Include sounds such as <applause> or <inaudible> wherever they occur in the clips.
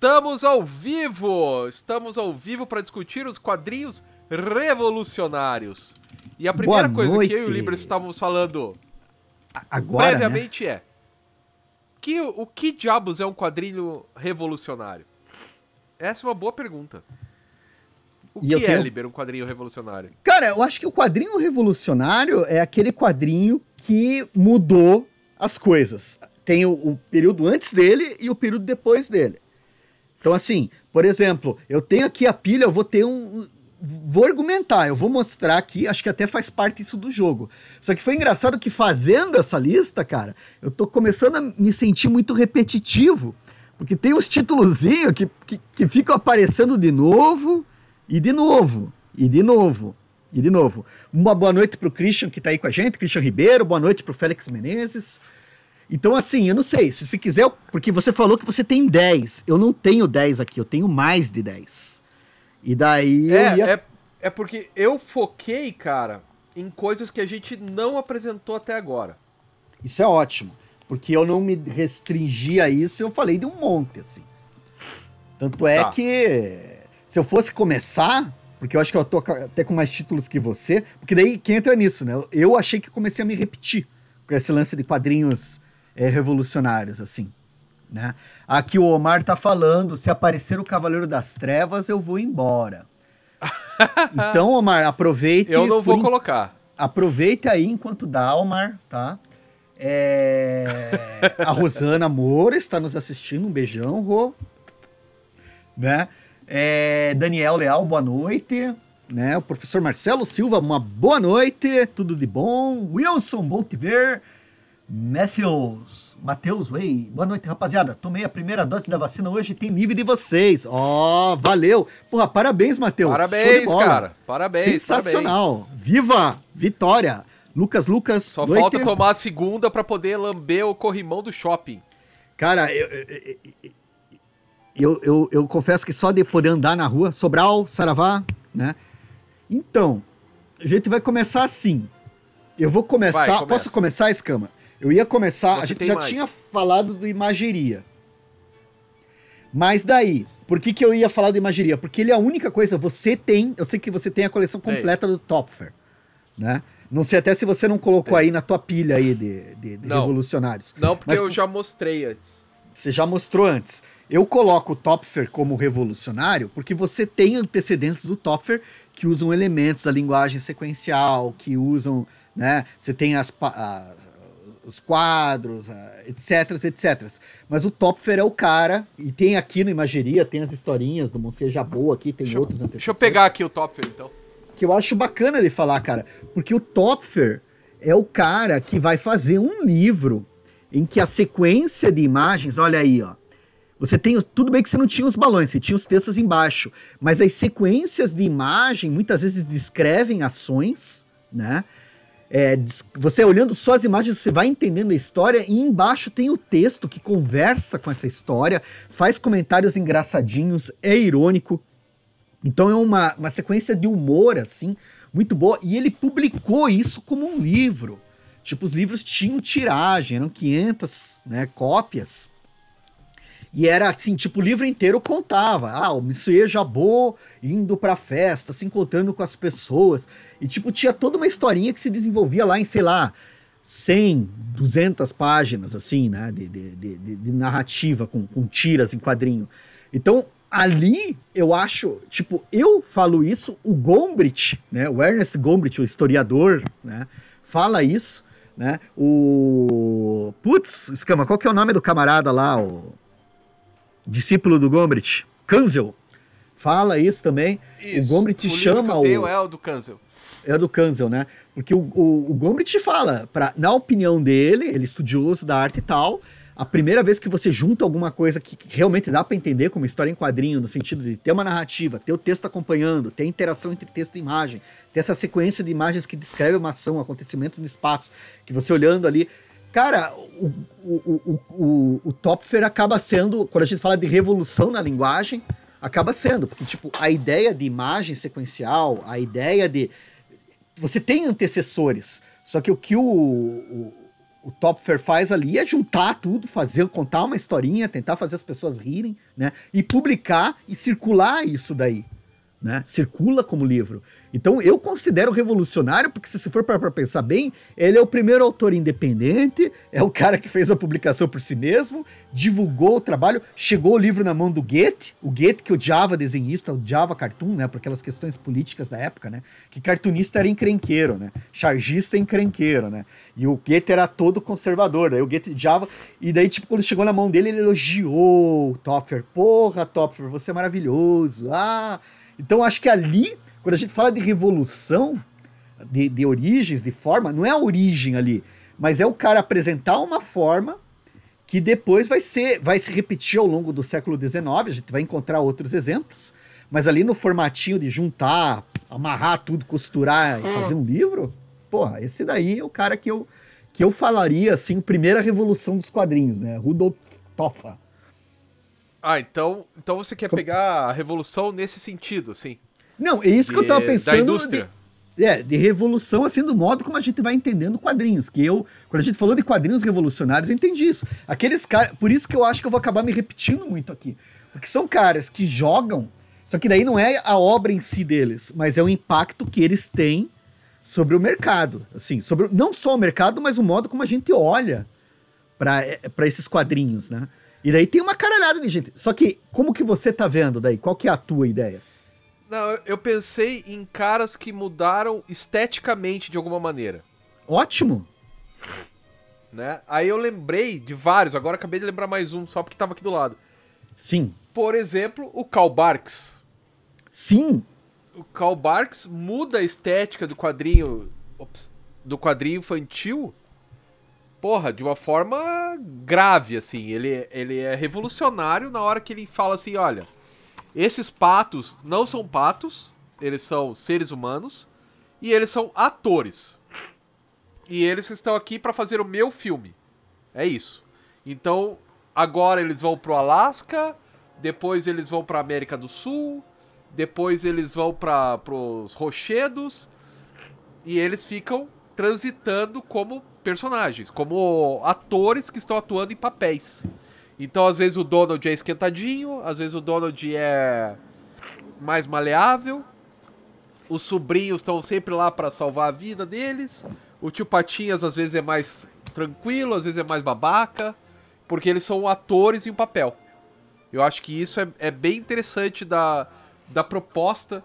Estamos ao vivo! Estamos ao vivo para discutir os quadrinhos revolucionários. E a primeira Boa coisa noite. que eu e o Libras estávamos falando Agora, né? previamente é que o que diabos é um quadrinho revolucionário? Essa é uma boa pergunta. O E que é, tenho- Liber, um quadrinho revolucionário? Cara, eu acho que o quadrinho revolucionário é aquele quadrinho que mudou as coisas. Tem o, o período antes dele e o período depois dele. Então, assim, por exemplo, eu tenho aqui a pilha, eu vou ter um. Vou argumentar, eu vou mostrar aqui, acho que até faz parte isso do jogo. Só que foi engraçado que fazendo essa lista, cara, eu tô começando a me sentir muito repetitivo. Porque tem uns títulozinhos que, que, que ficam aparecendo de novo, e de novo, e de novo, e de novo. Uma boa noite pro Christian que tá aí com a gente, Christian Ribeiro, boa noite pro Félix Menezes. Então, assim, eu não sei, se você quiser, porque você falou que você tem 10. Eu não tenho 10 aqui, eu tenho mais de 10. E daí É, ia... é, é porque eu foquei, cara, em coisas que a gente não apresentou até agora. Isso é ótimo. Porque eu não me restringi a isso, eu falei de um monte, assim. Tanto é Tá. que se eu fosse começar, porque eu acho que eu tô até com mais títulos que você, porque daí quem entra nisso, né? Eu achei que comecei a me repetir com esse lance de quadrinhos é, revolucionários, assim. Né? Aqui o Omar tá falando: se aparecer o Cavaleiro das Trevas, eu vou embora. <laughs> então, Omar, aproveite. Eu não vou colocar. Aproveita aí enquanto dá, Omar, tá? É, A Rosana Moura está nos assistindo, um beijão, Rô. Né? É, Daniel Leal, boa noite. Né? O professor Marcelo Silva, uma boa noite, tudo de bom. Wilson, bom te ver. Matthews, Matheus, Way, boa noite, rapaziada. Tomei a primeira dose da vacina hoje, tem nível de vocês. Ó, valeu. Porra, parabéns, Matheus. Parabéns, cara. Parabéns. Sensacional. Viva! Vitória! Lucas, Lucas. Só noite. falta tomar a segunda pra poder lamber o corrimão do shopping. Cara, eu, eu, eu, eu confesso que só de poder andar na rua, Sobral, Saravá, né? Então, a gente vai começar assim. Eu vou começar. Vai, começa. posso começar, Escama? Eu ia começar. Você a gente já mais. tinha falado do imageria. Mas daí, por que, que eu ia falar do imageria? Porque ele é a única coisa. Você tem. Eu sei que você tem a coleção completa do Topfer, né? Não sei até se você não colocou aí na tua pilha aí de, de- de Não. revolucionários. Não, porque Mas eu já mostrei antes. Você já mostrou antes. Eu coloco o Topfer como revolucionário porque você tem antecedentes do Topfer que usam elementos da linguagem sequencial, que usam, né? Você tem as, a- os quadros, etc, etc. Mas o Topfer é o cara, e tem aqui no Imageria, tem as historinhas do Monsieur Jabot aqui, tem Deixa outros antecedentes deixa eu pegar aqui o Topfer, então. que eu acho bacana de falar, cara, porque o Topfer é o cara que vai fazer um livro em que a sequência de imagens, olha aí, ó. Você tem, tudo bem que você não tinha os balões, você tinha os textos embaixo, mas as sequências de imagem muitas vezes descrevem ações, né? É, você olhando só as imagens, você vai entendendo a história e embaixo tem o texto que conversa com essa história, faz comentários engraçadinhos, é irônico. Então é uma, uma sequência de humor, assim, muito boa. E ele publicou isso como um livro. Tipo, os livros tinham tiragem, eram 500 né, cópias. E era assim, tipo, o livro inteiro contava. Ah, o Monsieur Jabot indo pra festa, se encontrando com as pessoas. E, tipo, tinha toda uma historinha que se desenvolvia lá em, sei lá, 100, 200 páginas, assim, né? De, de, de, de- narrativa, com, com tiras em quadrinho. Então, ali, eu acho, tipo, eu falo isso, o Gombrich, né? O Ernest Gombrich, o historiador, né? Fala isso, né? O... Putz, Escama, qual que é o nome do camarada lá, o discípulo do Gombrich? Kanzel. Fala isso também. o Gombrich livro chama o... é o do Cancel. É do Kanzel, né? Porque o, o, o Gombrich fala, pra, na opinião dele, ele é estudioso da arte e tal, a primeira vez que você junta alguma coisa que realmente dá pra entender como história em quadrinho, no sentido de ter uma narrativa, ter o texto acompanhando, ter interação entre texto e imagem, ter essa sequência de imagens que descreve uma ação, acontecimentos no espaço, que você olhando ali. Cara, o, o, o, o, Topfer acaba sendo, quando a gente fala de revolução na linguagem, acaba sendo, porque, tipo, a ideia de imagem sequencial, a ideia de. Você tem antecessores, só que o que o, o, o Topfer faz ali é juntar tudo, fazer, contar uma historinha, tentar fazer as pessoas rirem, né? E publicar e circular isso daí né? Circula como livro. Então eu considero revolucionário, porque se for para pensar bem, ele é o primeiro autor independente, é o cara que fez a publicação por si mesmo, divulgou o trabalho, chegou o livro na mão do Goethe, o Goethe que odiava desenhista, odiava cartoon, né? Por aquelas questões políticas da época, né? Que cartunista era encrenqueiro, né? Chargista é encrenqueiro, né? E o Goethe era todo conservador, daí o Goethe odiava, e daí, tipo, quando chegou na mão dele, ele elogiou o Topfer. Porra, Topfer, você é maravilhoso. Ah, então acho que ali, quando a gente fala de revolução, de, de origens, de forma, não é a origem ali, mas é o cara apresentar uma forma que depois vai ser, vai se repetir ao longo do século XIX, a gente vai encontrar outros exemplos, mas ali no formatinho de juntar, amarrar tudo, costurar e hum. fazer um livro, porra, esse daí é o cara que eu, que eu falaria, assim, primeira revolução dos quadrinhos, né? Rudolf Toffa. Ah, então, então você quer pegar a revolução nesse sentido, assim? Não, é isso de, que eu tava pensando. Da indústria. De, é, de revolução, assim, do modo como a gente vai entendendo quadrinhos. Que eu, quando a gente falou de quadrinhos revolucionários, eu entendi isso. Aqueles caras. Por isso que eu acho que eu vou acabar me repetindo muito aqui. Porque são caras que jogam. Só que daí não é a obra em si deles, mas é o impacto que eles têm sobre o mercado. Assim, sobre não só o mercado, mas o modo como a gente olha para é, esses quadrinhos, né? E daí tem uma caralhada de gente. Só que, como que você tá vendo daí? Qual que é a tua ideia? Não, eu pensei em caras que mudaram esteticamente de alguma maneira. Ótimo! Né? Aí eu lembrei de vários, agora acabei de lembrar mais um, só porque tava aqui do lado. Sim. Por exemplo, o Karl Barks. Sim! O Karl Barks muda a estética do quadrinho. Ops, do quadrinho infantil porra, de uma forma grave, assim. Ele, ele é revolucionário na hora que ele fala assim: olha, esses patos não são patos, eles são seres humanos e eles são atores. E eles estão aqui para fazer o meu filme. É isso. Então, agora eles vão pro Alasca, depois eles vão pra América do Sul, depois eles vão para pros rochedos e eles ficam transitando como personagens, como atores que estão atuando em papéis. Então, às vezes o Donald é esquentadinho, às vezes o Donald é mais maleável. Os sobrinhos estão sempre lá para salvar a vida deles. O tio Patinhas às vezes é mais tranquilo, às vezes é mais babaca, porque eles são atores em um papel. Eu acho que isso é, é bem interessante da, da proposta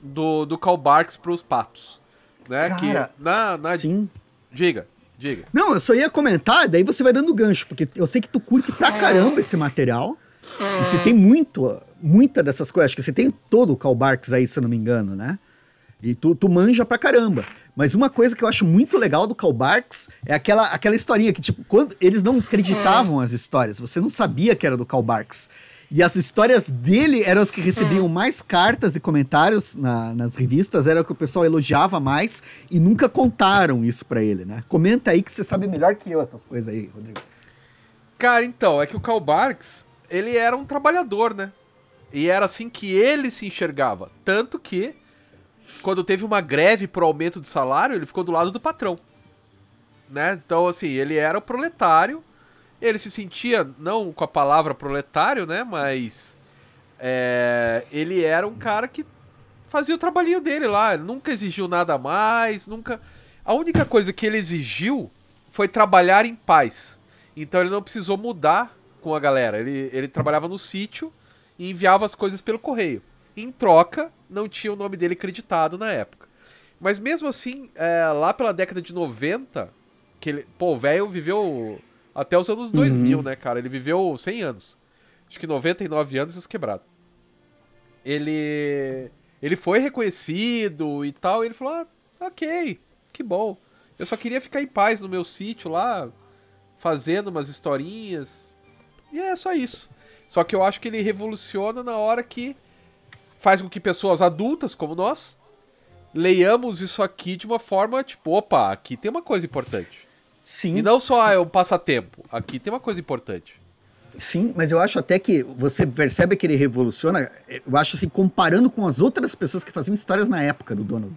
do, do Karl Barks para os patos. Né? Cara, que na, na... Sim. Diga. Diga. Não, eu só ia comentar, daí você vai dando gancho, porque eu sei que tu curte pra caramba esse material. E você tem muito, muita dessas coisas. Acho que você tem todo o Karl Barks aí, se eu não me engano, né? E tu, tu manja pra caramba. Mas uma coisa que eu acho muito legal do Karl Barks é aquela, aquela historinha que, tipo, quando eles não acreditavam as histórias, você não sabia que era do Karl Barks. E as histórias dele eram as que recebiam hum. mais cartas e comentários na, nas revistas, era o que o pessoal elogiava mais e nunca contaram isso para ele, né? Comenta aí que você sabe melhor que eu essas coisas aí, Rodrigo. Cara, então, é que o Karl Barks, ele era um trabalhador, né? E era assim que ele se enxergava. Tanto que, quando teve uma greve por aumento de salário, ele ficou do lado do patrão. Né? Então, assim, ele era o proletário ele se sentia, não com a palavra proletário, né? Mas é, ele era um cara que fazia o trabalhinho dele lá. Ele nunca exigiu nada mais, nunca. A única coisa que ele exigiu foi trabalhar em paz. Então ele não precisou mudar com a galera. Ele, ele trabalhava no sítio e enviava as coisas pelo correio. Em troca, não tinha o nome dele acreditado na época. Mas mesmo assim, é, lá pela década de 90, que ele, pô, o velho viveu até os anos 2000, uhum. né, cara? Ele viveu 100 anos. Acho que 99 anos e os quebrados. Ele ele foi reconhecido e tal, e ele falou: ah, "OK, que bom. Eu só queria ficar em paz no meu sítio lá, fazendo umas historinhas". E é só isso. Só que eu acho que ele revoluciona na hora que faz com que pessoas adultas como nós leiamos isso aqui de uma forma tipo, opa, aqui tem uma coisa importante. Sim. E não só ah, é um passatempo. Aqui tem uma coisa importante. Sim, mas eu acho até que você percebe que ele revoluciona, eu acho assim, comparando com as outras pessoas que faziam histórias na época do Donald.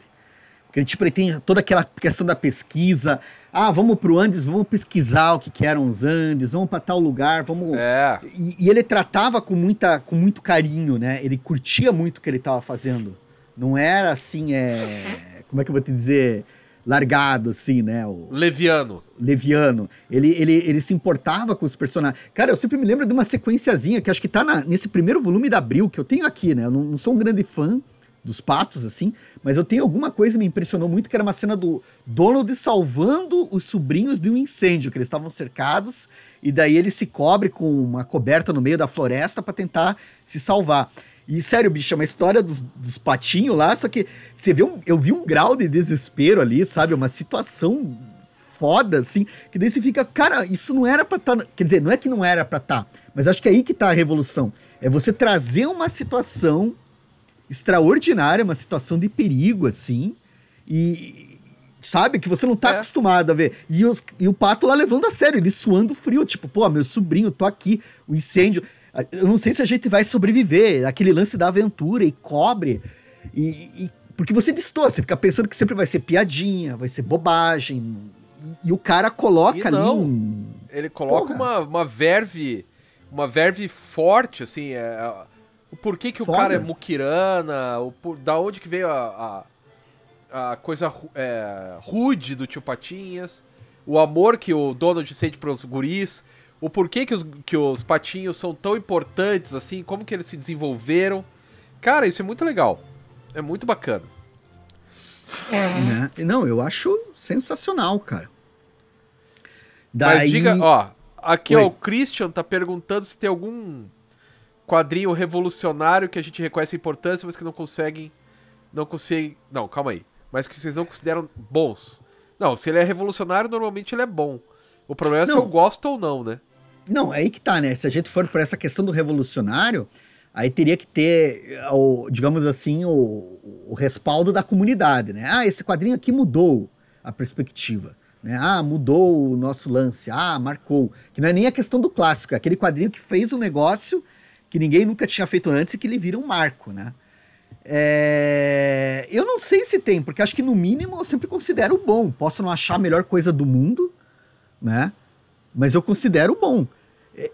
Que tipo, ele tem toda aquela questão da pesquisa. Ah, vamos pro Andes, vamos pesquisar o que, que eram os Andes, vamos para tal lugar, vamos. É. E, e, ele tratava com, muita, com muito carinho, né? Ele curtia muito o que ele estava fazendo. Não era assim, é. Como é que eu vou te dizer? Largado, assim, né? O Leviano. Leviano. Ele, ele, ele se importava com os personagens. Cara, eu sempre me lembro de uma sequenciazinha que acho que tá na, nesse primeiro volume da Abril, que eu tenho aqui, né? Eu não, não, sou um grande fã dos patos, assim, mas eu tenho alguma coisa que me impressionou muito, que era uma cena do Donald salvando os sobrinhos de um incêndio, que eles estavam cercados, e daí ele se cobre com uma coberta no meio da floresta para tentar se salvar. E sério, bicho, é uma história dos, dos patinhos lá, só que você vê um, eu vi um grau de desespero ali, sabe? Uma situação foda, assim, que daí você fica, cara, isso não era pra estar. Tá, quer dizer, não é que não era pra estar, tá, mas acho que é aí que tá a revolução. É você trazer uma situação extraordinária, uma situação de perigo, assim, e. Sabe? Que você não tá é. acostumado a ver. E, os, e o pato lá levando a sério, ele suando frio, tipo, pô, meu sobrinho, tô aqui, o incêndio. Eu não sei se a gente vai sobreviver. Aquele lance da aventura e cobre. E, e porque você destoa, você fica pensando que sempre vai ser piadinha, vai ser bobagem. E, e o cara coloca ali um. Ele coloca uma, uma verve. Uma verve forte, assim. É, é o porquê que Foda. o cara é muquirana, o, por, da onde que veio a, a, a coisa é, rude do tio Patinhas, o amor que o Donald sente pros guris o porquê que os, que os patinhos são tão importantes, assim, como que eles se desenvolveram. Cara, isso é muito legal. É muito bacana. É. Não, eu acho sensacional, cara. Daí... Mas diga, ó, aqui ó, o Christian tá perguntando se tem algum quadrinho revolucionário que a gente reconhece a importância, mas que não conseguem. Não conseguem. Não, calma aí. Mas que vocês não consideram bons. Não, se ele é revolucionário, normalmente ele é bom. O problema é não. se eu gosto ou não, né? Não, aí que tá, né? Se a gente for por essa questão do revolucionário, aí teria que ter, o, digamos assim, o, o respaldo da comunidade, né? Ah, esse quadrinho aqui mudou a perspectiva. Né? Ah, mudou o nosso lance. Ah, marcou. Que não é nem a questão do clássico, é aquele quadrinho que fez um negócio que ninguém nunca tinha feito antes e que ele vira um marco, né? É... Eu não sei se tem, porque acho que no mínimo eu sempre considero bom. Posso não achar a melhor coisa do mundo, né? mas eu considero bom.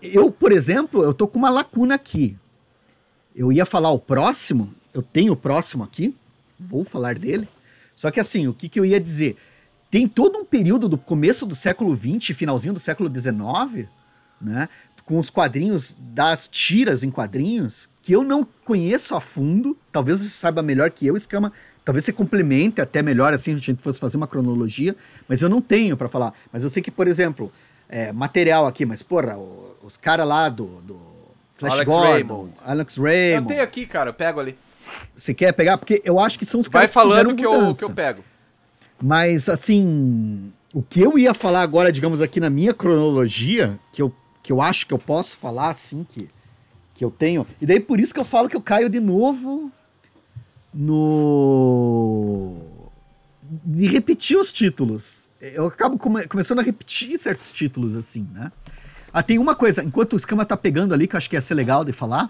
Eu, por exemplo, eu tô com uma lacuna aqui. Eu ia falar o próximo, eu tenho o próximo aqui, vou falar dele. Só que assim, o que, que eu ia dizer? Tem todo um período do começo do século XX, finalzinho do século XIX, né? Com os quadrinhos das tiras em quadrinhos, que eu não conheço a fundo. Talvez você saiba melhor que eu, Escama. Talvez você complemente até melhor, assim, se a gente fosse fazer uma cronologia. Mas eu não tenho para falar. Mas eu sei que, por exemplo, é, material aqui, mas, porra, os caras lá do, do Flash Alex Gordon, Raymond. Alex Raymond. Eu tenho aqui, cara, eu pego ali. Você quer pegar? Porque eu acho que são os caras que falando que, eu, que eu pego. Mas, assim, o que eu ia falar agora, digamos, aqui na minha cronologia, que eu, que eu acho que eu posso falar, assim, que, que eu tenho. E daí por isso que eu falo que eu caio de novo no. de repetir os títulos eu acabo come começando a repetir certos títulos, assim, né? Ah, tem uma coisa, enquanto o Escama tá pegando ali, que eu acho que ia ser legal de falar,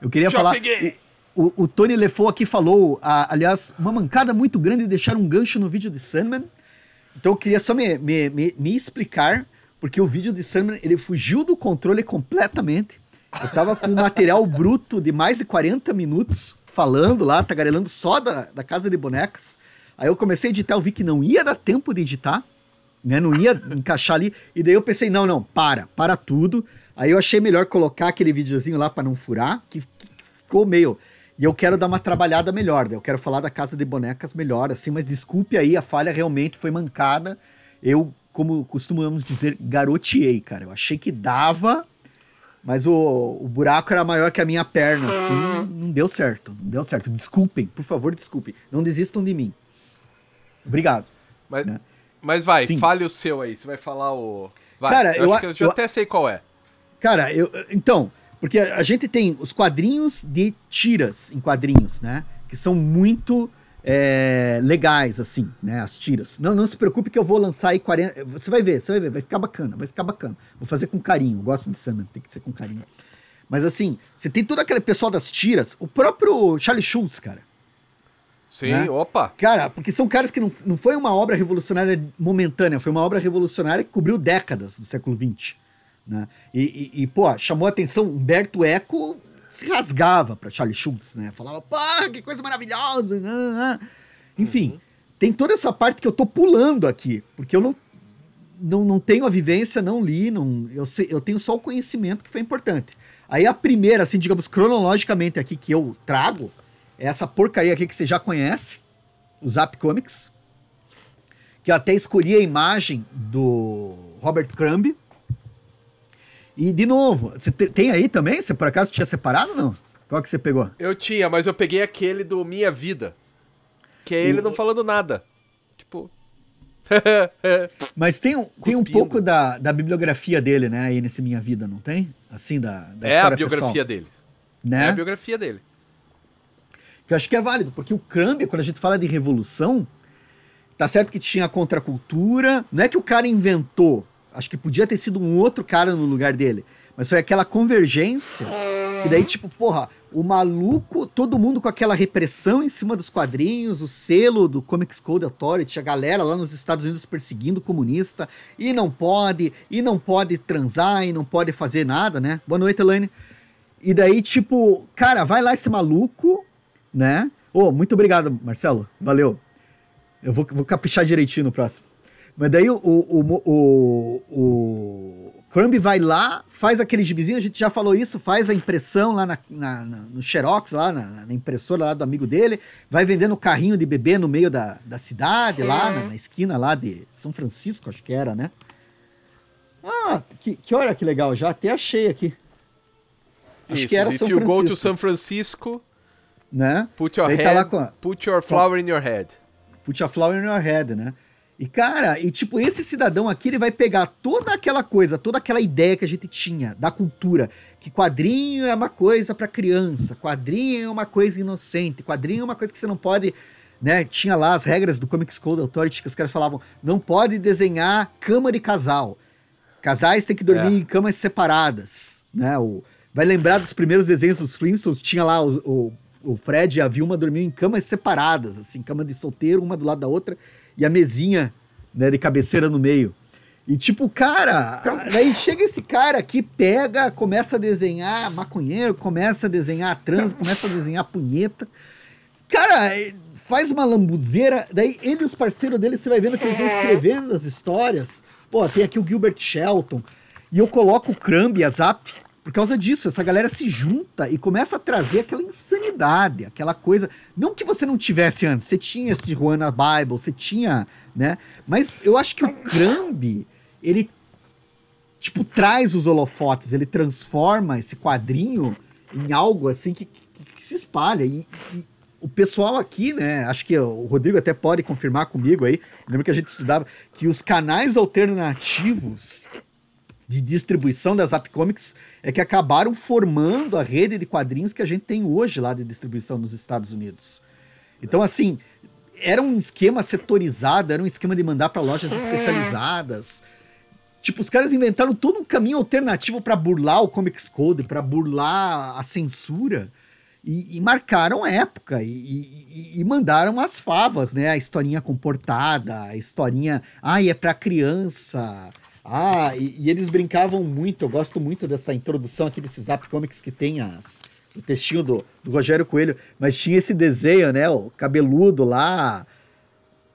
eu queria Já falar. Peguei. O, o, Tony Lefou aqui falou, aliás, uma mancada muito grande de deixar um gancho no vídeo de Sandman. Então eu queria só me, me, me, me explicar, porque o vídeo de Sandman ele fugiu do controle completamente. Eu tava com um material bruto de mais de 40 minutos falando lá, tagarelando só da, da Casa de Bonecas. Aí eu comecei a editar, eu vi que não ia dar tempo de editar, né? Não ia encaixar ali. E daí eu pensei, não, não, para, para tudo. Aí eu achei melhor colocar aquele videozinho lá para não furar, que, que, ficou meio. E eu quero dar uma trabalhada melhor, né? eu quero falar da Casa de Bonecas melhor, assim, mas desculpe aí, a falha realmente foi mancada. Eu, como costumamos dizer, garoteei, cara. Eu achei que dava, mas o, o buraco era maior que a minha perna, assim, não deu certo, não deu certo. Desculpem, por favor, desculpem. Não desistam de mim. Obrigado. Mas, né? mas vai, Sim. fale o seu aí. Você vai falar o. Vai, cara, eu, eu, eu, eu até sei qual é. Cara, eu, então, porque a gente tem os quadrinhos de tiras em quadrinhos, né? Que são muito é, legais, assim, né? As tiras. Não, não se preocupe que eu vou lançar aí 40. Você vai ver, você vai ver, vai ficar bacana, vai ficar bacana. Vou fazer com carinho, gosto de Sandman, tem que ser com carinho. Mas assim, você tem todo aquele pessoal das tiras, o próprio Charlie Schultz, cara. Sim, né? opa. Cara, porque são caras que não, não foi uma obra revolucionária momentânea, foi uma obra revolucionária que cobriu décadas do século XX. Né? E, e, e, pô, chamou a atenção, Humberto Eco se rasgava para Charlie Schultz, né? Falava, pá, que coisa maravilhosa. Né? né? Enfim, uhum. tem toda essa parte que eu tô pulando aqui, porque eu não, não, não tenho a vivência, não li, não, eu, sei, eu tenho só o conhecimento que foi importante. Aí a primeira, assim, digamos, cronologicamente aqui que eu trago, é essa porcaria aqui que você já conhece, o Zap Comics, que eu até escolhi a imagem do Robert Crumb. E, de novo, você tem aí também? Você por acaso tinha separado ou não? Qual que você pegou? Eu tinha, mas eu peguei aquele do Minha Vida. Que é ele o... não falando nada. Tipo. <laughs> mas tem, tem um pouco da, da bibliografia dele, né, aí nesse Minha Vida, não tem? Assim, da, da é história a biografia pessoal. dele. Né? É a biografia dele. Que eu acho que é válido, porque o Crumb, quando a gente fala de revolução, tá certo que tinha a contracultura, não é que o cara inventou, acho que podia ter sido um outro cara no lugar dele, mas foi aquela convergência, e daí, tipo, porra, o maluco, todo mundo com aquela repressão em cima dos quadrinhos, o selo do Comics Code Authority, a galera lá nos Estados Unidos perseguindo o comunista, e não pode, e não pode transar, e não pode fazer nada, né? Boa noite, Elaine. E daí, tipo, cara, vai lá esse maluco, né? Oh, muito obrigado, Marcelo. Valeu. Eu vou, vou caprichar direitinho no próximo. Mas daí o, o, o, o, Crumb vai lá, faz aquele gibizinho, a gente já falou isso, faz a impressão lá na, na, na no Xerox, lá na, na, impressora lá do amigo dele, vai vendendo carrinho de bebê no meio da, da cidade, lá na, na, esquina lá de São Francisco, acho que era, né? Ah, que, que olha que legal, já até achei aqui. Acho isso, que era São Francisco. Go to São Francisco, né? Put your, head, tá a... put your flower in your head. Put your flower in your head, né? E cara, e tipo, esse cidadão aqui, ele vai pegar toda aquela coisa, toda aquela ideia que a gente tinha da cultura, que quadrinho é uma coisa para criança, quadrinho é uma coisa inocente, quadrinho é uma coisa que você não pode, né? Tinha lá as regras do Comics Code Authority que os caras falavam, não pode desenhar cama de casal. Casais têm que dormir é. em camas separadas, né? O, vai lembrar dos primeiros desenhos dos Flintstones, tinha lá o, o o Fred e a Vilma dormiam em camas separadas, assim, cama de solteiro, uma do lado da outra, e a mesinha, né, de cabeceira no meio. E tipo, cara, daí chega esse cara aqui, pega, começa a desenhar maconheiro, começa a desenhar trans, começa a desenhar punheta. Cara, faz uma lambuzeira, daí ele e os parceiros dele, você vai vendo que eles vão escrevendo as histórias. Pô, tem aqui o Gilbert Shelton. E eu coloco o Crumb, a Zap, por causa disso, essa galera se junta e começa a trazer aquela insanidade, aquela coisa. Não que você não tivesse antes, você tinha esse Juana Bible, você tinha, né? Mas eu acho que o Crumb, ele tipo traz os holofotes, ele transforma esse quadrinho em algo assim que, que, que se espalha. E, e, o pessoal aqui, né? Acho que o Rodrigo até pode confirmar comigo aí. Lembra que a gente estudava que os canais alternativos de distribuição das Zap Comics é que acabaram formando a rede de quadrinhos que a gente tem hoje lá de distribuição nos Estados Unidos. Então, assim, era um esquema setorizado, era um esquema de mandar para lojas é. especializadas. Tipo, os caras inventaram todo um caminho alternativo para burlar o Comics Code, para burlar a censura. E, e marcaram época e, e, e, mandaram as favas, né? A historinha comportada, a historinha. Ai, é para criança. Ah, e, e, eles brincavam muito, eu gosto muito dessa introdução aqui desses Zap Comics que tem as, o textinho do, do Rogério Coelho, mas tinha esse desenho, né, o cabeludo lá,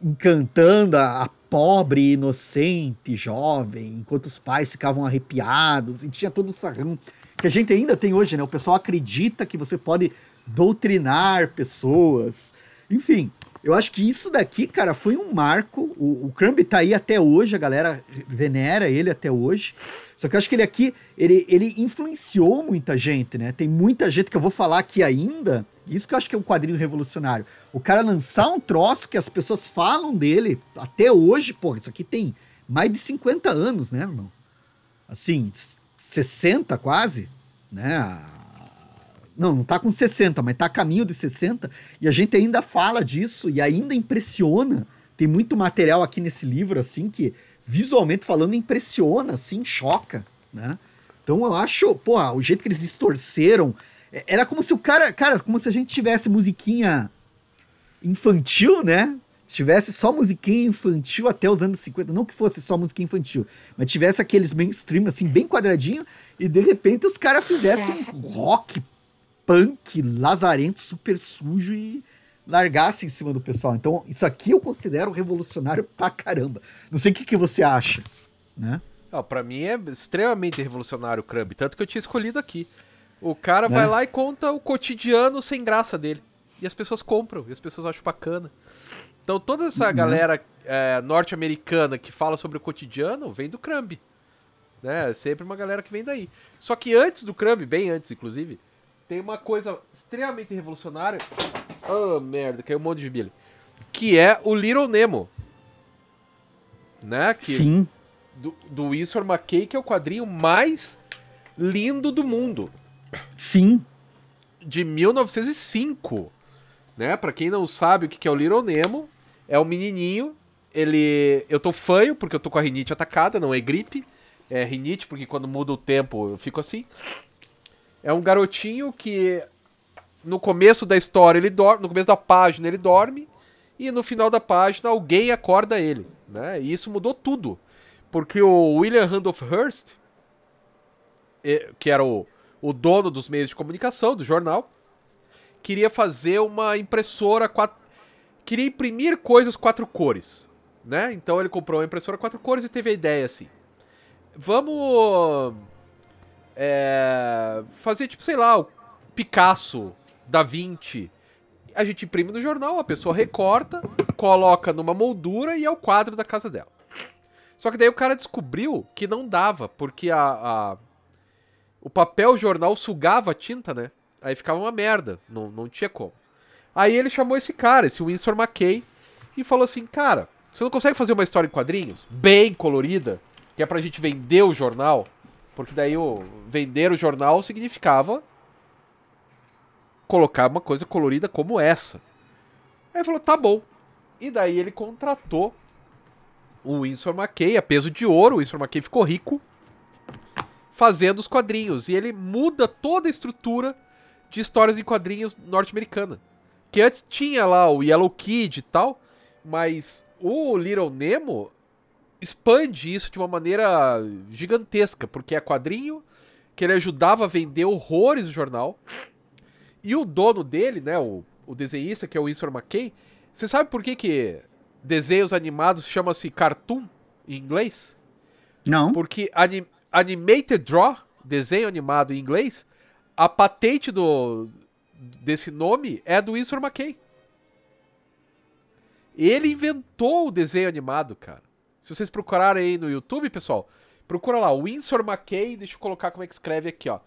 encantando a, a pobre, inocente, jovem, enquanto os pais ficavam arrepiados, e tinha todo o sarrão que a gente ainda tem hoje, né, o pessoal acredita que você pode doutrinar pessoas, enfim, eu acho que isso daqui, cara, foi um marco. O, o Crumb tá aí até hoje, a galera venera ele até hoje. Só que eu acho que ele aqui, ele, ele influenciou muita gente, né? Tem muita gente que eu vou falar aqui ainda. Isso que eu acho que é um quadrinho revolucionário. O cara lançar um troço que as pessoas falam dele até hoje, pô, isso aqui tem mais de 50 anos, né, irmão? Assim, 60 quase, né? Não, não tá com 60, mas tá a caminho de 60. E a gente ainda fala disso e ainda impressiona. Tem muito material aqui nesse livro, assim, que visualmente falando impressiona, assim, choca, né? Então eu acho, pô, o jeito que eles distorceram. É, era como se o cara. Cara, como se a gente tivesse musiquinha. infantil, né? Tivesse só musiquinha infantil até os anos 50, não que fosse só música infantil, mas tivesse aqueles mainstream assim, bem quadradinho, e de repente os caras fizessem um rock, punk, lazarento, super sujo e largassem em cima do pessoal. Então, isso aqui eu considero revolucionário pra caramba. Não sei o que, que você acha, né? Não, pra mim é extremamente revolucionário o Crumb, tanto que eu tinha escolhido aqui. O cara né? vai lá e conta o cotidiano sem graça dele. E as pessoas compram, e as pessoas acham bacana. Então toda essa uhum. galera é, norte-americana que fala sobre o cotidiano vem do Crumb. Né? Sempre uma galera que vem daí. Só que antes do Crumb, bem antes inclusive, tem uma coisa extremamente revolucionária. Oh, merda, caiu um monte de bilha. Que é o Little Nemo. Né? Que, Sim. Do, do Winsor McKay, que é o quadrinho mais lindo do mundo. Sim. De 1905. Né? Pra quem não sabe o que é o Little Nemo, é um menininho. Ele. Eu tô fanho, porque eu tô com a rinite atacada, não é gripe. É rinite, porque quando muda o tempo eu fico assim. É um garotinho que no começo da história ele dorme, no começo da página ele dorme e no final da página alguém acorda ele, né? E isso mudou tudo, porque o William Randolph Hearst, que era o, o dono dos meios de comunicação do jornal, queria fazer uma impressora quatro, queria imprimir coisas quatro cores, né? Então ele comprou uma impressora quatro cores e teve a ideia assim, vamos é, fazer tipo sei lá o Picasso da Vinci. A gente imprime no jornal, a pessoa recorta, coloca numa moldura e é o quadro da casa dela. Só que daí o cara descobriu que não dava, porque a, a o papel jornal sugava a tinta, né? Aí ficava uma merda, não, não tinha como. Aí ele chamou esse cara, esse Winsor McKay, e falou assim: Cara, você não consegue fazer uma história em quadrinhos? Bem colorida, que é pra gente vender o jornal? Porque daí o vender o jornal significava colocar uma coisa colorida como essa. Aí ele falou, tá bom. E daí ele contratou o Winsor McKay, a peso de ouro, o Winsor McKay ficou rico fazendo os quadrinhos. E ele muda toda a estrutura de histórias em quadrinhos norte-americana. Que antes tinha lá o Yellow Kid e tal, mas o Little Nemo expande isso de uma maneira gigantesca, porque é quadrinho que ele ajudava a vender horrores no jornal. E o dono dele, né, o, o desenhista, que é o Winsor McKay, você sabe por que, que desenhos animados chama-se cartoon em inglês? Não. Porque anim, animated draw, desenho animado em inglês, a patente do desse nome é do Winsor McKay. Ele inventou o desenho animado, cara. Se vocês procurarem aí no YouTube, pessoal, procura lá, Winsor McKay, deixa eu colocar como é que escreve aqui, ó.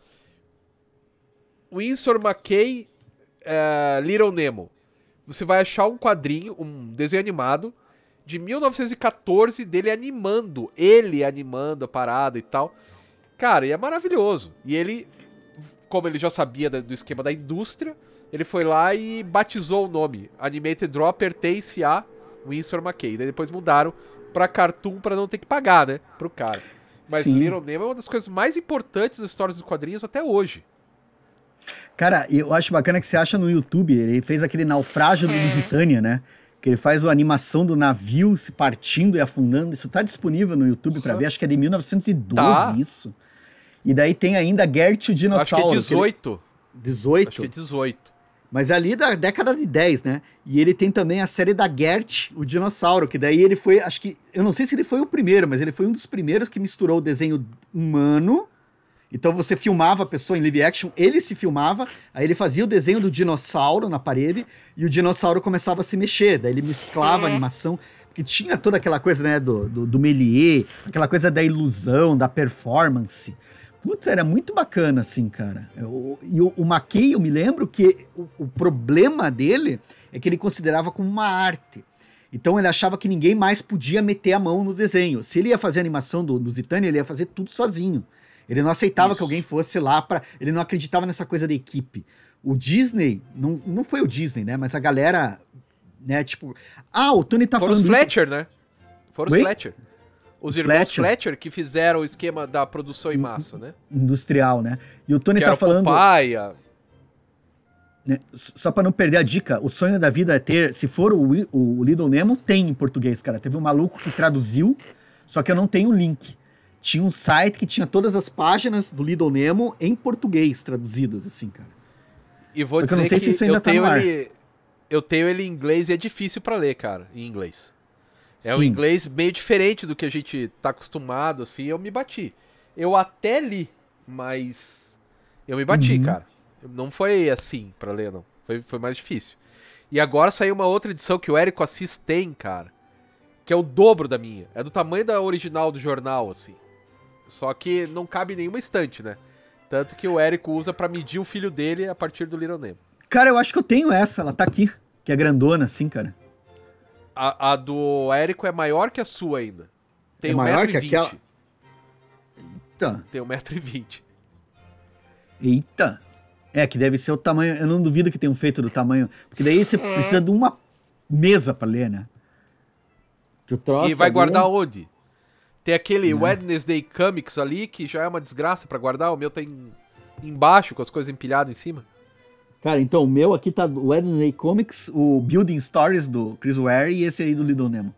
Winsor McKay uh, Little Nemo. Você vai achar um quadrinho, um desenho animado de 1914 dele animando, ele animando a parada e tal. Cara, e é maravilhoso. E ele, como ele já sabia do esquema da indústria, ele foi lá e batizou o nome. Animated Draw pertence a Winsor McKay. Daí depois mudaram pra Cartoon para não ter que pagar, né, pro cara. Mas Sim. Little Nemo é uma das coisas mais importantes das histórias dos quadrinhos até hoje. Cara, eu acho bacana que você acha no YouTube, ele fez aquele naufrágio do Lusitânia, né? Que ele faz a animação do navio se partindo e afundando. Isso tá disponível no YouTube uhum. para ver, acho que é de 1912 tá. isso. E daí tem ainda Gert o dinossauro. Acho que é 18. Ele... 18? Acho que é 18. Mas é ali da década de 10, né? E ele tem também a série da Gert, o dinossauro, que daí ele foi, acho que, eu não sei se ele foi o primeiro, mas ele foi um dos primeiros que misturou o desenho humano então você filmava a pessoa em live action, ele se filmava, aí ele fazia o desenho do dinossauro na parede e o dinossauro começava a se mexer. Daí ele mesclava a animação, porque tinha toda aquela coisa, né, do, do, do Méliès, aquela coisa da ilusão, da performance. Puta, era muito bacana, assim, cara. Eu, e o, o Mackey, eu me lembro que o, o problema dele é que ele considerava como uma arte. Então ele achava que ninguém mais podia meter a mão no desenho. Se ele ia fazer a animação do, do Zitânia, ele ia fazer tudo sozinho. Ele não aceitava Isso. que alguém fosse lá para. Ele não acreditava nessa coisa da equipe. O Disney, não, não foi o Disney, né? Mas a galera, né? Tipo, ah, o Tony tá Foram falando. Foram os Fletcher, isso. né? Foram os? Fletcher. Os, os irmãos Fletcher. Fletcher. que fizeram o esquema da produção em massa, né? Industrial, né? E o Tony que tá falando. Popeye, né, só para não perder a dica, o sonho da vida é ter, se for o, o, o Little Nemo, tem em português, cara. Teve um maluco que traduziu, só que eu não tenho o link. Tinha um site que tinha todas as páginas do Little Nemo em português traduzidas, assim, cara. E vou Só que eu não sei se isso ainda eu tá tenho no ar. ele. Eu tenho ele em inglês e é difícil pra ler, cara, em inglês. É um Sim. inglês meio diferente do que a gente tá acostumado, assim, eu me bati. Eu até li, mas eu me bati, Uhum. cara. Não foi assim pra ler, não. Foi, foi mais difícil. E agora saiu uma outra edição que o Érico Assis tem, cara, que é o dobro da minha. É do tamanho da original do jornal, assim. Só que não cabe em nenhuma estante, né? Tanto que o Érico usa pra medir o filho dele a partir do Little Nemo. Cara, eu acho que eu tenho essa, ela tá aqui, que é grandona, assim, cara. A, a do Érico é maior que a sua ainda. Tem É um maior metro que e aquela? Eita, Tem um metro e vinte. eita. É, que deve ser o tamanho, eu não duvido que tenham feito do tamanho, porque daí você precisa de uma mesa pra ler, né? Que o troço E vai ali guardar é- onde? Tem aquele Não. Wednesday Comics ali, que já é uma desgraça pra guardar. O meu tem embaixo, com as coisas empilhadas em cima. Cara, então o meu aqui tá o Wednesday Comics, o Building Stories do Chris Ware e esse aí do Little Nemo.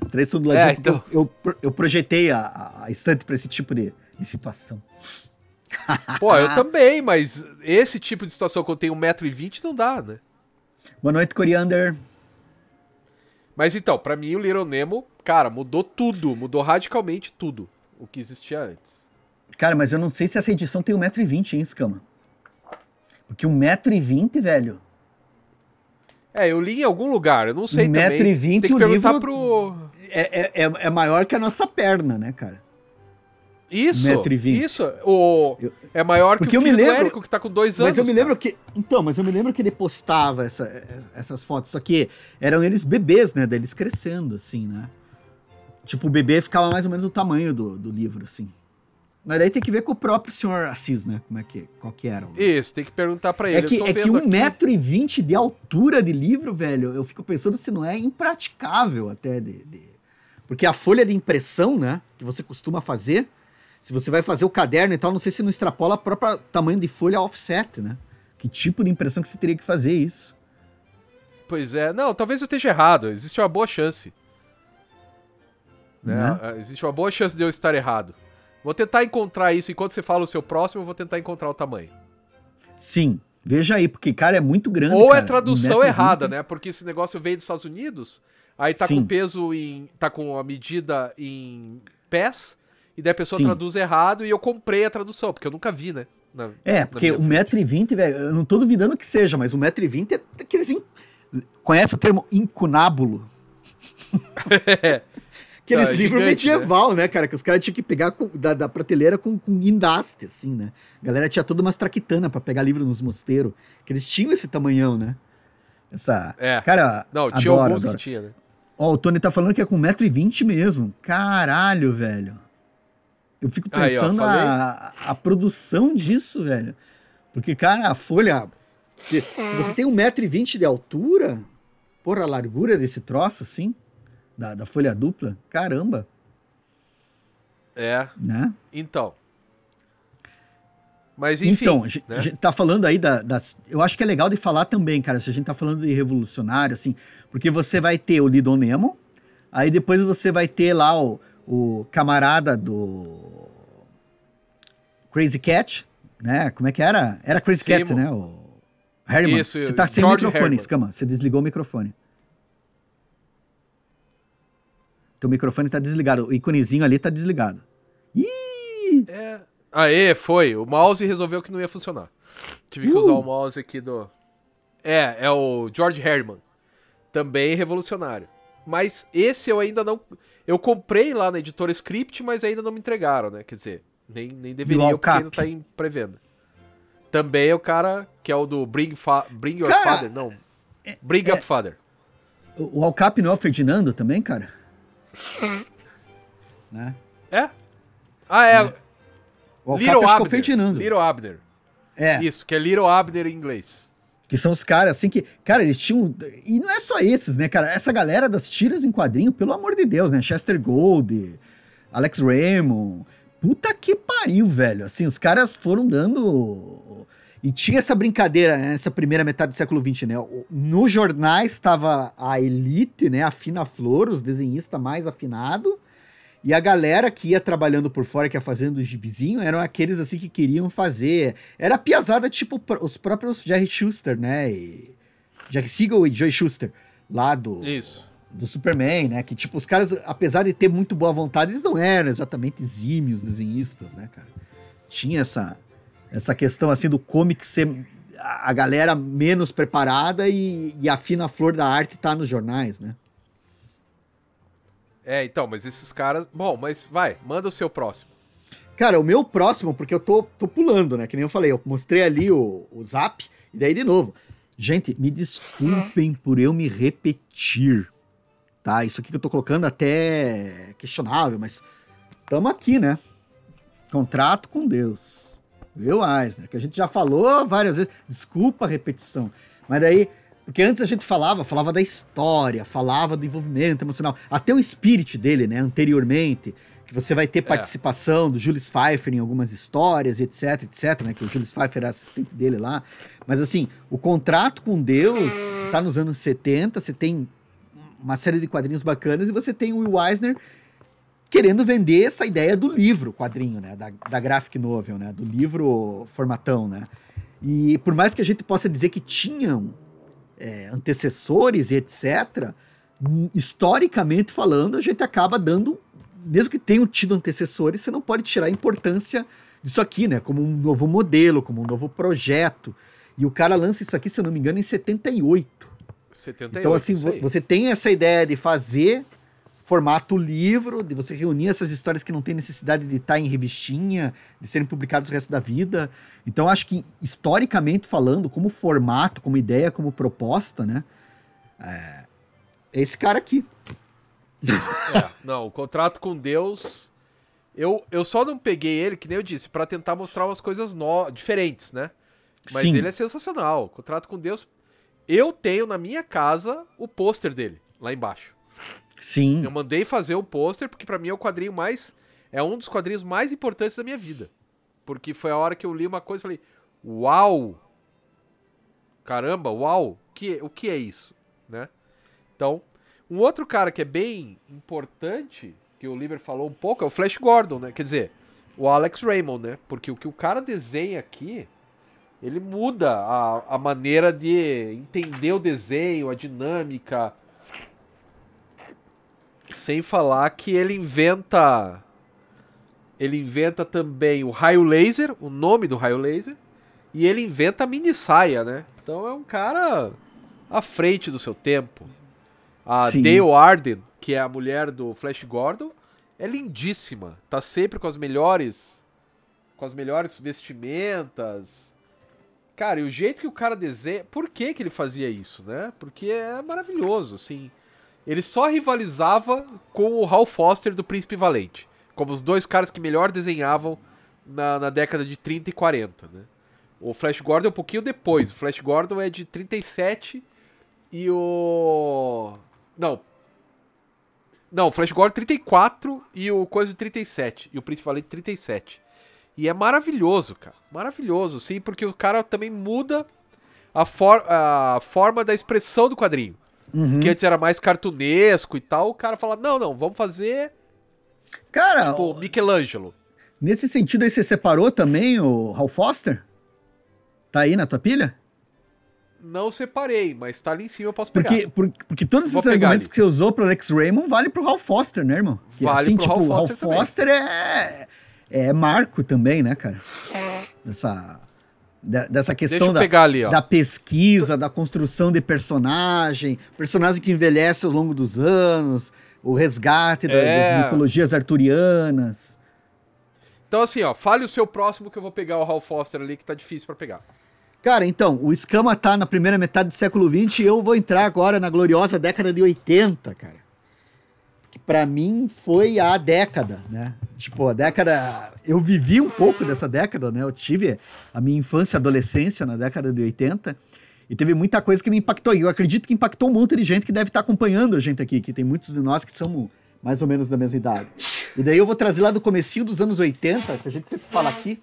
Os três tudo lá É, então. eu, eu, pro- eu projetei a, a- estante pra esse tipo de, de situação. <laughs> Pô, eu também, mas esse tipo de situação que eu tenho 1,20m não dá, né? Boa noite, Coriander. Mas então, pra mim o Little Nemo, cara, mudou tudo. Mudou radicalmente tudo o que existia antes. Cara, mas eu não sei se essa edição tem 1,20m, hein, Escama? Porque 1,20m, velho. É, eu li em algum lugar, eu não sei Um também. metro e vinte, Tem que o perguntar livro- pro... É, é, é, é maior que a nossa perna, né, cara? Isso, Metro e vinte. isso. O... Eu- É maior que Porque o eu me lembro- Érico, que tá com dois anos. Mas eu me cara. lembro que. Então, mas eu me lembro que ele postava essa- essas fotos, só que eram eles bebês, né? Deles crescendo, assim, né? Tipo, o bebê ficava mais ou menos do tamanho do, do livro, assim. Mas daí tem que ver com o próprio senhor Assis, né? Como é que, qual que era. lance. Isso, tem que perguntar pra ele. É que, é que vendo um aqui- metro e vinte de altura de livro, velho, eu fico pensando se não é impraticável até de, de- Porque a folha de impressão, né, que você costuma fazer, se você vai fazer o caderno e tal, não sei se não extrapola o próprio tamanho de folha offset, né? Que tipo de impressão que você teria que fazer isso? Pois é. Não, talvez eu esteja errado. Existe uma boa chance. Né? Né? Ah, Existe uma boa chance de eu estar errado. Vou tentar encontrar isso. Enquanto você fala o seu próximo, eu vou tentar encontrar o tamanho. Sim, veja aí, porque, cara, é muito grande, Ou é cara, tradução 1,20m. errada, né? Porque esse negócio veio dos Estados Unidos, aí tá Sim. com peso em. tá com a medida em pés, e daí a pessoa Sim. traduz errado e eu comprei a tradução, porque eu nunca vi, né? Na- É, porque minha um metro e vinte, velho, eu não tô duvidando que seja, mas um metro e vinte é aqueles... In... Conhece o termo incunábulo? <laughs> Aqueles Não, é livros medieval, né? cara? Que os caras tinham que pegar com- da, da prateleira com, com guindaste, assim, né? A galera tinha toda umas traquitana pra pegar livro nos mosteiros. Que eles tinham esse tamanhão, né? Essa... É. Cara, Não, adoro, tinha alguns adoro. que tinha, né? Ó, o Tony tá falando que é com 1,20m mesmo. Caralho, velho. Eu fico Aí, ó, pensando a, a produção disso, velho. Porque, cara, a folha. Se você tem 1,20m de altura, porra, a largura desse troço, assim, da, da folha dupla, caramba, É, né? então. Mas enfim. então, a gente, né? a gente tá falando aí da- das. Eu acho que é legal de falar também, cara, se a gente tá falando de revolucionário, assim, porque você vai ter o Lidon Nemo, aí depois você vai ter lá o, o camarada do Crazy Cat, né? Como é que era? Era Crazy Cat, né? O Harriman. Isso, você tá sem microfone, Harriman. Scama. Você desligou o microfone. Teu microfone tá desligado. O iconezinho ali tá desligado. Ih! É. Aê, foi. O mouse resolveu que não ia funcionar. Tive que Uh. usar o mouse aqui do. É, é o George Herman. Também revolucionário. Mas esse eu ainda não. Eu comprei lá na editora Script, mas ainda não me entregaram, né? Quer dizer, nem, nem deveria, porque ainda tá em pré-venda. Também é o cara que é o do Bring, Fa Bring Your Cara, Father. Não. Bring é- Up Father. O o Alcap não é o Ferdinando também, cara? <laughs> né? É? Ah, é. O Alcap Little o Abner. Ferdinando. Little Abner. É, Isso, que é Little Abner em inglês. que são os caras assim que. Cara, eles tinham. E não é só esses, né, cara? Essa galera das tiras em quadrinho, pelo amor de Deus, né? Chester Gold, Alex Raymond. Puta que pariu, velho. Assim, os caras foram dando. E tinha essa brincadeira né, nessa primeira metade do século XX, né? Nos jornais estava a elite, né? A fina flor, os desenhistas mais afinados. E a galera que ia trabalhando por fora, que ia fazendo o gibizinho, eram aqueles assim que queriam fazer. Era piazada tipo os próprios Jerry Schuster, né? E Jack Siegel e Joy Schuster, lá do, Isso. do Superman, né? Que tipo, os caras, apesar de ter muito boa vontade, eles não eram exatamente exímios desenhistas, né, cara? Tinha essa, essa questão assim do comic ser a galera menos preparada e, e a fina flor da arte tá nos jornais, né? É, então, mas esses caras. Bom, mas vai, manda o seu próximo. Cara, o meu próximo, porque eu tô, tô pulando, né? Que nem eu falei, eu mostrei ali o, o zap, e daí de novo. Gente, me desculpem por eu me repetir, tá? Isso aqui que eu tô colocando até questionável, mas tamo aqui, né? Contrato com Deus. Viu, Eisner? Que a gente já falou várias vezes. Desculpa a repetição. Mas daí, porque antes a gente falava, falava da história, falava do envolvimento emocional, até o spirit dele, né? Anteriormente, que você vai ter É. participação do Julius Pfeiffer em algumas histórias, etc, etc, né? Que o Julius Pfeiffer era assistente dele lá. Mas assim, o contrato com Deus, você tá nos anos 70, você tem uma série de quadrinhos bacanas e você tem o Will Eisner querendo vender essa ideia do livro quadrinho, né? Da, da graphic novel, né? Do livro formatão, né? E por mais que a gente possa dizer que tinham é, antecessores e etc., historicamente falando, a gente acaba dando, mesmo que tenham tido antecessores, você não pode tirar a importância disso aqui, né? Como um novo modelo, como um novo projeto. E o cara lança isso aqui, se eu não me engano, em 78. 78. Então, assim, você tem essa ideia de fazer formato livro, de você reunir essas histórias que não tem necessidade de estar em revistinha, de serem publicadas o resto da vida. Então, acho que, historicamente falando, como formato, como ideia, como proposta, né? É, é esse cara aqui. É, não, o contrato com Deus. Eu, eu só não peguei ele, que nem eu disse, pra tentar mostrar umas coisas no... diferentes, né? Mas Sim. ele é sensacional. Contrato com Deus. Eu tenho na minha casa o pôster dele, lá embaixo. Sim. Eu mandei fazer o pôster, porque pra mim é o quadrinho mais. É um dos quadrinhos mais importantes da minha vida. Porque foi a hora que eu li uma coisa e falei: Uau! Caramba, uau! Que, o que é isso? Né? Então, um outro cara que é bem importante, que o Liber falou um pouco, é o Flash Gordon, né? Quer dizer, o Alex Raymond, né? Porque o que o cara desenha aqui, ele muda a, a maneira de entender o desenho, a dinâmica. Sem falar que ele inventa. Ele inventa também o raio laser, o nome do raio laser. E ele inventa a mini saia, né? Então é um cara à frente do seu tempo. A Sim. Dale Arden, que é a mulher do Flash Gordon, é lindíssima. Tá sempre com as melhores. Com as melhores vestimentas. Cara, e o jeito que o cara desenha. Por que, que ele fazia isso, né? Porque é maravilhoso, assim. Ele só rivalizava com o Hal Foster do Príncipe Valente. Como os dois caras que melhor desenhavam na, na década de 30 e 40, né? O Flash Gordon é um pouquinho depois. O Flash Gordon é de 37 e o. Não. Não, o Flash Gordon 34 e o Coisa 37. E o Príncipe Valente 37. E é maravilhoso, cara. Maravilhoso, sim, porque o cara também muda a, for a forma da expressão do quadrinho. Uhum. Que antes era mais cartunesco e tal. O cara fala: não, não, vamos fazer Cara, tipo Michelangelo. nesse sentido aí, você separou também o Hal Foster? Tá aí na tua pilha? Não separei, mas tá ali em cima, eu posso pegar. Porque, por- porque todos esses Vou pegar argumentos ali. que você usou pro Alex Raymond vale pro Hal Foster, né, irmão? Que Vale assim, pro tipo, Hal o Hal Foster também. Foster é, é marco também, né, cara? Dessa, de- dessa questão da, ali, da pesquisa, da construção de personagem, personagem que envelhece ao longo dos anos, o resgate da- É. das mitologias arturianas. Então, assim, ó, fale o seu próximo que eu vou pegar o Hal Foster ali, que tá difícil pra pegar. Cara, então, o Escama tá na primeira metade do século XX e eu vou entrar agora na gloriosa década de 80, cara. Pra mim foi a década, né? Tipo, a década. Eu vivi um pouco dessa década, né? Eu tive a minha infância e adolescência na década de 80 e teve muita coisa que me impactou. E eu acredito que impactou um monte de gente que deve estar acompanhando a gente aqui, que tem muitos de nós que são mais ou menos da mesma idade. E daí eu vou trazer lá do comecinho dos anos 80, que a gente sempre fala aqui.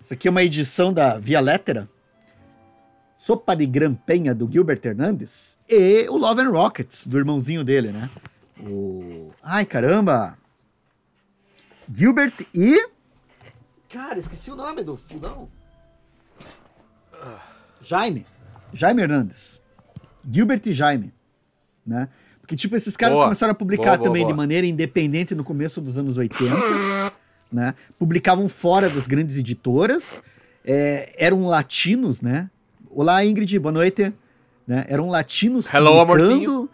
Isso aqui é uma edição da Via Lettera, Sopa de Grampenha do Gilbert Hernandes e o Love and Rockets do irmãozinho dele, né? O Ai, caramba. Gilbert e Cara, esqueci o nome do filão. Jaime. Jaime Hernandes. Gilbert e Jaime, né? Porque, tipo, esses caras boa. começaram a publicar boa, também boa, de maneira independente no começo dos anos 80, né? Publicavam fora das grandes editoras, é, eram latinos, né? Olá, Ingrid, boa noite. Né? Eram latinos Hello, publicando,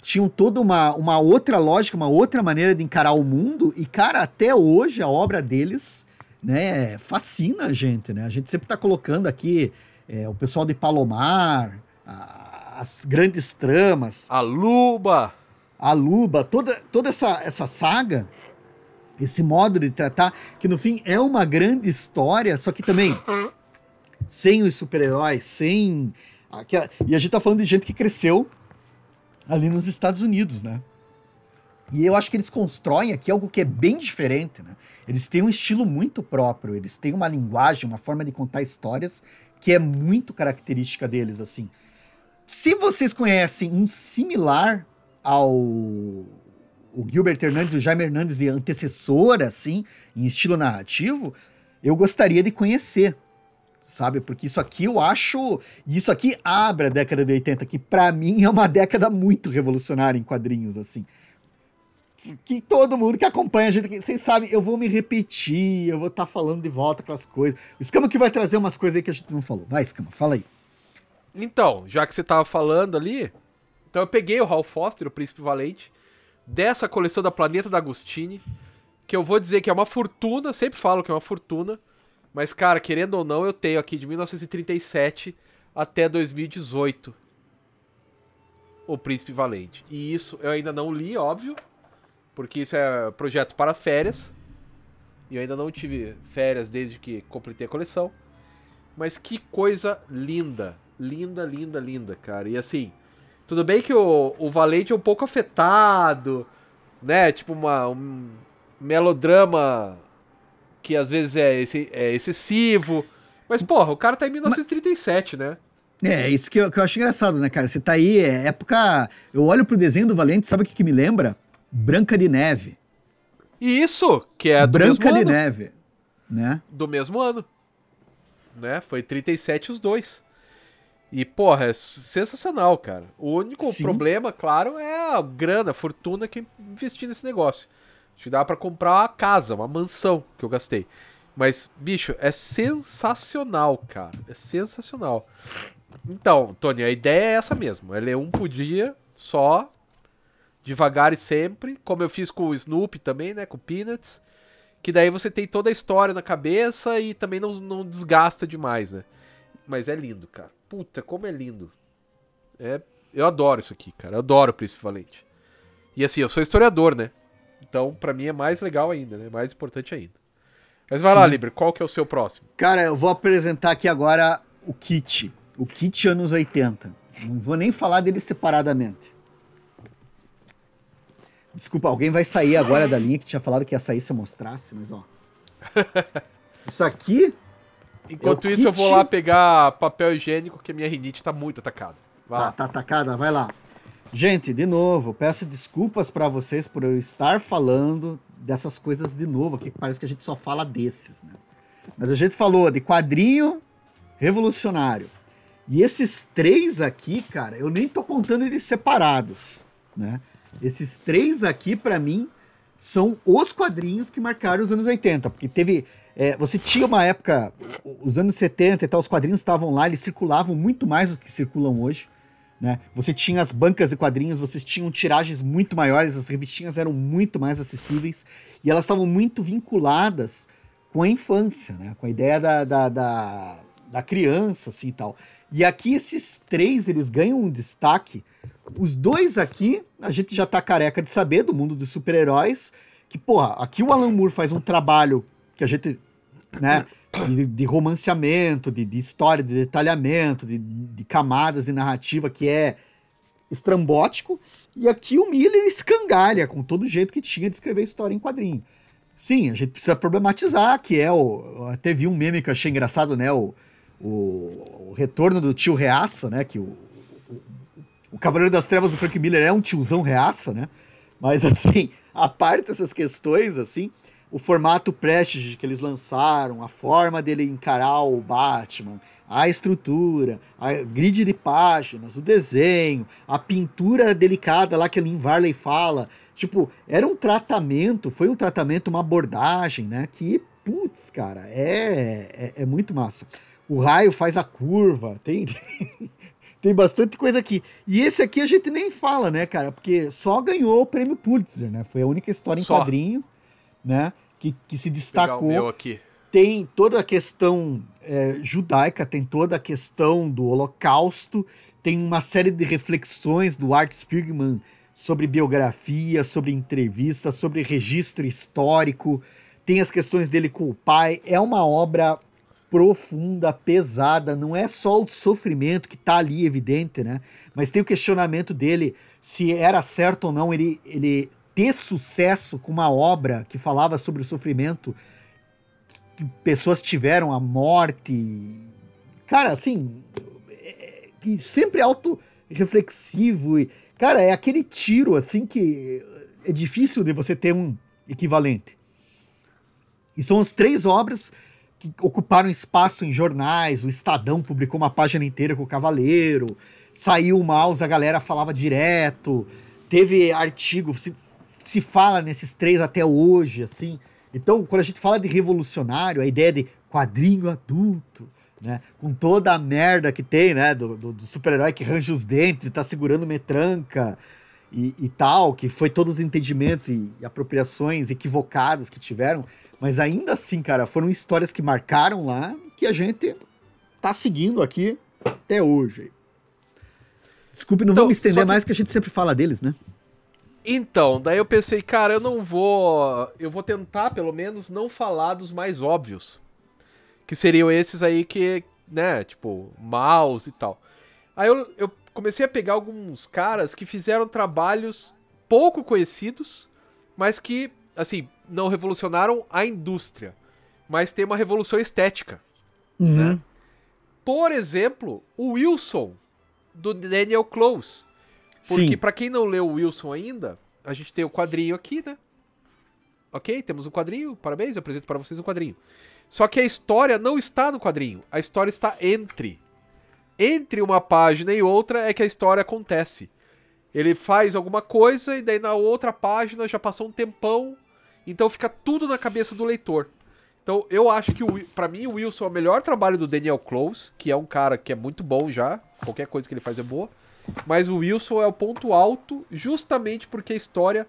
tinham toda uma, uma outra lógica, uma outra maneira de encarar o mundo, e, cara, até hoje a obra deles, né, fascina a gente, né? A gente sempre tá colocando aqui é, o pessoal de Palomar, a, as grandes tramas. A Luba! A Luba, toda, toda essa, essa saga, esse modo de tratar, que no fim é uma grande história, só que também sem os super-heróis, sem. Aquela... E a gente tá falando de gente que cresceu ali nos Estados Unidos, né? E eu acho que eles constroem aqui algo que é bem diferente, né? Eles têm um estilo muito próprio, eles têm uma linguagem, uma forma de contar histórias que é muito característica deles, assim. Se vocês conhecem um similar ao o Gilbert Hernandes e o Jaime Hernandes e antecessor, assim, em estilo narrativo, eu gostaria de conhecer, sabe? Porque isso aqui eu acho. Isso aqui abre a década de 80, que para mim é uma década muito revolucionária em quadrinhos, assim. Que todo mundo que acompanha a gente aqui, vocês sabem, eu vou me repetir, eu vou estar tá falando de volta aquelas coisas. O Escama que vai trazer umas coisas aí que a gente não falou. Vai, Escama, fala aí. Então, já que você tava falando ali, então eu peguei o Hal Foster, o Príncipe Valente, dessa coleção da Planeta da Agostini, que eu vou dizer que é uma fortuna, sempre falo que é uma fortuna, mas cara, querendo ou não, eu tenho aqui de 1937 até 2018 o Príncipe Valente. E isso eu ainda não li, óbvio, porque isso é projeto para as férias. E eu ainda não tive férias desde que completei a coleção. Mas que coisa linda linda, linda, linda, cara. E assim, tudo bem que o, o Valente é um pouco afetado, né? Tipo uma, um melodrama que às vezes é, é excessivo. Mas, porra, o cara tá em 1937, Mas... né? É, isso que eu, que eu acho engraçado, né, cara? Você tá aí, é época. Eu olho pro desenho do Valente, sabe o que, que me lembra? Branca de Neve. Isso, que é do Branca mesmo de ano. Neve, né? Do mesmo ano. Né? Foi 37 os dois. E, porra, é sensacional, cara. O único Sim. problema, claro, é a grana, a fortuna que investi nesse negócio. Acho que dá pra comprar uma casa, uma mansão que eu gastei. Mas, bicho, é sensacional, cara. É sensacional. Então, Tony, a ideia é essa mesmo. É ler um por dia, só, devagar e sempre, como eu fiz com o Snoopy também, né, com o Peanuts. Que daí você tem toda a história na cabeça e também não, não desgasta demais, né? Mas é lindo, cara. Puta, como é lindo. É, eu adoro isso aqui, cara. Eu adoro o Príncipe Valente. E assim, eu sou historiador, né? Então, para mim é mais legal ainda, né? Mais importante ainda. Mas vai Sim. lá, Libre, qual que é o seu próximo? Cara, eu vou apresentar aqui agora o kit. O kit anos 80. Não vou nem falar dele separadamente. Desculpa, alguém vai sair agora da linha que tinha falado que ia sair se eu mostrasse, mas ó. <laughs> Isso aqui Enquanto isso, kit... eu vou lá pegar papel higiênico, que a minha rinite tá muito atacada. Tá, tá atacada? Vai lá. Gente, de novo, peço desculpas para vocês por eu estar falando dessas coisas de novo que parece que a gente só fala desses, né? Mas a gente falou de quadrinho revolucionário. E esses três aqui, cara, eu nem tô contando eles separados, né? Esses três aqui, para mim, são os quadrinhos que marcaram os anos 80, porque teve é, você tinha uma época, os anos 70 e tal, os quadrinhos estavam lá, eles circulavam muito mais do que circulam hoje. Né? Você tinha as bancas de quadrinhos, vocês tinham tiragens muito maiores, as revistinhas eram muito mais acessíveis e elas estavam muito vinculadas com a infância, né? com a ideia da, da, da, da criança assim, e tal. E aqui esses três eles ganham um destaque. Os dois aqui, a gente já tá careca de saber do mundo dos super-heróis, que, porra, aqui o Alan Moore faz um trabalho que a gente, né, de, de romanceamento, de, de, história, de detalhamento, de, de camadas e narrativa que é estrambótico, e aqui o Miller escangalha com todo o jeito que tinha de escrever história em quadrinho. Sim, a gente precisa problematizar, que é o. Até vi um meme que eu achei engraçado, né? O, o, o retorno do tio Reaça, né? Que o, o, o Cavaleiro das Trevas do Frank Miller é um tiozão Reaça, né? Mas <laughs> assim, a parte dessas questões, assim, o formato Prestige que eles lançaram, a forma dele encarar o Batman, a estrutura, a grid de páginas, o desenho, a pintura delicada lá que a Lynn Varley fala. Tipo, era um tratamento, foi um tratamento, uma abordagem, né? Que, putz, cara, é, é, é muito massa. O raio faz a curva, tem, <laughs> tem bastante coisa aqui. E esse aqui a gente nem fala, né, cara? Porque só ganhou o prêmio Pulitzer, né? Foi a única história em só. quadrinho né? Que, que se destacou. aqui. Tem toda a questão é, judaica, tem toda a questão do Holocausto, tem uma série de reflexões do Art Spiegelman sobre biografia, sobre entrevista, sobre registro histórico, tem as questões dele com o pai. É uma obra profunda, pesada, não é só o sofrimento que está ali evidente, né? Mas tem o questionamento dele se era certo ou não ele, ele ter sucesso com uma obra que falava sobre o sofrimento que pessoas tiveram, a morte. Cara, assim, é, sempre auto-reflexivo. E, cara, é aquele tiro, assim, que é difícil de você ter um equivalente. E são as três obras que ocuparam espaço em jornais. O Estadão publicou uma página inteira com o Cavaleiro. Saiu o Mouse, a galera falava direto. Teve artigo, se fala nesses três até hoje, assim. Então, quando a gente fala de revolucionário, a ideia de quadrinho adulto, né? Com toda a merda que tem, né? Do, do, do super-herói que range os dentes e tá segurando metranca e, e tal, que foi todos os entendimentos e, e, apropriações equivocadas que tiveram. Mas ainda assim, cara, foram histórias que marcaram lá que a gente tá seguindo aqui até hoje. Desculpe, não então, vamos estender que... mais que a gente sempre fala deles, né? Então, daí eu pensei, cara, eu não vou. Eu vou tentar, pelo menos, não falar dos mais óbvios. Que seriam esses aí que, né, tipo, mouse e tal. Aí eu, eu comecei a pegar alguns caras que fizeram trabalhos pouco conhecidos, mas que, assim, não revolucionaram a indústria, mas tem uma revolução estética. Uhum. Né? Por exemplo, o Wilson, do Daniel Close porque, para quem não leu o Wilson ainda, a gente tem o quadrinho aqui, né? Ok, temos um quadrinho, parabéns, eu apresento para vocês um quadrinho. Só que a história não está no quadrinho, a história está entre. Entre uma página e outra é que a história acontece. Ele faz alguma coisa e daí na outra página já passou um tempão, então fica tudo na cabeça do leitor. Então eu acho que para mim o Wilson é o melhor trabalho do Daniel Close, que é um cara que é muito bom já, qualquer coisa que ele faz é boa. Mas o Wilson é o ponto alto justamente porque a história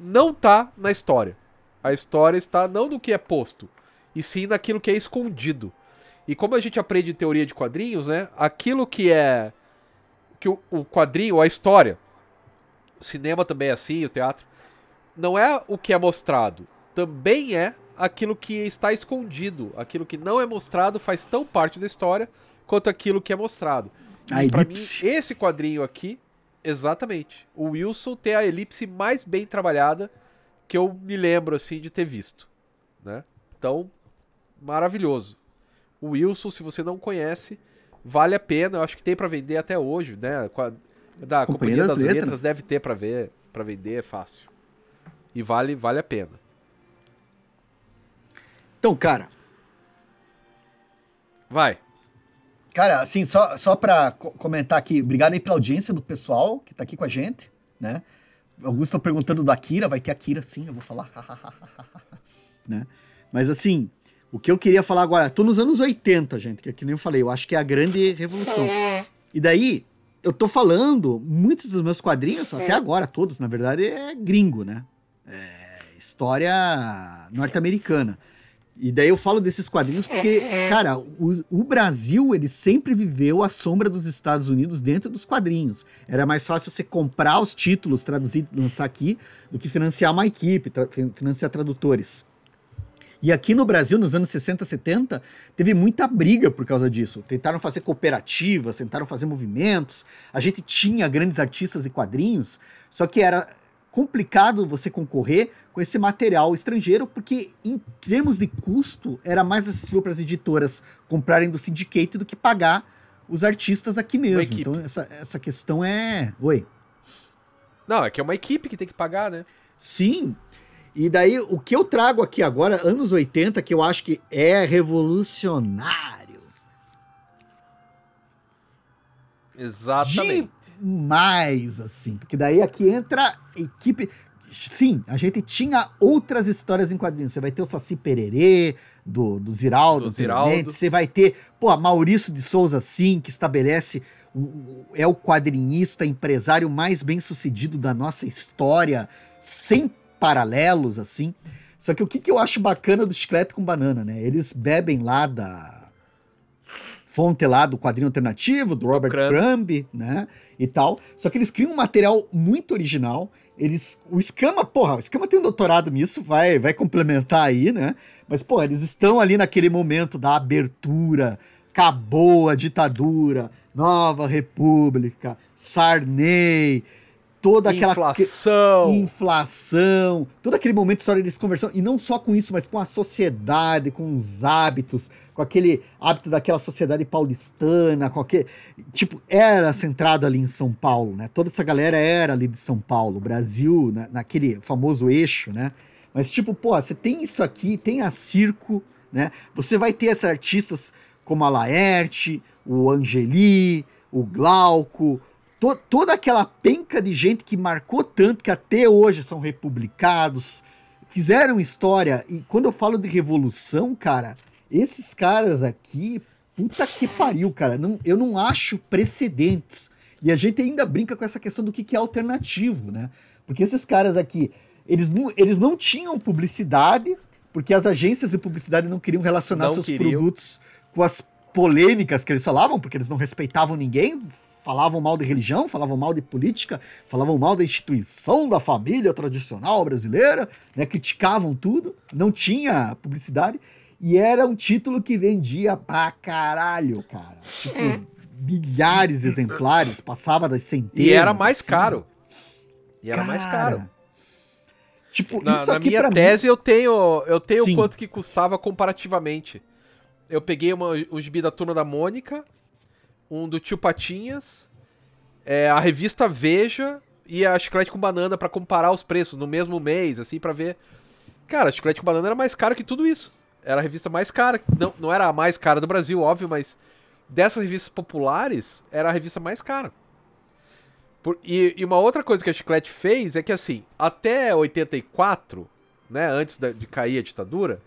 não tá na história. A história está não no que é posto, e sim naquilo que é escondido. E como a gente aprende teoria de quadrinhos, né? Aquilo que é que o, o quadrinho, a história, o cinema também é assim, o teatro, não é o que é mostrado, também é aquilo que está escondido, aquilo que não é mostrado faz tão parte da história quanto aquilo que é mostrado. A pra mim, esse quadrinho aqui, exatamente. O Wilson tem a elipse mais bem trabalhada que eu me lembro, assim, de ter visto. Né? Então, maravilhoso. O Wilson, se você não conhece, vale a pena. Eu acho que tem para vender até hoje, né? Da Companhia, Companhia das, das letras. letras. deve ter para ver, para vender, é fácil. E vale, vale a pena. Então, cara. Vai. Cara, assim, só, só pra comentar aqui, obrigado aí pela audiência do pessoal que tá aqui com a gente, né? Alguns estão perguntando da Kira, vai ter a Kira sim, eu vou falar. <laughs> né? Mas assim, o que eu queria falar agora, tô nos anos 80, gente, que, é que nem eu falei, eu acho que é a grande revolução. E daí, eu tô falando, muitos dos meus quadrinhos, até agora, todos, na verdade, é gringo, né? É história norte-americana. E daí eu falo desses quadrinhos porque, cara, o, o, Brasil, ele sempre viveu à sombra dos Estados Unidos dentro dos quadrinhos. Era mais fácil você comprar os títulos, traduzir, lançar aqui, do que financiar uma equipe, tra financiar tradutores. E aqui no Brasil, nos anos 60, 70, teve muita briga por causa disso. Tentaram fazer cooperativas, tentaram fazer movimentos. A gente tinha grandes artistas e quadrinhos, só que era complicado você concorrer com esse material estrangeiro, porque em termos de custo era mais acessível para as editoras comprarem do Syndicate do que pagar os artistas aqui mesmo. Então essa, essa questão é. Oi. Não, é que é uma equipe que tem que pagar, né? Sim. E daí, o que eu trago aqui agora, anos 80, que eu acho que é revolucionário. Exatamente. Demais, assim. Porque daí aqui entra equipe. Sim, a gente tinha outras histórias em quadrinhos. Você vai ter o Saci Pererê, do, do Ziraldo, do Ziraldo. Você vai ter, pô, Maurício de Souza, sim, que estabelece. é o quadrinista, empresário mais bem sucedido da nossa história, sem paralelos, assim. Só que o que, que eu acho bacana do Chiclete com Banana, né? Eles bebem lá da fonte lá do quadrinho alternativo, do Robert Crumb, né? E tal. Só que eles criam um material muito original. Eles. O Escama, porra, o Escama tem um doutorado nisso, vai, vai complementar aí, né? Mas, porra, eles estão ali naquele momento da abertura, acabou a ditadura, nova república, Sarney toda aquela inflação, inflação, todo aquele momento de história de conversão e não só com isso, mas com a sociedade, com os hábitos, com aquele hábito daquela sociedade paulistana, com aquele, tipo, era centrado ali em São Paulo, né? Toda essa galera era ali de São Paulo, Brasil, né? naquele famoso eixo, né? Mas tipo, pô, você tem isso aqui, tem a circo, né? Você vai ter esses artistas como a Laerte, o Angeli, o Glauco, to, toda aquela penca de gente que marcou tanto que até hoje são republicados, fizeram história. E quando eu falo de revolução, cara, esses caras aqui, puta que pariu, cara. Não, eu não acho precedentes. E a gente ainda brinca com essa questão do que, que é alternativo, né? Porque esses caras aqui, eles não, eles não tinham publicidade, porque as agências de publicidade não queriam relacionar não seus queriam. produtos com as polêmicas que eles falavam, porque eles não respeitavam ninguém, falavam mal de religião, falavam mal de política, falavam mal da instituição da família tradicional brasileira, né? criticavam tudo, não tinha publicidade, e era um título que vendia pra caralho, cara. Tipo, é. milhares de exemplares, passava das centenas. E era mais assim. caro. E era cara, mais caro. Tipo, na, isso na minha tese mim... eu tenho, eu tenho Sim. quanto que custava comparativamente. Eu peguei uma, um gibi da Turma da Mônica, um do Tio Patinhas, é, a revista Veja e a Chiclete com Banana para comparar os preços no mesmo mês, assim, para ver. Cara, a Chiclete com Banana era mais caro que tudo isso. Era a revista mais cara. Não, não era a mais cara do Brasil, óbvio, mas dessas revistas populares, era a revista mais cara. Por, e, e, uma outra coisa que a Chiclete fez é que, assim, até 84, né, antes da, de cair a ditadura,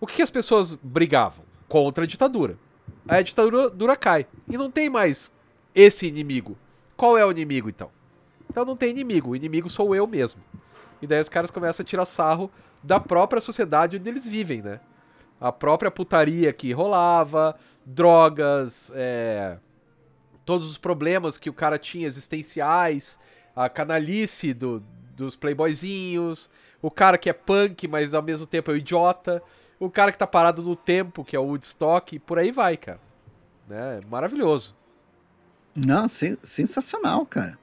o que, que as pessoas brigavam? Contra a ditadura a ditadura cai. E não tem mais esse inimigo. Qual é o inimigo, então? Então não tem inimigo. O inimigo sou eu mesmo. E daí os caras começam a tirar sarro da própria sociedade onde eles vivem, né? A própria putaria que rolava, drogas, é... todos os problemas que o cara tinha existenciais, a canalice do, dos playboyzinhos, o cara que é punk, mas ao mesmo tempo é um idiota o cara que tá parado no tempo, que é o Woodstock, e por aí vai, cara. Né? Maravilhoso. Não, sensacional, cara.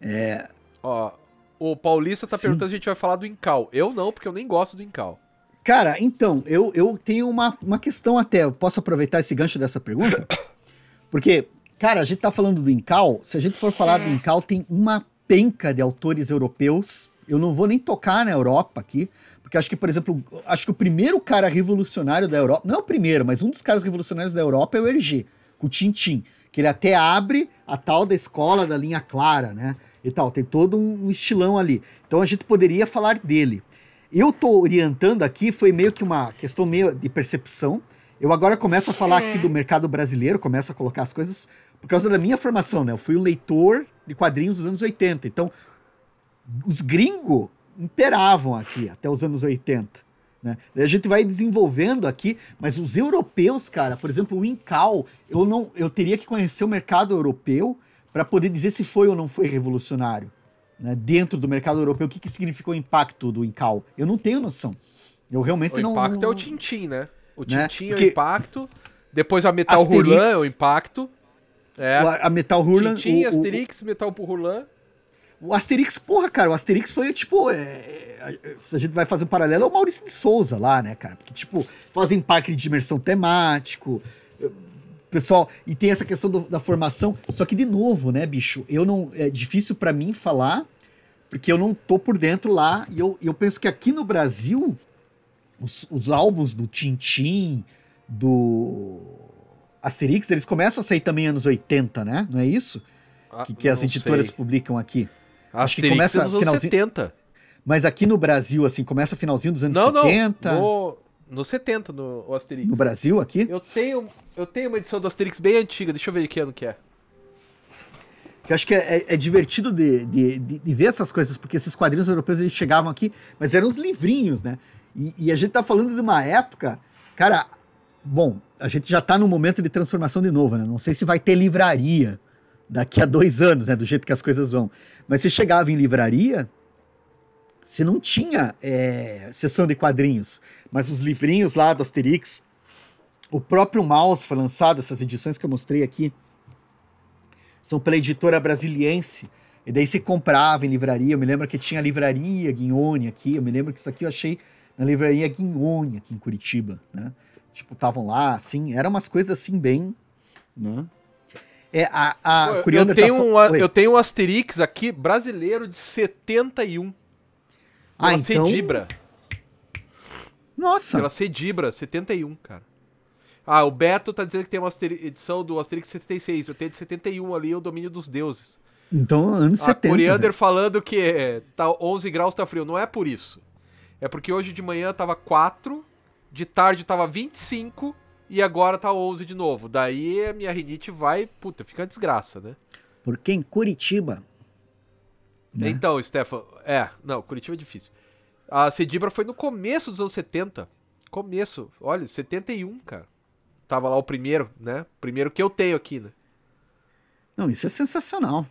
É. Ó, o Paulista tá Sim. perguntando se a gente vai falar do Incal. Eu não, porque eu nem gosto do Incal. Cara, então, eu, eu tenho uma, uma questão até. Eu posso aproveitar esse gancho dessa pergunta? <coughs> Porque, cara, a gente tá falando do Incal. Se a gente for falar do Incal, tem uma penca de autores europeus. Eu não vou nem tocar na Europa aqui, porque acho que, por exemplo, acho que o primeiro cara revolucionário da Europa, não é o primeiro, mas um dos caras revolucionários da Europa é o Hergé, com o Tintin, que ele até abre a tal da escola da linha clara, né? E tal, tem todo um estilão ali. Então a gente poderia falar dele. Eu tô orientando aqui, foi meio que uma questão meio de percepção. Eu agora começo a falar aqui é. do mercado brasileiro, começo a colocar as coisas por causa da minha formação, né? Eu fui um leitor de quadrinhos dos anos 80. Então, os gringos imperavam aqui até os anos 80. Né? A gente vai desenvolvendo aqui, mas os europeus, cara, por exemplo, o Incal, eu não, eu teria que conhecer o mercado europeu para poder dizer se foi ou não foi revolucionário. Né? Dentro do mercado europeu, o que, que significou o impacto do Incal? Eu não tenho noção. Eu realmente o não. O impacto é o Tintin, né? O né? Tintin é o impacto. Depois a Metal Asterix, Hurlan é o impacto. É. A Metal Hurlan. Tintin, o, Asterix, o, Metal Hurlan. O Asterix, porra, cara, o Asterix foi tipo. É, se a gente vai fazer um paralelo, é o Maurício de Souza lá, né, cara? Porque, tipo, fazem parque de imersão temático. Pessoal, e tem essa questão do, da formação. Só que, de novo, né, bicho? Eu não. É difícil para mim falar, porque eu não tô por dentro lá. E eu, eu penso que aqui no Brasil, os, os álbuns do Tintim, do Asterix, eles começam a sair também anos 80, né? Não é isso? Ah, que, que as editoras sei. publicam aqui. Acho que começa é nos anos 70. Mas aqui no Brasil, assim, começa finalzinho dos anos não, 70. Não, no, no 70, no o Asterix. No Brasil, aqui? Eu tenho, eu tenho uma edição do Asterix bem antiga, deixa eu ver que ano que é. Eu acho que é, é, é divertido de, de, de, de, ver essas coisas, porque esses quadrinhos europeus eles chegavam aqui, mas eram uns livrinhos, né? E, e, a gente tá falando de uma época, cara, bom, a gente já tá num momento de transformação de novo, né? Não sei se vai ter livraria daqui a dois anos, né? Do jeito que as coisas vão. Mas você chegava em livraria, você não tinha é, sessão de quadrinhos, mas os livrinhos lá do Asterix, o próprio Mouse foi lançado, essas edições que eu mostrei aqui, são pela editora brasiliense. E daí você comprava em livraria. Eu me lembro que tinha a livraria Guignone aqui. Eu me lembro que isso aqui eu achei na livraria Guignone aqui em Curitiba, né? Tipo, estavam lá, assim, eram umas coisas assim bem, né? É, a, a Pô, eu, tenho tá... um, eu tenho um Asterix aqui brasileiro de 71. Ah, Pela então... Cedibra. Nossa. Pela Cedibra, 71, cara. Ah, o Beto tá dizendo que tem uma edição do Asterix 76. Eu tenho de 71 ali, o Domínio dos Deuses. Então, anos a 70. Coriander falando que é, tá 11 graus, tá frio. Não é por isso. É porque hoje de manhã tava 4, de tarde tava 25 e agora tá 11 de novo. Daí a minha rinite vai, puta, fica uma desgraça, né? Porque em Curitiba. Né? Então, Stefan, é, não, Curitiba é difícil. A Cedibra foi no começo dos anos 70. Começo, olha, 71, cara. Tava lá o primeiro, né? Primeiro que eu tenho aqui, né? Não, isso é sensacional.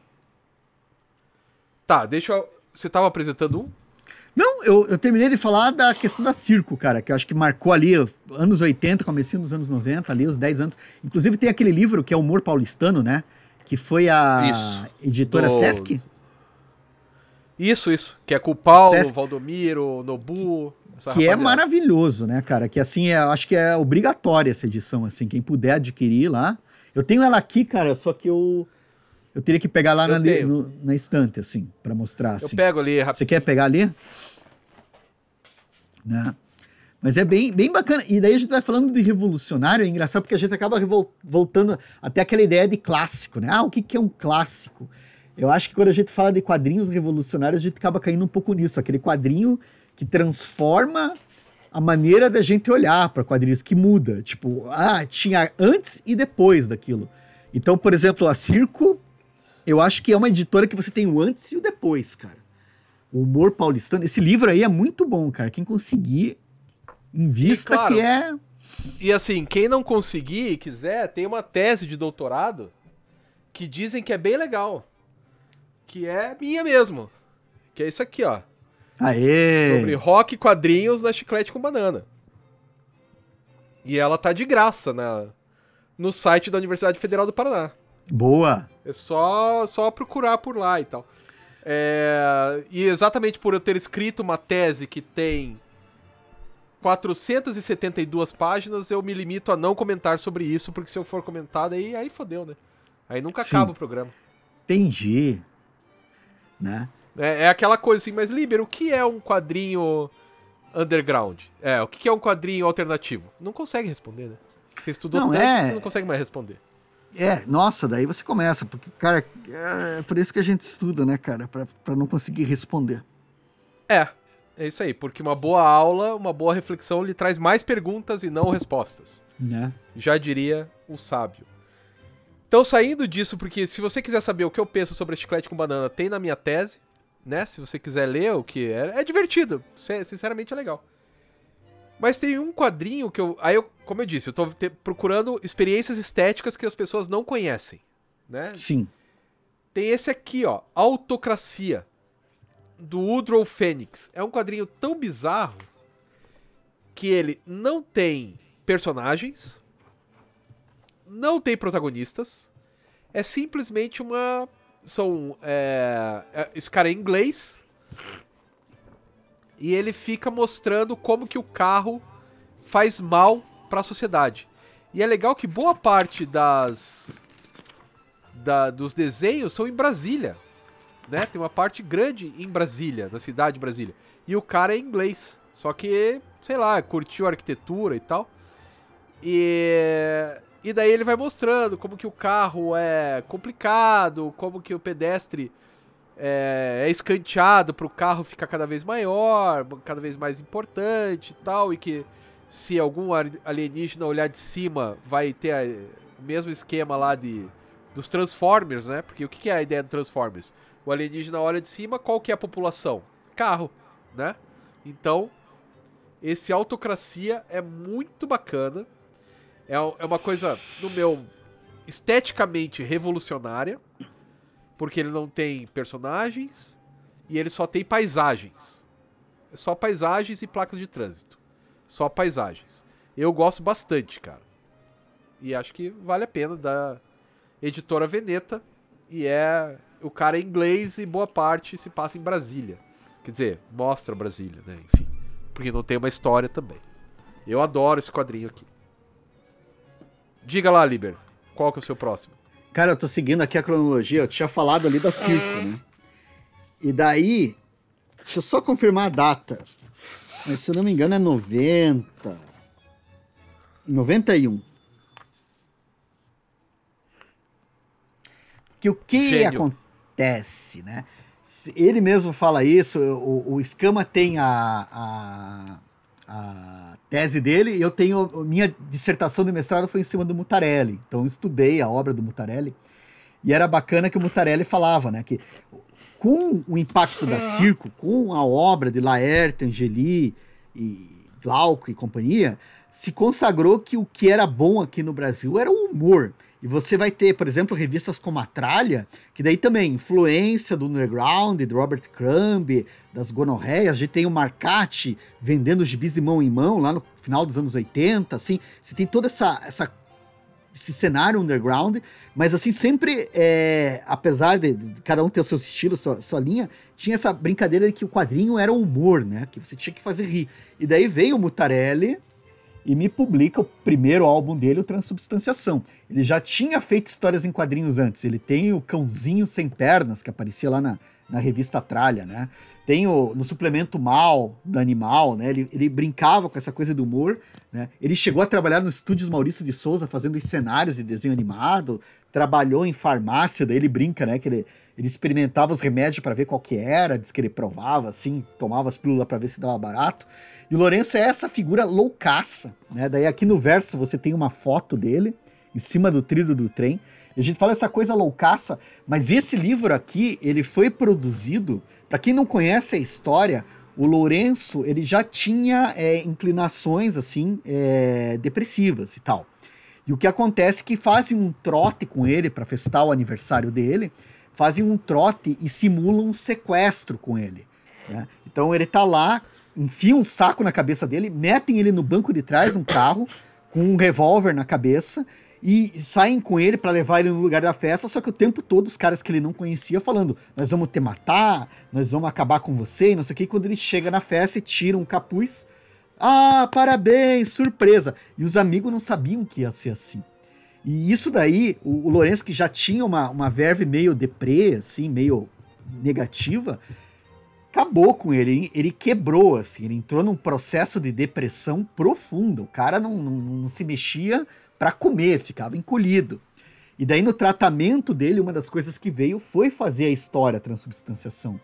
Tá, deixa eu. Você tava apresentando um? Não, eu, eu terminei de falar da questão da circo, cara, que eu acho que marcou ali anos 80, comecinho dos anos 90, ali os 10 anos. Inclusive tem aquele livro que é Humor Paulistano, né? Que foi a isso. editora Do... Sesc. Isso, isso. Que é com o Paulo, Sesc... Valdomiro, Nobu. Que é maravilhoso, né, cara? Que assim, é, eu acho que é obrigatória essa edição, assim, quem puder adquirir lá. Eu tenho ela aqui, cara, só que eu eu teria que pegar lá na, no, na, estante, assim, para mostrar. Assim. Eu pego ali rapidinho. Você quer pegar ali? Né? Mas é bem, bem bacana. E daí a gente vai falando de revolucionário, é engraçado porque a gente acaba voltando até aquela ideia de clássico, né? Ah, o que, que é um clássico? Eu acho que quando a gente fala de quadrinhos revolucionários, a gente acaba caindo um pouco nisso. Aquele quadrinho que transforma a maneira da gente olhar para quadrinhos, que muda. Tipo, ah, tinha antes e depois daquilo. Então, por exemplo, a Circo eu acho que é uma editora que você tem o antes e o depois, cara. O humor paulistano. Esse livro aí é muito bom, cara. Quem conseguir, invista e, claro, que é. E assim, quem não conseguir e quiser, tem uma tese de doutorado que dizem que é bem legal. Que é minha mesmo. Que é isso aqui, ó. Aê! Sobre rock e quadrinhos na chiclete com banana. E ela tá de graça na, no site da Universidade Federal do Paraná. Boa! É só, só procurar por lá e tal. É, e exatamente por eu ter escrito uma tese que tem 472 páginas, eu me limito a não comentar sobre isso, porque se eu for comentar, aí, aí fodeu, né? Aí nunca Sim. acaba o programa. Entendi. Né? É, é, aquela coisa assim, mas Liber, o que é um quadrinho underground? É, o que é um quadrinho alternativo? Não consegue responder, né? Você estudou não, tanto, é... você não consegue mais responder. É, nossa, daí você começa, porque, cara, é por isso que a gente estuda, né, cara, pra, pra não conseguir responder. É, é isso aí, porque uma boa aula, uma boa reflexão lhe traz mais perguntas e não respostas. Né? Já diria o sábio. Então, saindo disso, porque se você quiser saber o que eu penso sobre a chiclete com banana, tem na minha tese, né? Se você quiser ler o que é, é divertido, sinceramente é legal. Mas tem um quadrinho que eu. Aí eu, como eu disse, eu tô te, procurando experiências estéticas que as pessoas não conhecem. Né? Sim. Tem esse aqui, ó. Autocracia. Do Woodrow Phoenix. É um quadrinho tão bizarro que ele não tem personagens, não tem protagonistas, é simplesmente uma são. É, é, esse cara é inglês. E ele fica mostrando como que o carro faz mal para a sociedade. E é legal que boa parte das da, dos desenhos são em Brasília, né? Tem uma parte grande em Brasília, na cidade de Brasília. E o cara é inglês, só que, sei lá, curtiu a arquitetura e tal. E e daí ele vai mostrando como que o carro é complicado, como que o pedestre é, é escanteado para o carro ficar cada vez maior, cada vez mais importante e tal, e que se algum alienígena olhar de cima vai ter a, o mesmo esquema lá de dos Transformers, né? Porque o que é a ideia do Transformers? O alienígena olha de cima, qual que é a população? Carro, né? Então, esse Autocracia é muito bacana. É, é uma coisa, no meu, esteticamente revolucionária, porque ele não tem personagens e ele só tem paisagens. Só paisagens e placas de trânsito. Só paisagens. Eu gosto bastante, cara. E acho que vale a pena da editora Veneta. E é. O cara é inglês e boa parte se passa em Brasília. Quer dizer, mostra Brasília, né? Enfim. Porque não tem uma história também. Eu adoro esse quadrinho aqui. Diga lá, Liber, qual que é o seu próximo? Cara, eu tô seguindo aqui a cronologia, eu tinha falado ali da Circo, né? E daí, deixa eu só confirmar a data. Mas se eu não me engano é 90. 91. Que o que Gênio. acontece, né? Ele mesmo fala isso, o, o Escama tem a, a, a tese dele e eu tenho. Minha dissertação de mestrado foi em cima do Mutarelli. Então eu estudei a obra do Mutarelli. E era bacana que o Mutarelli falava, né? Que com o impacto da Circo, com a obra de Laerte, Angeli e Glauco e companhia, se consagrou que o que era bom aqui no Brasil era o humor. E você vai ter, por exemplo, revistas como a Tralha, que daí também influência do underground, do Robert Crumb, das gonorreias. A gente tem o Marcati vendendo gibis de mão em mão lá no final dos anos 80, assim. Você tem toda essa, essa esse cenário underground, mas assim, sempre, é, apesar de, de, cada um ter o seu estilo, sua, sua linha, tinha essa brincadeira de que o quadrinho era humor, né? Que você tinha que fazer rir. E daí veio o Mutarelli, e me publica o primeiro álbum dele, o Transubstanciação. Ele já tinha feito histórias em quadrinhos antes. Ele tem o Cãozinho Sem Pernas, que aparecia lá na, na revista Tralha, né? Tem o, no suplemento Mal, do Animal, né? Ele, ele brincava com essa coisa do humor, né? Ele chegou a trabalhar no estúdios Maurício de Souza, fazendo cenários de desenho animado, trabalhou em farmácia, daí ele brinca, né? Que ele, ele experimentava os remédios para ver qual que era, diz que ele provava, assim, tomava as pílulas para ver se dava barato. E o Lourenço é essa figura loucaça, né? Daí aqui no verso você tem uma foto dele, em cima do trilho do trem, e a gente fala essa coisa loucaça, mas esse livro aqui, ele foi produzido, para quem não conhece a história, o Lourenço, ele já tinha é, inclinações, assim, é, depressivas e tal. E o que acontece é que fazem um trote com ele para festar o aniversário dele, fazem um trote e simulam um sequestro com ele. Né? Então ele tá lá, enfiam um saco na cabeça dele, metem ele no banco de trás de um carro, com um revólver na cabeça, e saem com ele para levar ele no lugar da festa, só que o tempo todo os caras que ele não conhecia falando: Nós vamos te matar, nós vamos acabar com você, e não sei o que. Quando ele chega na festa e tira um capuz, ah, parabéns, surpresa! E os amigos não sabiam que ia ser assim. E isso daí, o, o Lourenço, que já tinha uma, uma verve meio deprê, assim, meio negativa, acabou com ele. Ele quebrou, assim, ele entrou num processo de depressão profunda. O cara não, não, não se mexia para comer, ficava encolhido. E daí no tratamento dele, uma das coisas que veio foi fazer a história transubstanciação.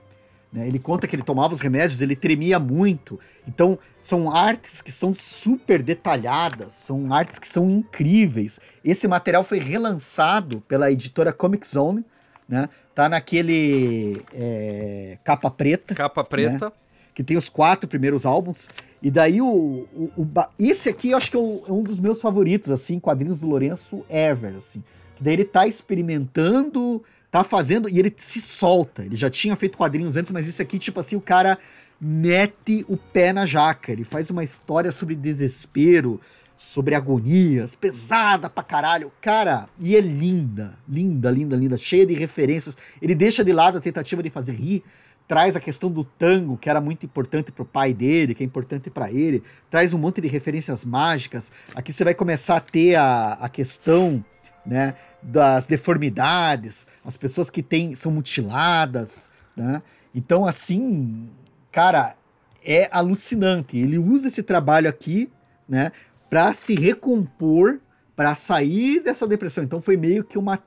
Né? Ele conta que ele tomava os remédios, ele tremia muito. Então, são artes que são super detalhadas, são artes que são incríveis. Esse material foi relançado pela editora Comic Zone, né? Tá naquele é, capa preta. Capa preta. Né? Que tem os quatro primeiros álbuns. E daí o, o, o, esse aqui eu acho que é, o, é, um dos meus favoritos, assim, quadrinhos do Lourenço ever, assim. Daí ele tá experimentando, tá fazendo e ele se solta. Ele já tinha feito quadrinhos antes, mas isso aqui tipo assim, o cara mete o pé na jaca. Ele faz uma história sobre desespero, sobre agonias, pesada pra caralho. Cara, e é linda, linda, linda, linda, cheia de referências. Ele deixa de lado a tentativa de fazer rir, traz a questão do tango, que era muito importante pro pai dele, que é importante para ele, traz um monte de referências mágicas. Aqui você vai começar a ter a, a questão, né, das deformidades, as pessoas que têm, são mutiladas, né? Então, assim, cara, é alucinante. Ele usa esse trabalho aqui, né, para se recompor, para sair dessa depressão. Então foi meio que uma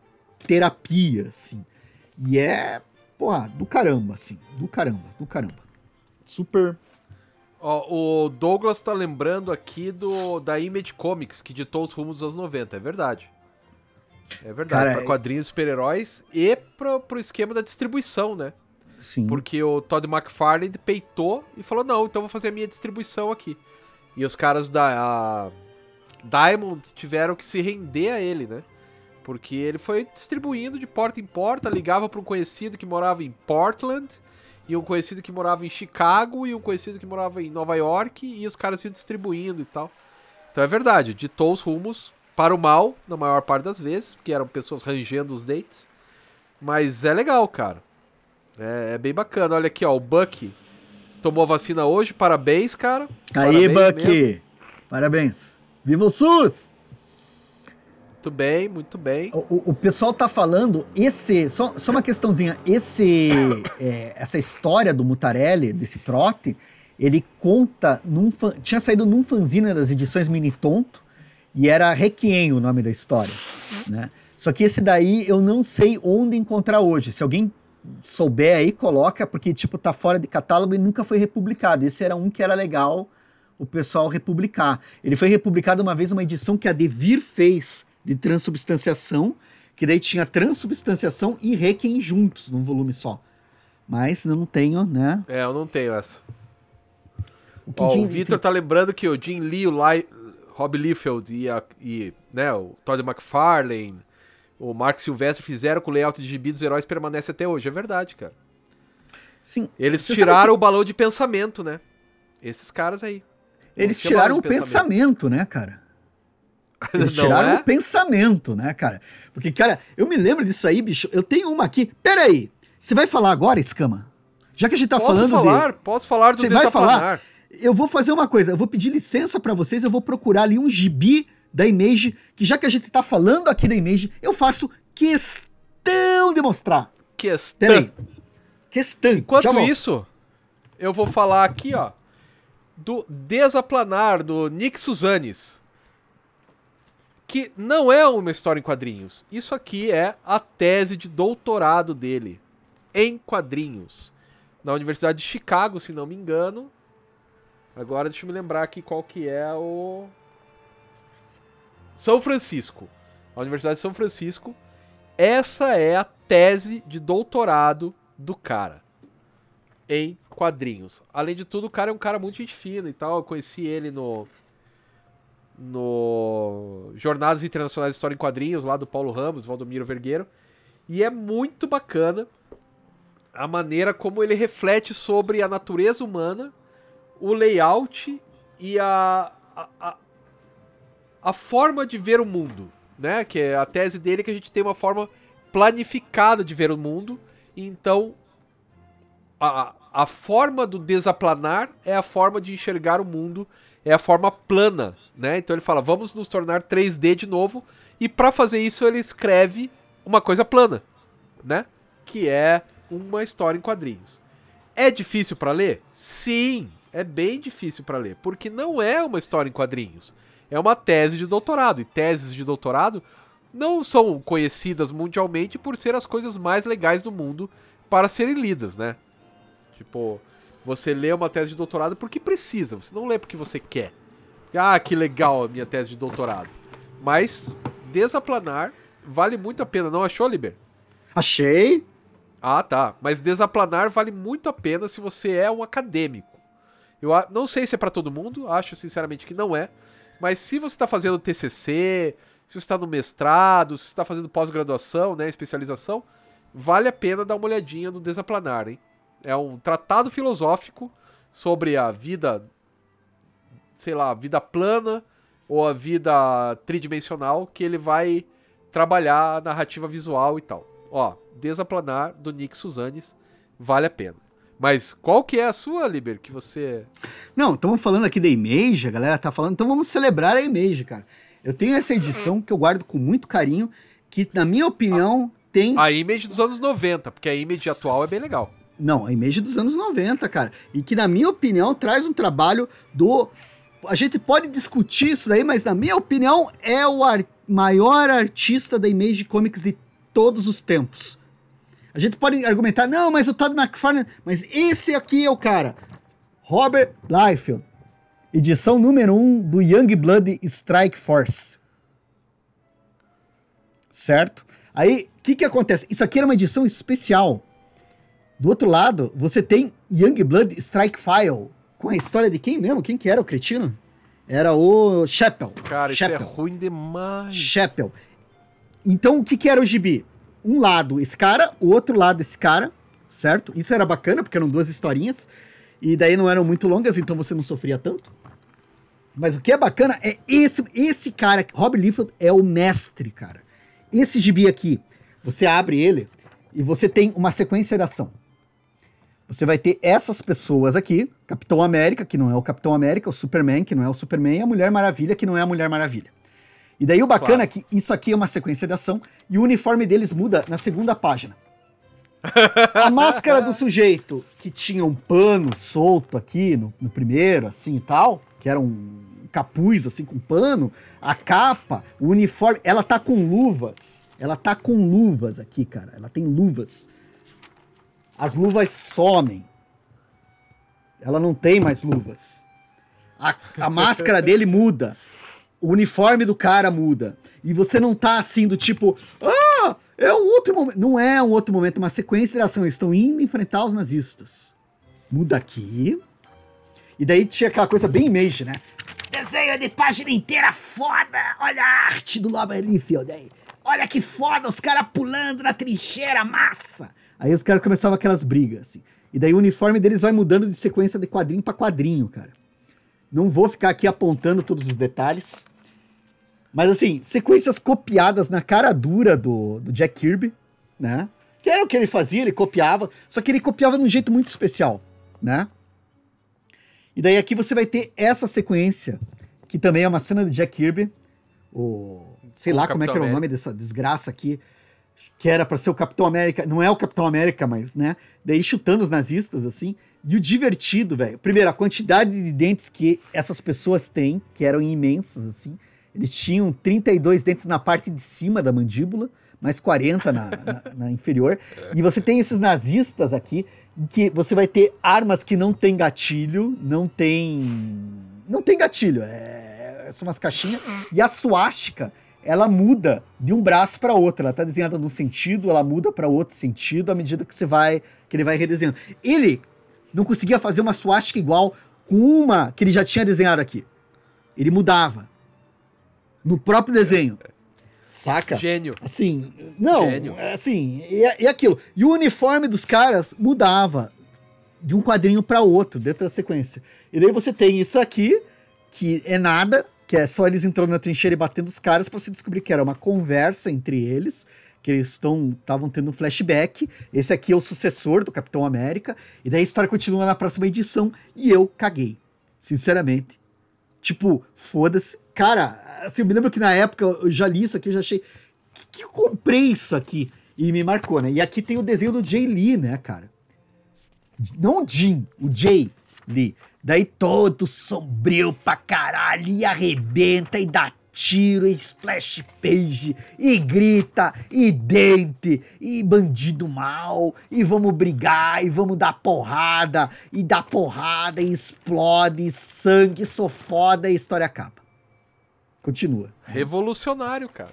terapia, assim. E é, porra, do caramba, assim, do caramba, do caramba. Super Ó, o Douglas tá lembrando aqui do da Image Comics, que ditou os rumos dos anos 90, é verdade. É verdade, pra é- quadrinhos super-heróis e pro, pro esquema da distribuição, né? sim. Porque o Todd McFarlane peitou e falou: não, então vou fazer a minha distribuição aqui. E os caras da a Diamond tiveram que se render a ele, né? Porque ele foi distribuindo de porta em porta, ligava para um conhecido que morava em Portland, e um conhecido que morava em Chicago, e um conhecido que morava em Nova York, e os caras iam distribuindo e tal. Então é verdade, ditou os rumos para o mal, na maior parte das vezes, porque eram pessoas rangendo os dates. Mas é legal, cara. É, é bem bacana. Olha aqui, ó, o Bucky tomou a vacina hoje, parabéns, cara. Aí, Parabéns Bucky. mesmo. Parabéns. Viva o SUS! Muito bem, muito bem. O, o- pessoal tá falando, esse. Só, só uma questãozinha. Esse. é, essa história do Mutarelli, desse trote, ele conta num. tinha saído num fanzine das edições Mini Tonto, e era Requiem o nome da história. Né? Só que esse daí eu não sei onde encontrar hoje. Se alguém souber aí, coloca, porque, tipo, tá fora de catálogo e nunca foi republicado. Esse era um que era legal o pessoal republicar. Ele foi republicado uma vez uma edição que a Devir fez de transubstanciação, que daí tinha transubstanciação e Requiem juntos num volume só. Mas não tenho, né? É, eu não tenho essa. O Jim- o Victor tá lembrando que o Jim Lee, o Li Rob Liefeld e, a- e né, o Todd McFarlane, o Mark Silvestre fizeram com o layout de gibi dos heróis permanece até hoje. É verdade, cara. Sim, Eles tiraram sabe o balão de pensamento, né? Esses caras aí. eles tiraram o de pensamento, né, cara? <laughs> Eles Não tiraram é? o pensamento, né, cara? Porque, cara, eu me lembro disso aí, bicho. Eu tenho uma aqui. Pera aí. Você vai falar agora, Escama? Já que a gente tá Posso falando falar, de... posso falar do Você vai falar? Eu vou fazer uma coisa. Eu vou pedir licença pra vocês. Eu vou procurar ali um gibi da Image, que já que a gente tá falando aqui da Image, eu faço questão de mostrar. Questão. Pera aí. Questão. Enquanto isso, eu vou falar aqui, ó, do Desaplanar, do Nick Suzanes. Que não é uma história em quadrinhos. Isso aqui é a tese de doutorado dele. Em quadrinhos. Na Universidade de Chicago, se não me engano. Agora deixa eu me lembrar aqui qual que é o. São Francisco. A Universidade de São Francisco. Essa é a tese de doutorado do cara em quadrinhos. Além de tudo, o cara é um cara muito gente fina e tal. Eu conheci ele no no Jornadas Internacionais de História em Quadrinhos, lá do Paulo Ramos, Valdomiro Vergueiro. E é muito bacana a maneira como ele reflete sobre a natureza humana, o layout e a, a, a, a forma de ver o mundo, né? Que é a tese dele que a gente tem uma forma planificada de ver o mundo, então a, a forma do desaplanar é a forma de enxergar o mundo, é a forma plana, né? Então ele fala, vamos nos tornar 3D de novo, e para fazer isso ele escreve uma coisa plana, né? Que é uma história em quadrinhos. É difícil para ler? Sim, é bem difícil para ler, porque não é uma história em quadrinhos. É uma tese de doutorado, e teses de doutorado não são conhecidas mundialmente por ser as coisas mais legais do mundo para serem lidas, né? Tipo, você lê uma tese de doutorado porque precisa, você não lê porque você quer. Ah, que legal a minha tese de doutorado. Mas desaplanar vale muito a pena, não achou, Liber? Achei. Ah, tá. Mas desaplanar vale muito a pena se você é um acadêmico. Eu não sei se é pra todo mundo, acho sinceramente que não é. Mas se você tá fazendo TCC, se você está no mestrado, se está fazendo pós-graduação, né, especialização, vale a pena dar uma olhadinha no Desaplanar, hein? É um tratado filosófico sobre a vida, sei lá, vida plana, ou a vida tridimensional que ele vai trabalhar a narrativa visual e tal. Ó, Desaplanar do Nick Suzanes, vale a pena. Mas qual que é a sua, Liber, que você... Não, estamos falando aqui da Image, a galera tá falando, então vamos celebrar a Image, cara. Eu tenho essa edição que eu guardo com muito carinho, que na minha opinião tem... A Image dos anos 90, porque a Image atual é bem legal. Não, a Image dos anos 90, cara. E que, na minha opinião, traz um trabalho do. A gente pode discutir isso daí, mas, na minha opinião, é o ar... maior artista da Image Comics de todos os tempos. A gente pode argumentar, não, mas o Todd McFarlane. Mas esse aqui é o cara. Robert Liefeld. Edição número 1 um do Young Blood Strike Force. Certo? Aí, o que que acontece? Isso aqui era uma edição especial. Do outro lado, você tem Young Blood Strike File. Com a história de quem mesmo? Quem que era o cretino? Era o Chappell. Cara, Chappell. isso é ruim demais. Chappell. Então, o que, que era o gibi? Um lado esse cara, o outro lado esse cara, certo? Isso era bacana, porque eram duas historinhas. E daí não eram muito longas, então você não sofria tanto. Mas o que é bacana é esse, esse cara, Rob Liefeld, é o mestre, cara. Esse gibi aqui, você abre ele e você tem uma sequência de ação. Você vai ter essas pessoas aqui, Capitão América, que não é o Capitão América, o Superman, que não é o Superman, e a Mulher Maravilha, que não é a Mulher Maravilha. E daí o bacana Claro. é que isso aqui é uma sequência de ação e o uniforme deles muda na segunda página. <laughs> A máscara do sujeito, que tinha um pano solto aqui no, no primeiro, assim e tal, que era um capuz assim com pano, a capa, o uniforme, ela tá com luvas. Ela tá com luvas aqui, cara. Ela tem luvas. As luvas somem. Ela não tem mais luvas. A, a máscara dele muda. O uniforme do cara muda. E você não tá assim do tipo, ah, é um outro momento. Não é um outro momento, é uma sequência de ação. Eles estão indo enfrentar os nazistas. Muda aqui. E daí tinha aquela coisa bem image, né? Desenho de página inteira foda! Olha a arte do Robert Liefeld aí. Olha que foda, os caras pulando na trincheira, massa! Aí os caras começavam aquelas brigas, assim. E daí o uniforme deles vai mudando de sequência de quadrinho pra quadrinho, cara. Não vou ficar aqui apontando todos os detalhes. Mas assim, sequências copiadas na cara dura do, do Jack Kirby, né? Que era o que ele fazia, ele copiava, só que ele copiava de um jeito muito especial, né? E daí aqui você vai ter essa sequência, que também é uma cena do Jack Kirby, o sei Com lá o como é que Capitão era o nome dessa desgraça aqui, que era pra ser o Capitão América, não é o Capitão América, mas, né? Daí chutando os nazistas, assim. E o divertido, velho. Primeiro, a quantidade de dentes que essas pessoas têm, que eram imensas, assim. Eles tinham 32 dentes na parte de cima da mandíbula, mais 40 na, na- na inferior. E você tem esses nazistas aqui, que você vai ter armas que não tem gatilho, não tem. Não tem gatilho, é, são umas caixinhas. E a suástica, ela muda de um braço para outro. Ela tá desenhada num sentido, ela muda para outro sentido à medida que você vai, que ele vai redesenhando. Ele não conseguia fazer uma suástica igual com uma que ele já tinha desenhado aqui. Ele mudava no próprio desenho. Saca? Gênio. Assim, não, Gênio. assim, e, e aquilo. E o uniforme dos caras mudava de um quadrinho para outro dentro da sequência. E daí você tem isso aqui, que é nada, que é só eles entrando na trincheira e batendo os caras pra você descobrir que era uma conversa entre eles, que eles estavam tendo um flashback. Esse aqui é o sucessor do Capitão América. E daí a história continua na próxima edição e eu caguei, sinceramente. Tipo, foda-se. Cara, assim, eu me lembro que na época eu já li isso aqui, eu já achei. Que, que eu comprei isso aqui? E me marcou, né? E aqui tem o desenho do Jay Lee, né, cara? Não o Jim, o Jay Lee. Daí todo sombrio pra caralho, e arrebenta, e dá tiro, e splash page, e grita, e dente, e bandido mal, e vamos brigar, e vamos dar porrada, e dá porrada, e explode, e sangue, sou foda, e a história acaba. Continua. Revolucionário, cara.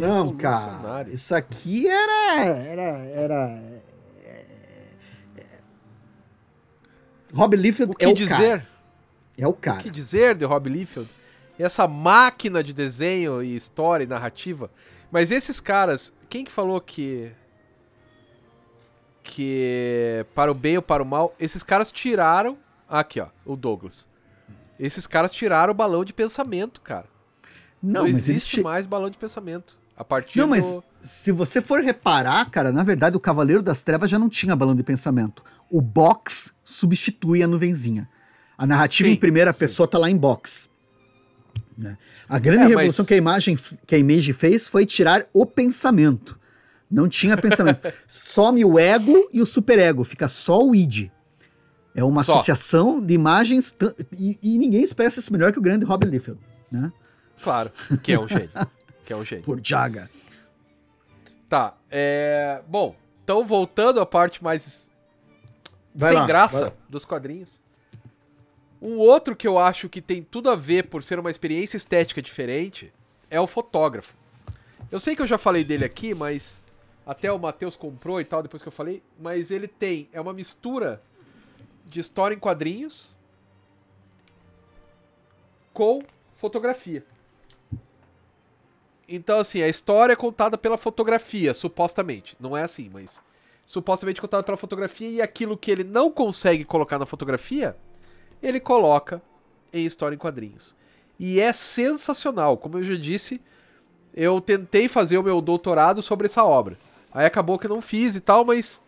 Não, cara, Revolucionário. isso aqui era. Era. era Rob Liefeld O que é o dizer? cara. É o O cara. que dizer de Rob Liefeld? Essa máquina de desenho e história e narrativa. Mas esses caras, quem que falou que que para o bem ou para o mal, esses caras tiraram aqui, ó, o Douglas. Esses caras tiraram o balão de pensamento, cara. Não, não existe mais balão de pensamento. A partir Não, mas do... se você for reparar, cara, na verdade o Cavaleiro das Trevas já não tinha balão de pensamento. O box substitui a nuvenzinha. A narrativa sim, em primeira sim. pessoa tá lá em box. Né? A grande é, revolução mas... que, a imagem, que a Image fez foi tirar o pensamento. Não tinha pensamento. <laughs> Some o ego e o superego, fica só o id. É uma só. associação de imagens e, e, ninguém expressa isso melhor que o grande Robert Liefeld, né? Claro, que é um gênio. que é um gênio. <laughs> Por Jaga. Tá, é... Bom, então voltando à parte mais vai sem lá, graça dos quadrinhos. Um outro que eu acho que tem tudo a ver por ser uma experiência estética diferente é o fotógrafo. Eu sei que eu já falei dele aqui, mas até o Matheus comprou e tal, depois que eu falei, mas ele tem, é uma mistura de história em quadrinhos com fotografia. Então, assim, a história é contada pela fotografia, supostamente. Não é assim, mas supostamente contada pela fotografia e aquilo que ele não consegue colocar na fotografia, ele coloca em história em quadrinhos. E é sensacional. Como eu já disse, eu tentei fazer o meu doutorado sobre essa obra. Aí acabou que eu não fiz e tal, mas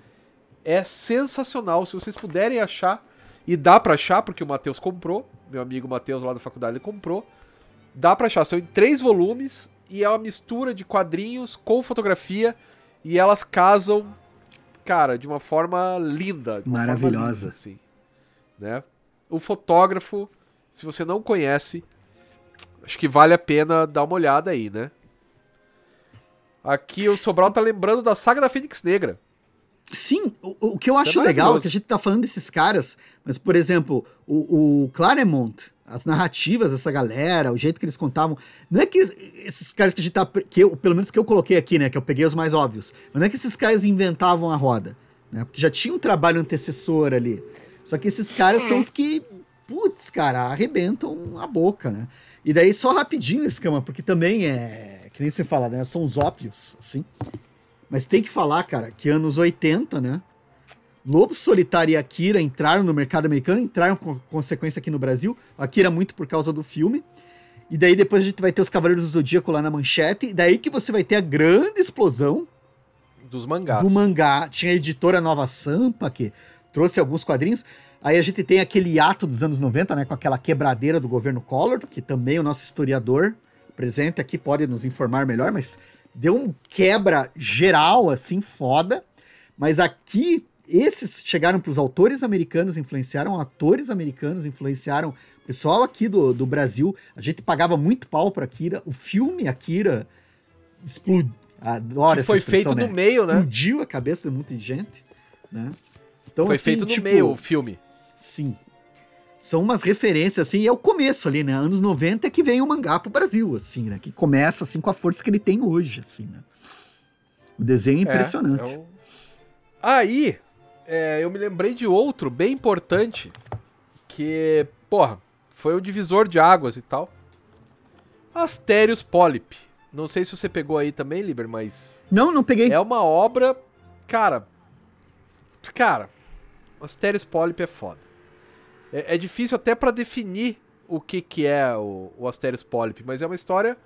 é sensacional. Se vocês puderem achar, e dá para achar, porque o Matheus comprou, meu amigo Matheus lá da faculdade ele comprou. Dá pra achar, são em três volumes e é uma mistura de quadrinhos com fotografia e elas casam, cara, de uma forma linda. Uma Maravilhosa. Forma linda, assim, né? O fotógrafo, se você não conhece, acho que vale a pena dar uma olhada aí, né? Aqui o Sobral tá lembrando da saga da Fênix Negra. Sim, o, o que eu Isso é acho é legal é que a gente tá falando desses caras, mas, por exemplo, o, o Claremont, as narrativas dessa galera, o jeito que eles contavam. Não é que esses caras que a gente tá. Que eu, pelo menos que eu coloquei aqui, né? Que eu peguei os mais óbvios. Mas não é que esses caras inventavam a roda. Né? Porque já tinha um trabalho antecessor ali. Só que esses caras são os que, putz, cara, arrebentam a boca, né? E daí, só rapidinho, Escama, porque também é que nem você fala, né? São os óbvios, assim. Mas tem que falar, cara, que anos 80, né? Lobo Solitário e Akira entraram no mercado americano, entraram com consequência aqui no Brasil. Akira muito por causa do filme. E daí depois a gente vai ter os Cavaleiros do Zodíaco lá na manchete. E daí que você vai ter a grande explosão dos mangás. Do mangá. Tinha a editora Nova Sampa, que trouxe alguns quadrinhos. Aí a gente tem aquele ato dos anos 90, né? Com aquela quebradeira do governo Collor, que também o nosso historiador presente aqui pode nos informar melhor, mas deu um quebra geral, assim, foda. Mas aqui, esses chegaram para os autores americanos, influenciaram atores americanos, influenciaram pessoal aqui do, do Brasil. A gente pagava muito pau para Akira. O filme Akira explodiu. Adoro essa foi feito né? no meio, né? Explodiu a cabeça de muita gente, né? Então, foi assim, feito no tipo, meio o filme. Sim são umas referências, assim, e é o começo ali, né? Anos 90 é que vem o mangá pro Brasil, assim, né? Que começa, assim, com a força que ele tem hoje, assim, né? O desenho é, impressionante. É, é Aí, é, eu me lembrei de outro bem importante, que, porra, foi um divisor de águas e tal. Asterios Polyp. Não sei se você pegou aí também, Liber, mas... Não, não peguei. É uma obra, cara... Cara, Asterios Polyp é foda. É, é difícil até para definir o que, que é o, o Asterios Polyp, mas é uma história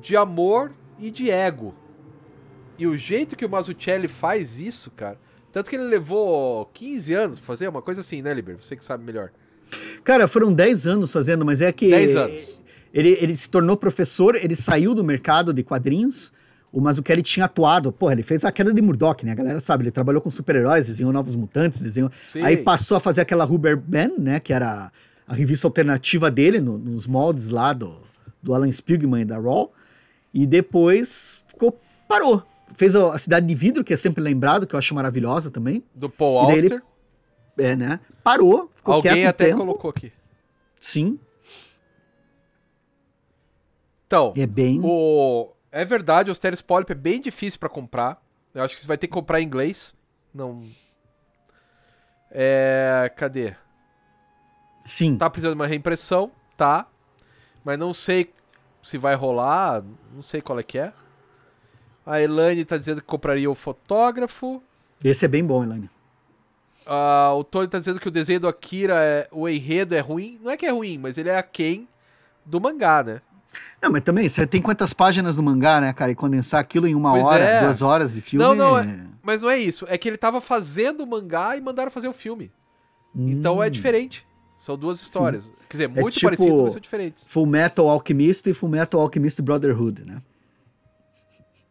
de amor e de ego. E o jeito que o Mazzucchelli faz isso, cara. Tanto que ele levou 15 anos pra fazer, uma coisa assim, né, Liber? Você que sabe melhor. Cara, foram 10 anos fazendo, mas é que. 10 anos. Ele, ele se tornou professor, ele saiu do mercado de quadrinhos o Mazzucchelli tinha atuado, porra, ele fez a queda de Murdoch, né? A galera sabe, ele trabalhou com super-heróis, desenhou Novos Mutantes, desenhou... Sim. Aí passou a fazer aquela Rubber Band, né? Que era a revista alternativa dele, no, nos moldes lá do, do Alan Spiegelman e da Raw. E depois ficou, parou. Fez a Cidade de Vidro, que é sempre lembrado, que eu acho maravilhosa também. Do Paul Auster. Ele, é, né? Parou, ficou Alguém quieto até colocou aqui. Sim. Então, é bem... o é verdade, o Asterios Polyp é bem difícil para comprar. Eu acho que você vai ter que comprar em inglês. Não. É. Cadê? Sim. Tá precisando de uma reimpressão, tá. Mas não sei se vai rolar. Não sei qual é que é. A Elaine tá dizendo que compraria o fotógrafo. Esse é bem bom, Elaine. Uh, o Tony tá dizendo que o desenho do Akira, é, o enredo é ruim. Não é que é ruim, mas ele é aquém do mangá, né? Não, mas também, você tem quantas páginas no mangá, né, cara? E condensar aquilo em uma Pois hora, é. duas horas de filme. Não, não, é- Mas não é isso. É que ele tava fazendo o mangá e mandaram fazer o filme. Então é diferente. São duas histórias. Quer dizer, muito tipo- parecidas, mas são diferentes. Full Metal Alchemist e Full Metal Alchemist Brotherhood, né?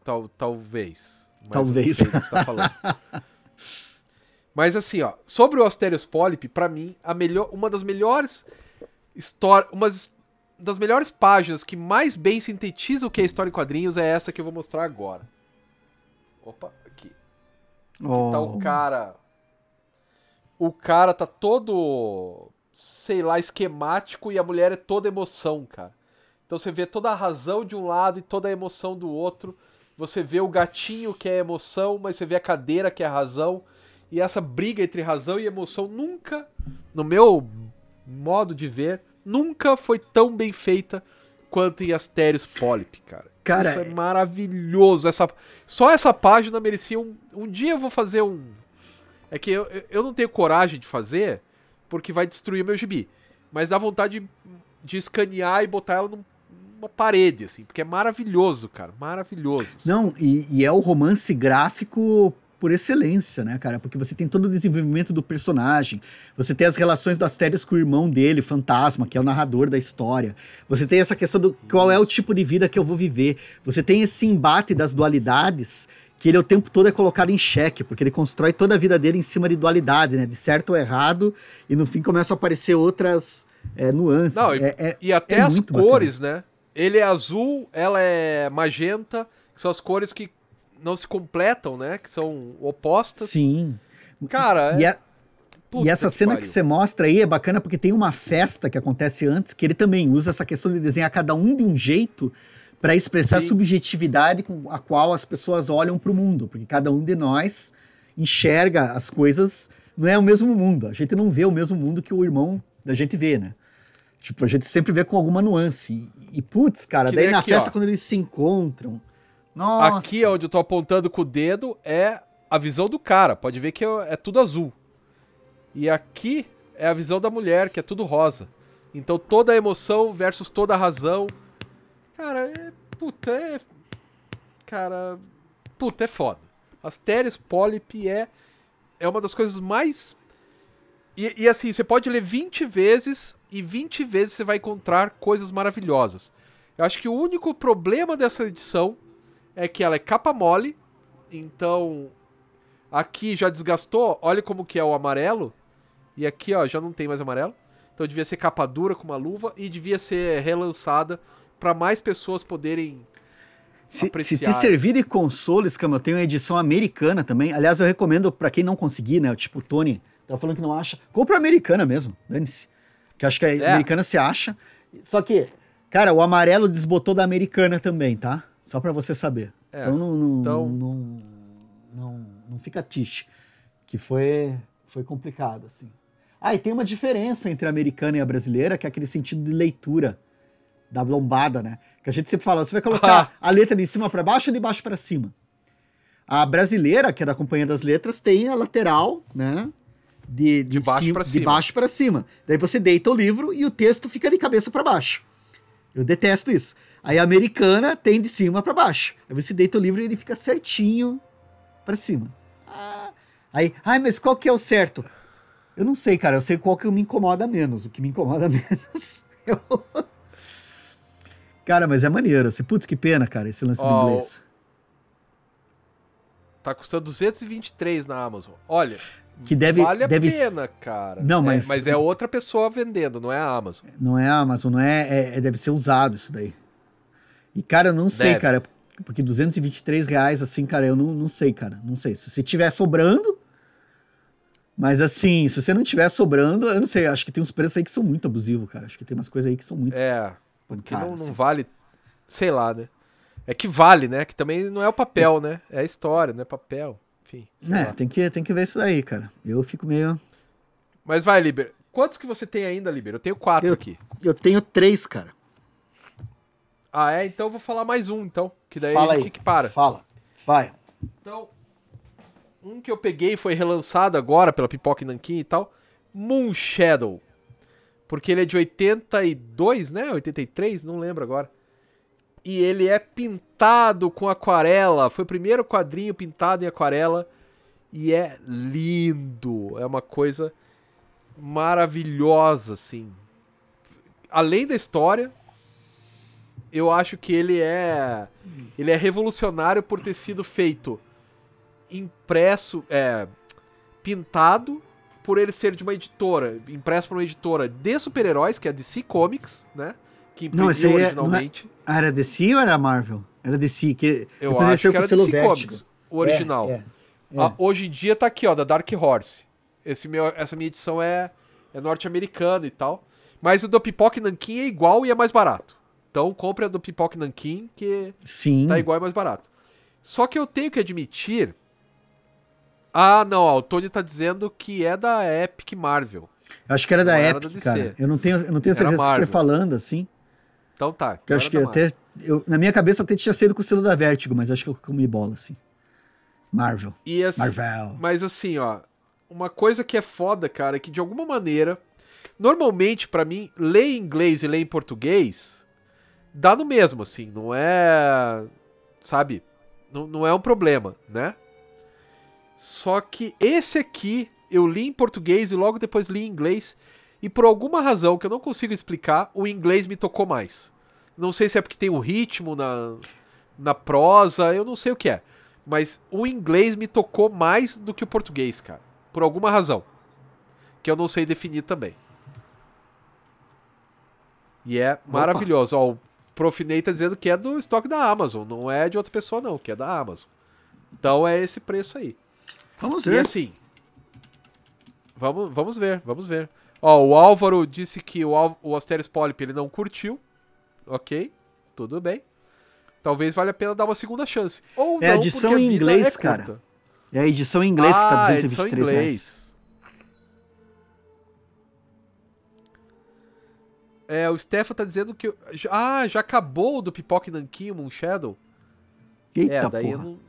Tal, talvez. Talvez. não sei do tá falando. <laughs> Mas assim, ó, sobre o Asterios Polyp, pra mim, a melhor, uma das melhores histórias, uma das melhores páginas que mais bem sintetiza o que é história em quadrinhos é essa que eu vou mostrar agora. Opa, aqui. Oh, Tá o cara. O cara tá todo. Sei lá, esquemático e a mulher é toda emoção, cara. Então você vê toda a razão de um lado e toda a emoção do outro. Você vê o gatinho que é emoção, mas você vê a cadeira que é razão. E essa briga entre razão e emoção nunca, no meu modo de ver, nunca foi tão bem feita quanto em Asterios Polyp, cara. Cara, Isso é maravilhoso. Essa, só essa página merecia um. Um dia eu vou fazer um. É que eu, eu- eu não tenho coragem de fazer, porque vai destruir meu gibi. Mas dá vontade de, de escanear e botar ela num- numa parede, assim, porque é maravilhoso, cara. Maravilhoso. Não, e, e é o romance gráfico por excelência, né, cara? Porque você tem todo o desenvolvimento do personagem, você tem as relações do Asterios com o irmão dele, Fantasma, que é o narrador da história. Você tem essa questão do qual é o tipo de vida que eu vou viver. Você tem esse embate das dualidades que ele o tempo todo é colocado em xeque, porque ele constrói toda a vida dele em cima de dualidade, né? De certo ou errado, e no fim começam a aparecer outras é, nuances. Não, e, É- é- e até é as cores, né? Ele é azul, ela é magenta, que são as cores que não se completam, né? Que são opostas. Sim. Cara, E, é... a- E essa cena que pariu. você mostra aí é bacana porque tem uma festa que acontece antes que ele também usa essa questão de desenhar cada um de um jeito para expressar Sim. a subjetividade com a qual as pessoas olham para o mundo, porque cada um de nós enxerga as coisas, não é o mesmo mundo. A gente não vê o mesmo mundo que o irmão da gente vê, né? Tipo, a gente sempre vê com alguma nuance. E, e, putz, cara, Que daí na aqui, festa ó. quando eles se encontram. Nossa. Aqui onde eu tô apontando com o dedo é a visão do cara. Pode ver que é é tudo azul. E aqui é a visão da mulher, que é tudo rosa. Então toda a emoção versus toda a razão. Cara, é. Puta, é. Cara. Puta, é foda. Asterios Polyp é. É uma das coisas mais. E, e assim, você pode ler 20 vezes e 20 vezes você vai encontrar coisas maravilhosas. Eu acho que o único problema dessa edição é que ela é capa mole, então aqui já desgastou, olha como que é o amarelo, e aqui ó, já não tem mais amarelo. Então devia ser capa dura com uma luva e devia ser relançada para mais pessoas poderem Se, se apreciar. te servir de consolo, Escama, eu tenho uma edição americana também. Aliás, eu recomendo pra quem não conseguir, né? Tipo, o Tony tá falando que não acha. Compra americana mesmo, dane-se. Que acho que a É. americana se acha. Só que, cara, o amarelo desbotou da americana também, tá? Só pra você saber. É, Então, não, não, então- não, não, não fica tiche. Que foi, foi complicado, assim. Ah, e tem uma diferença entre a americana e a brasileira, que é aquele sentido de leitura da lombada, né? Que a gente sempre fala, você vai colocar <laughs> a letra de cima para baixo ou de baixo para cima? A brasileira, que é da Companhia das Letras, tem a lateral, né? De, De baixo cima- pra De cima. baixo para cima. Daí você deita o livro e o texto fica de cabeça para baixo. Eu detesto isso. Aí a americana tem de cima para baixo. Aí você deita o livro e ele fica certinho para cima. Ah, aí, ai, mas qual que é o certo? Eu não sei, cara. Eu sei qual que me incomoda menos. O que me incomoda <laughs> menos. Eu... Cara, mas é maneiro. Assim, putz, que pena, cara, esse lance do Ó, inglês. Tá custando 223 na Amazon. Olha, Que deve, vale a deve pena, cara. Não, É, mas- mas é outra pessoa vendendo, não é a Amazon. Não é Amazon, não é, é- é- Deve ser usado isso daí. E, cara, eu não sei, Deve. cara. Porque 223 reais, assim, cara, eu não, não sei, cara. Não sei. Se você tiver sobrando. Mas assim, se você não tiver sobrando, eu não sei. Acho que tem uns preços aí que são muito abusivos, cara. Acho que tem umas coisas aí que são muito É, que não, pancadas. não assim. vale. Sei lá, né? É que vale, né? Que também não é o papel, né? É a história, não é papel. Enfim. É, lá. tem que, tem que ver isso daí, cara. Eu fico meio. Mas vai, Liber. Quantos que você tem ainda, Liber? Eu tenho quatro Eu- aqui. Eu tenho três, cara. Ah, é? Então eu vou falar mais um, então. Que daí Fala a gente aí. que para. Fala. Vai. Então, um que eu peguei foi relançado agora pela Pipoca e Nankin e tal. Moon Shadow. Porque ele é de 82, né? 83? Não lembro agora. E ele é pintado com aquarela. Foi o primeiro quadrinho pintado em aquarela e é lindo. É uma coisa maravilhosa, assim. Além da história, eu acho que ele é ele é revolucionário por ter sido feito impresso, é, pintado por ele ser de uma editora, impresso por uma editora de super-heróis, que é a DC Comics, né? Que não, esse aí originalmente. É, não é, era DC ou era Marvel? Era DC, que eu acho que era DC Vertigo. Comics, o original. É, é, ah, hoje em dia tá aqui, ó, da Dark Horse. Esse meu, essa minha edição é, é norte-americana e tal. Mas o do Pipoque Nankin é igual e é mais barato. Então compre a do Pipoque Nankin, que Sim. tá igual e mais barato. Só que eu tenho que admitir. Ah, não, ó, o Tony tá dizendo que é da Epic Marvel. Eu acho que era da não Epic, era cara. Eu não tenho, eu não tenho certeza que você falando assim. Então tá. Eu acho que até. Eu, na minha cabeça até tinha sido com o selo da Vertigo, mas acho que eu comi bola, assim. Marvel. Assim, Marvel. Mas assim, ó. Uma coisa que é foda, cara, é que de alguma maneira. Normalmente, para mim, ler em inglês e ler em português dá no mesmo, assim. Não é. Sabe? Não, não é um problema, né? Só que esse aqui eu li em português e logo depois li em inglês. E por alguma razão que eu não consigo explicar, o inglês me tocou mais. Não sei se é porque tem um ritmo na, na prosa, eu não sei o que é. Mas o inglês me tocou mais do que o português, cara. Por alguma razão. Que eu não sei definir também. E é Opa. maravilhoso. Ó, o Profinei tá dizendo que é do estoque da Amazon, não é de outra pessoa, não, que é da Amazon. Então é esse preço aí. Vamos ver. E assim. Vamos, vamos ver, vamos ver. Ó, o Álvaro disse que o, o Asterios Polyp ele não curtiu. Ok, tudo bem. Talvez valha a pena dar uma segunda chance. Ou é não, a edição em inglês, é cara. É a edição em inglês ah, que tá 223 ah, inglês. reais. É, o Stefan tá dizendo que. Ah, já acabou do Pipoque Nankin, o Moonshadow. Eita, é, daí porra. eu não.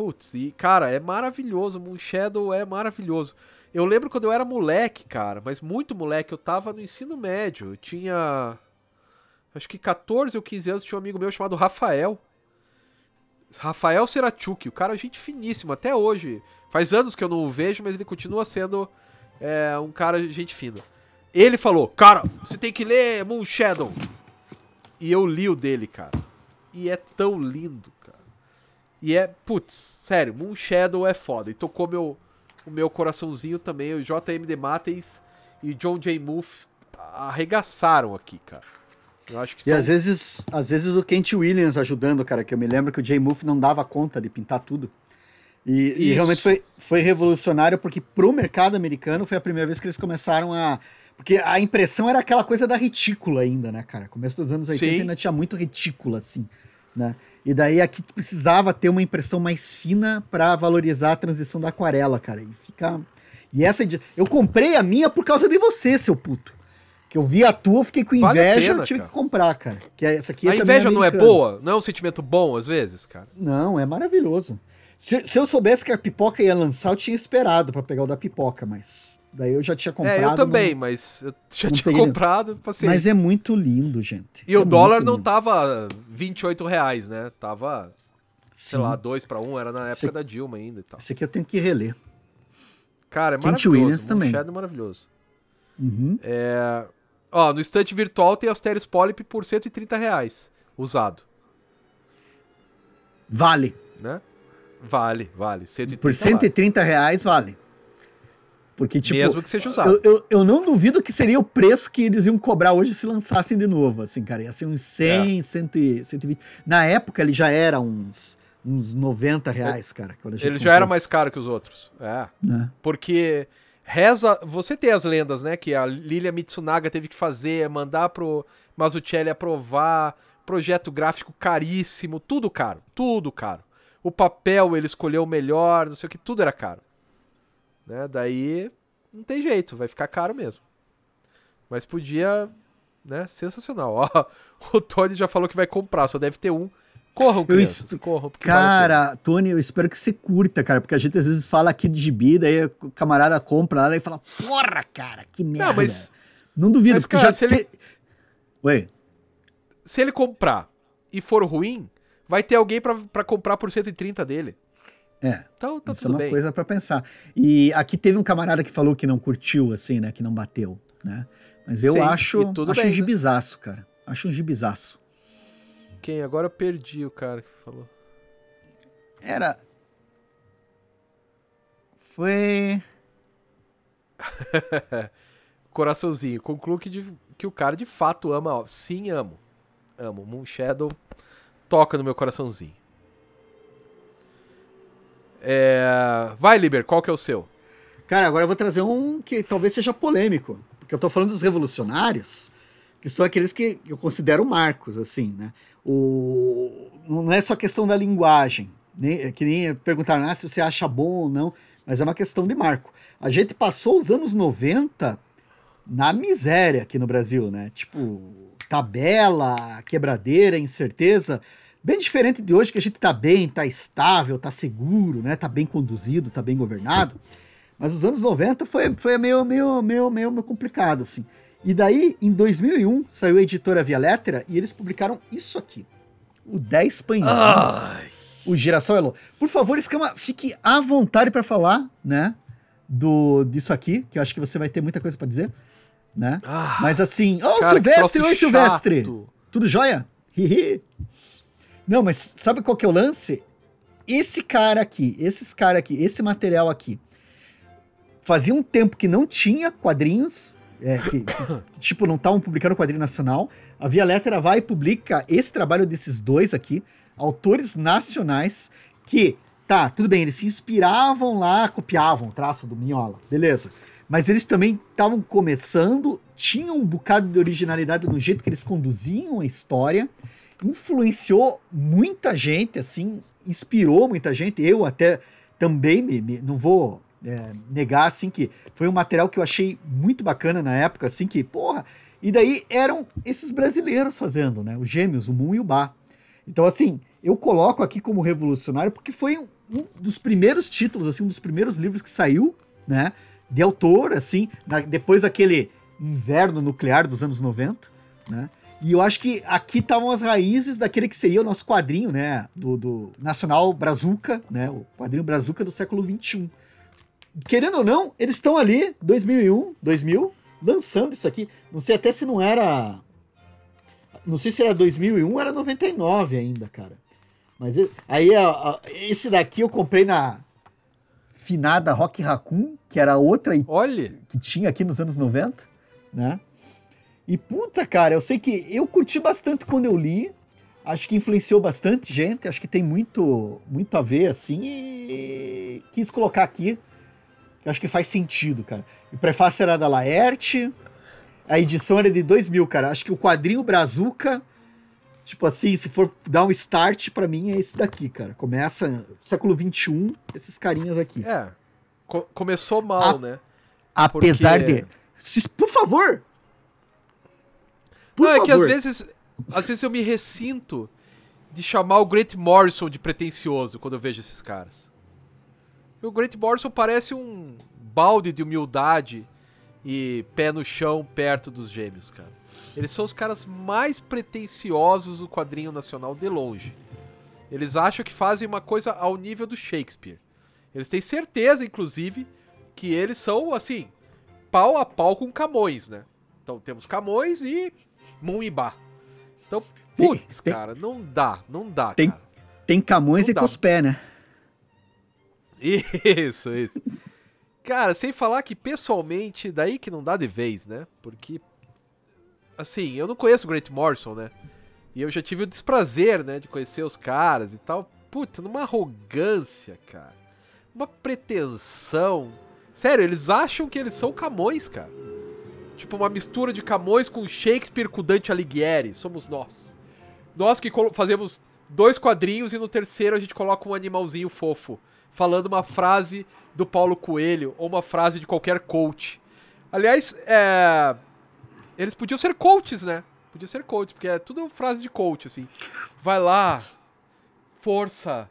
Putz, e cara, é maravilhoso. Moonshadow é maravilhoso. Eu lembro quando eu era moleque, cara, mas muito moleque, eu tava no ensino médio. Eu tinha. Acho que 14 ou 15 anos, tinha um amigo meu chamado Rafael. Rafael Serachuk, o cara é gente finíssimo, até hoje. Faz anos que eu não o vejo, mas ele continua sendo é, um cara gente fina. Ele falou, cara, você tem que ler Moon Shadow. E eu li o dele, cara. E é tão lindo. E é, putz, sério, Moon Shadow é foda. E tocou meu, o meu coraçãozinho também. O JMD Matheus e John J. Muff arregaçaram aqui, cara. Eu acho que e são... às vezes, às vezes o Kent Williams ajudando, cara, que eu me lembro que o J. Muff não dava conta de pintar tudo. E, e, realmente foi, foi revolucionário porque pro mercado americano foi a primeira vez que eles começaram a. Porque a impressão era aquela coisa da retícula ainda, né, cara? Começo dos anos 80 Sim. ainda tinha muito retícula, assim, né? E daí aqui precisava ter uma impressão mais fina para valorizar a transição da aquarela, cara. E fica. E essa. Eu comprei a minha por causa de você, seu puto. Que eu vi a tua, fiquei com inveja, vale pena, tive cara. que comprar, cara. Que é, essa aqui a inveja não é boa? Não é um sentimento bom, às vezes, cara? Não, é maravilhoso. Se, se eu soubesse que a pipoca ia lançar, eu tinha esperado para pegar o da pipoca, mas Daí eu já tinha comprado. É, eu também, não, mas eu já tinha comprado, paciência. Mas é muito lindo, gente. E é o dólar não tava 28 reais, né? Tava, Sim. sei lá, 2 para 1, era na época Esse, da Dilma ainda e tal. Esse aqui eu tenho que reler. Cara, é Kent maravilhoso. Williams também. é maravilhoso. Uhum. É... Ó, no estante virtual tem Asterios Polyp por 130 reais, usado. Vale. Né? Vale, vale. 130 por 130 vale. reais, vale. Porque, tipo. Mesmo que seja usado. Eu, eu, eu, não duvido que seria o preço que eles iam cobrar hoje se lançassem de novo. Assim, cara. Ia ser uns 100, é. 100 120. Na época ele já era uns, uns 90 reais, cara. ele comprou. já era mais caro que os outros. É. Né? Porque reza. Você tem as lendas, né? Que a Lilia Mitsunaga teve que fazer, mandar pro Mazucelli aprovar. Projeto gráfico caríssimo, tudo caro, tudo caro. O papel ele escolheu o melhor, não sei o que, tudo era caro. Né? Daí não tem jeito, vai ficar caro mesmo. Mas podia, né? Sensacional. <laughs> Ó, o Tony já falou que vai comprar, só deve ter um. Corram, crianças, corram. Cara, vale Tony, eu espero que você curta, cara, porque a gente às vezes fala aqui de gibi, daí o camarada compra lá e fala, porra, cara, que merda. Não, mas, não duvido, mas, porque cara, já se te... ele... Oi? Se ele comprar e for ruim, vai ter alguém pra comprar por 130 dele. É. Então tá Isso é uma bem. coisa pra pensar. E aqui teve um camarada que falou que não curtiu, assim, né? Que não bateu, né? Mas eu Sim, acho, acho bem, um né? gibizaço, cara. Acho um gibizaço. Quem? Agora eu perdi o cara que falou. Era. Foi. <laughs> Coraçãozinho. Concluo que, de- que o cara de fato ama. ó, Sim, amo. Amo. Moon Shadow toca no meu coraçãozinho. É... Vai, Liber, qual que é o seu? Cara, agora eu vou trazer um que talvez seja polêmico. Porque eu tô falando dos revolucionários, que são aqueles que eu considero marcos, assim, né? O... Não é só questão da linguagem. Nem, que nem perguntaram ah, se você acha bom ou não, mas é uma questão de marco. A gente passou os anos 90 na miséria aqui no Brasil, né? Tipo, tabela, quebradeira, incerteza. Bem diferente de hoje, que a gente tá bem, tá estável, tá seguro, né? Tá bem conduzido, tá bem governado. Mas os anos 90 foi, foi meio, meio, meio, meio, meio complicado, assim. E daí, em 2001, saiu a editora Via Lettera e eles publicaram isso aqui. O 10 pãezinhos. O Girassol Elo. Por favor, Escama, fique à vontade para falar, né? Do, disso aqui, que eu acho que você vai ter muita coisa para dizer, né? Ah, Mas assim, ô que Silvestre, oi Silvestre! Tudo jóia? Hihi. Não, mas sabe qual que é o lance? Esse cara aqui, esses caras aqui, esse material aqui, fazia um tempo que não tinha quadrinhos, é, que, que, <coughs> tipo, não estavam publicando quadrinho nacional. A Via Lettera vai e publica esse trabalho desses dois aqui, autores nacionais, que, tá, tudo bem, eles se inspiravam lá, copiavam o traço do Minhola, beleza. Mas eles também estavam começando, tinham um bocado de originalidade no jeito que eles conduziam a história, influenciou muita gente, assim, inspirou muita gente. Eu até também me, me- não vou é, negar, assim, que foi um material que eu achei muito bacana na época, assim, que, porra, e daí eram esses brasileiros fazendo, né? Os gêmeos, o Moon e o Bá. Então, assim, eu coloco aqui como revolucionário porque foi um, um dos primeiros títulos, assim, um dos primeiros livros que saiu, né? De autor, assim, na- depois daquele inverno nuclear dos anos 90, né? E eu acho que aqui estavam as raízes daquele que seria o nosso quadrinho, né? Do, do Nacional Brazuca, né? O quadrinho Brazuca do século XXI. Querendo ou não, eles estão ali, 2001, 2000, lançando isso aqui. Não sei até se não era. Não sei se era 2001 ou era 99 ainda, cara. Mas aí, a- a- esse daqui eu comprei na finada Rock Raccoon, que era outra Olha, que tinha aqui nos anos 90, né? E puta, cara, eu sei que eu curti bastante quando eu li. Acho que influenciou bastante gente, acho que tem muito muito a ver assim e quis colocar aqui. Eu acho que faz sentido, cara. O prefácio era da Laerte. A edição era de 2000, cara. Acho que o quadrinho Brazuca, tipo assim, se for dar um start pra mim é esse daqui, cara. Começa século 21, esses carinhas aqui. é. co- começou mal, Ah, né? Apesar porque- de, Se- por favor. Por não, é que às favor. vezes, às vezes eu me ressinto de chamar o Grant Morrison de pretencioso quando eu vejo esses caras. O Grant Morrison parece um balde de humildade e pé no chão perto dos gêmeos, cara. Eles são os caras mais pretensiosos do quadrinho nacional de longe. Eles acham que fazem uma coisa ao nível do Shakespeare. Eles têm certeza, inclusive, que eles são, assim, pau a pau com Camões, né? Então temos Camões e Mumbá. Então, putz, Tem- cara, não dá, não dá, Tem- cara. Tem Camões Não e dá. Né? Isso, isso. Cara, sem falar que pessoalmente, daí que não dá de vez, né? Porque, assim, eu não conheço o Grant Morrison, né? E eu já tive o desprazer, né, de conhecer os caras e tal. Puta, numa arrogância, cara. Uma pretensão. Sério, eles acham que eles são Camões, cara. Tipo, uma mistura de Camões com Shakespeare com Dante Alighieri. Somos nós. Nós que fazemos dois quadrinhos e no terceiro a gente coloca um animalzinho fofo. Falando uma frase do Paulo Coelho ou uma frase de qualquer coach. Aliás, é... eles podiam ser coaches, né? Podia ser coaches, porque é tudo frase de coach, assim. Vai lá, força.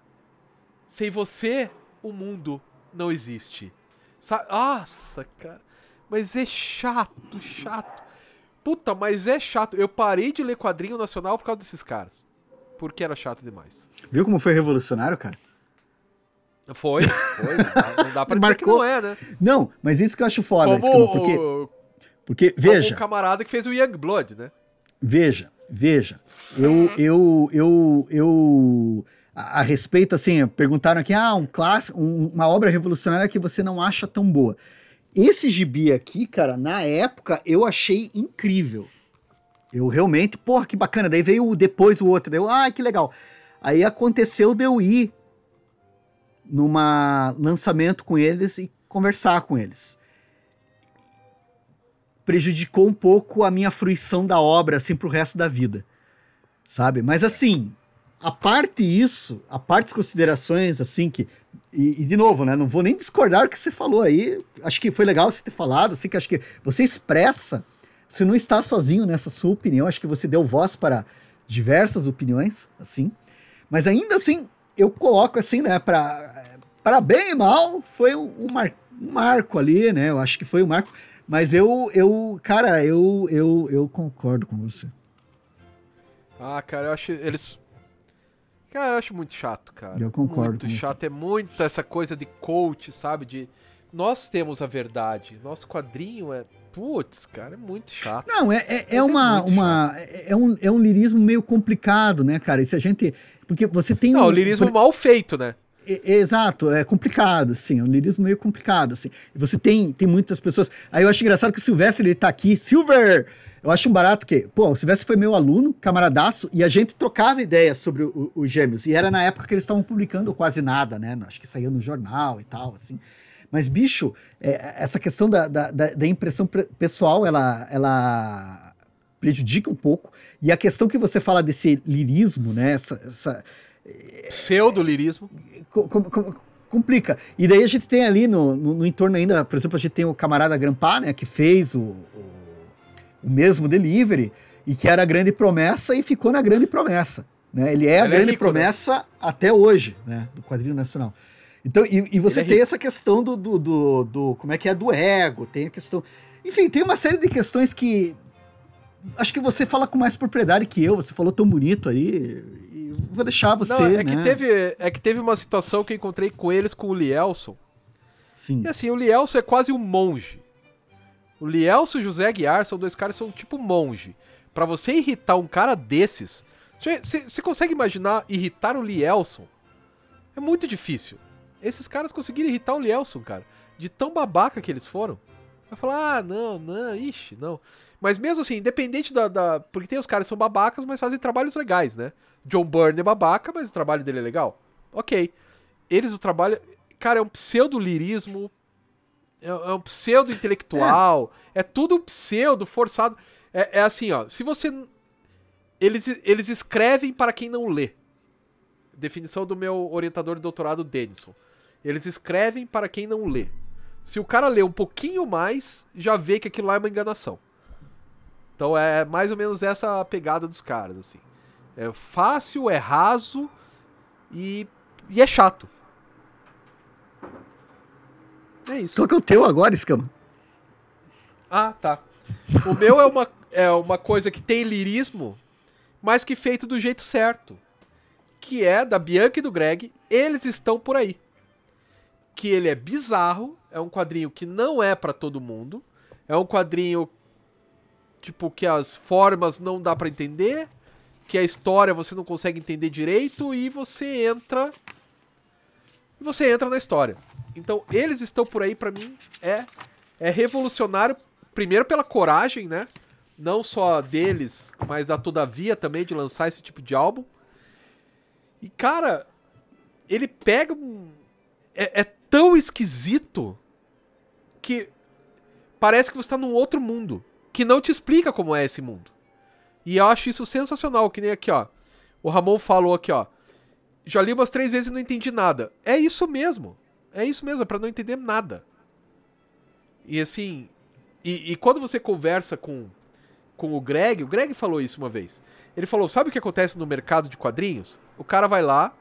Sem você, o mundo não existe. Sa Nossa, cara. Mas é chato, chato. Puta, mas é chato. Eu parei de ler quadrinho nacional por causa desses caras. porque era chato demais. Viu como foi revolucionário, cara? Foi, foi. Não dá, pra <laughs> dizer Marcou. que não é, né? Não, mas isso que eu acho foda, Como, Escama, porque, o, porque como veja, o camarada que fez o Young Blood, né? veja, veja. Eu, eu, eu, eu, a, a respeito, assim, perguntaram aqui, ah, um clássico, um- uma obra revolucionária que você não acha tão boa. Esse gibi aqui, cara, na época eu achei incrível. Eu realmente, porra, que bacana. Daí veio depois o outro, daí eu, ah, que legal. Aí aconteceu de eu ir numa lançamento com eles e conversar com eles. Prejudicou um pouco a minha fruição da obra, assim, pro resto da vida. Sabe? Mas assim, a parte isso, a parte das considerações, assim, que. E, e, de novo, né? Não vou nem discordar do que você falou aí. Acho que foi legal você ter falado, assim, que acho que você expressa. Você não está sozinho nessa sua opinião. Acho que você deu voz para diversas opiniões, assim. Mas ainda assim, eu coloco assim, né, para para bem e mal, foi um, um, mar, um marco ali, né? Eu acho que foi um marco. Mas eu, eu cara, eu, eu, eu concordo com você. Ah, cara, eu acho eles. Cara, eu acho muito chato, cara. Eu concordo Muito chato. É muito essa coisa de coach, sabe? De nós temos a verdade. Nosso quadrinho é. Putz, cara, é muito chato. Não, é, é, é é uma. muito uma é, um, é um lirismo meio complicado, né, cara? E se a gente. Porque você tem. Não, um, o lirismo mal feito, né? É, exato, é complicado, assim, é um lirismo meio complicado, assim. Você tem, tem muitas pessoas. Aí eu acho engraçado que o Silvestre ele tá aqui. Silver! Eu acho um barato que, pô, o Silvestre foi meu aluno, camaradaço, e a gente trocava ideias sobre os gêmeos. E era na época que eles estavam publicando quase nada, né? Acho que saía no jornal e tal, assim. Mas, bicho, é, essa questão da, da, da, impressão pessoal, ela, ela prejudica um pouco. E a questão que você fala desse lirismo, né? Essa. essa Pseudo-lirismo. Com, com, complica. E daí a gente tem ali no, no, no, entorno ainda, por exemplo, a gente tem o camarada Grampar, né? Que fez o, o, o, mesmo delivery e que era a grande promessa e ficou na grande promessa. Né? Ele é a Ele grande é rico, promessa né? até hoje, né? Do quadrinho nacional. Então, e, e você Ele tem é essa questão do, do, do, do. Como é que é? Do ego, tem a questão. Enfim, tem uma série de questões que acho que você fala com mais propriedade que eu, você falou tão bonito aí, e vou deixar você, Não, é né? que teve É que teve uma situação que eu encontrei com eles, com o Lielson. Sim. E assim, o Lielson é quase um monge. O Lielson e o José Aguiar são dois caras que são tipo monge. Para você irritar um cara desses, você consegue imaginar irritar o Lielson? É muito difícil. Esses caras conseguiram irritar o Lielson, cara. De tão babaca que eles foram. Vai falar, ah, não, não, ixi, não. Mas mesmo assim, independente da, da, Porque tem os caras que são babacas, mas fazem trabalhos legais, né? John Byrne é babaca, mas o trabalho dele é legal. Ok. Eles, o trabalho. Cara, é um pseudo-lirismo. É, é um pseudo-intelectual. É. <laughs> é. tudo pseudo, forçado. É, é, assim, ó. Se você. Eles, eles escrevem para quem não lê. Definição do meu orientador de doutorado, Denison. Eles escrevem para quem não lê. Se o cara lê um pouquinho mais, já vê que aquilo lá é uma enganação. Então é mais ou menos essa a pegada dos caras, assim. É fácil, é raso e, e é chato. É isso. Qual que é o teu agora, Escama? Ah, tá. O meu é uma, é uma coisa que tem lirismo, mas que feito do jeito certo. Que é da Bianca e do Greg, eles estão por aí. Que ele é bizarro, é um quadrinho que não é para todo mundo. É um quadrinho tipo que as formas não dá para entender, que a história você não consegue entender direito e você entra e você entra na história. Então, eles estão por aí para mim é é revolucionário primeiro pela coragem, né? Não só deles, mas da Todavia também de lançar esse tipo de álbum. E cara, ele pega é, é tão esquisito que parece que você está num outro mundo que não te explica como é esse mundo. E eu acho isso sensacional, que nem aqui, ó. O Ramon falou aqui, ó. Já li umas três vezes e não entendi nada. É isso mesmo. É isso mesmo, é pra não entender nada. E assim. E, e, quando você conversa com, com o Greg, o Greg falou isso uma vez. Ele falou: sabe o que acontece no mercado de quadrinhos? O cara vai lá,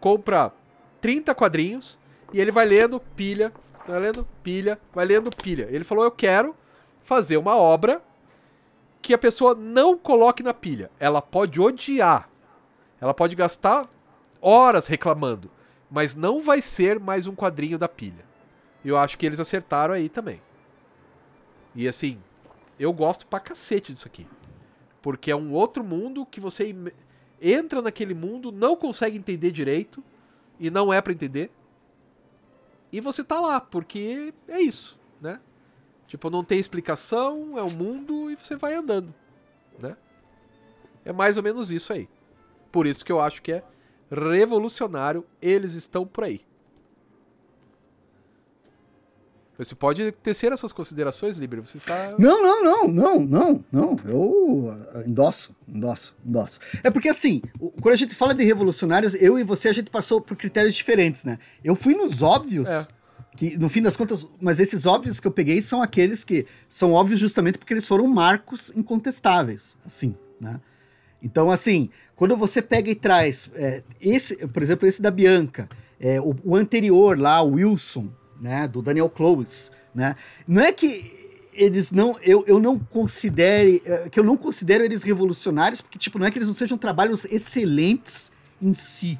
compra 30 quadrinhos e ele vai lendo pilha, vai lendo pilha, vai lendo pilha. Ele falou: eu quero fazer uma obra que a pessoa não coloque na pilha. Ela pode odiar. Ela pode gastar horas reclamando, mas não vai ser mais um quadrinho da pilha. Eu acho que eles acertaram aí também. E assim, eu gosto pra cacete disso aqui. Porque é um outro mundo que você entra naquele mundo, não consegue entender direito, e não é para entender. E você tá lá, porque é isso, né? Tipo, não tem explicação, é o um mundo e você vai andando, né? É mais ou menos isso aí. Por isso que eu acho que é revolucionário, eles estão por aí. Você pode tecer as suas considerações, Libre? Você está. Não, não, não, não, não, não. Eu ah, endosso, endosso, endosso. É porque assim, quando a gente fala de revolucionários, eu e você a gente passou por critérios diferentes, né? Eu fui nos óbvios. É. Que, no fim das contas, mas esses óbvios que eu peguei são aqueles que são óbvios justamente porque eles foram marcos incontestáveis, assim, né? Então, assim, quando você pega e traz é, esse, por exemplo, esse da Bianca, é, o, o anterior lá, o Wilson, né, do Daniel Clowes, né? Não é que eles não, eu, eu não considere, é, que eu não considero eles revolucionários, porque tipo, não é que eles não sejam trabalhos excelentes em si,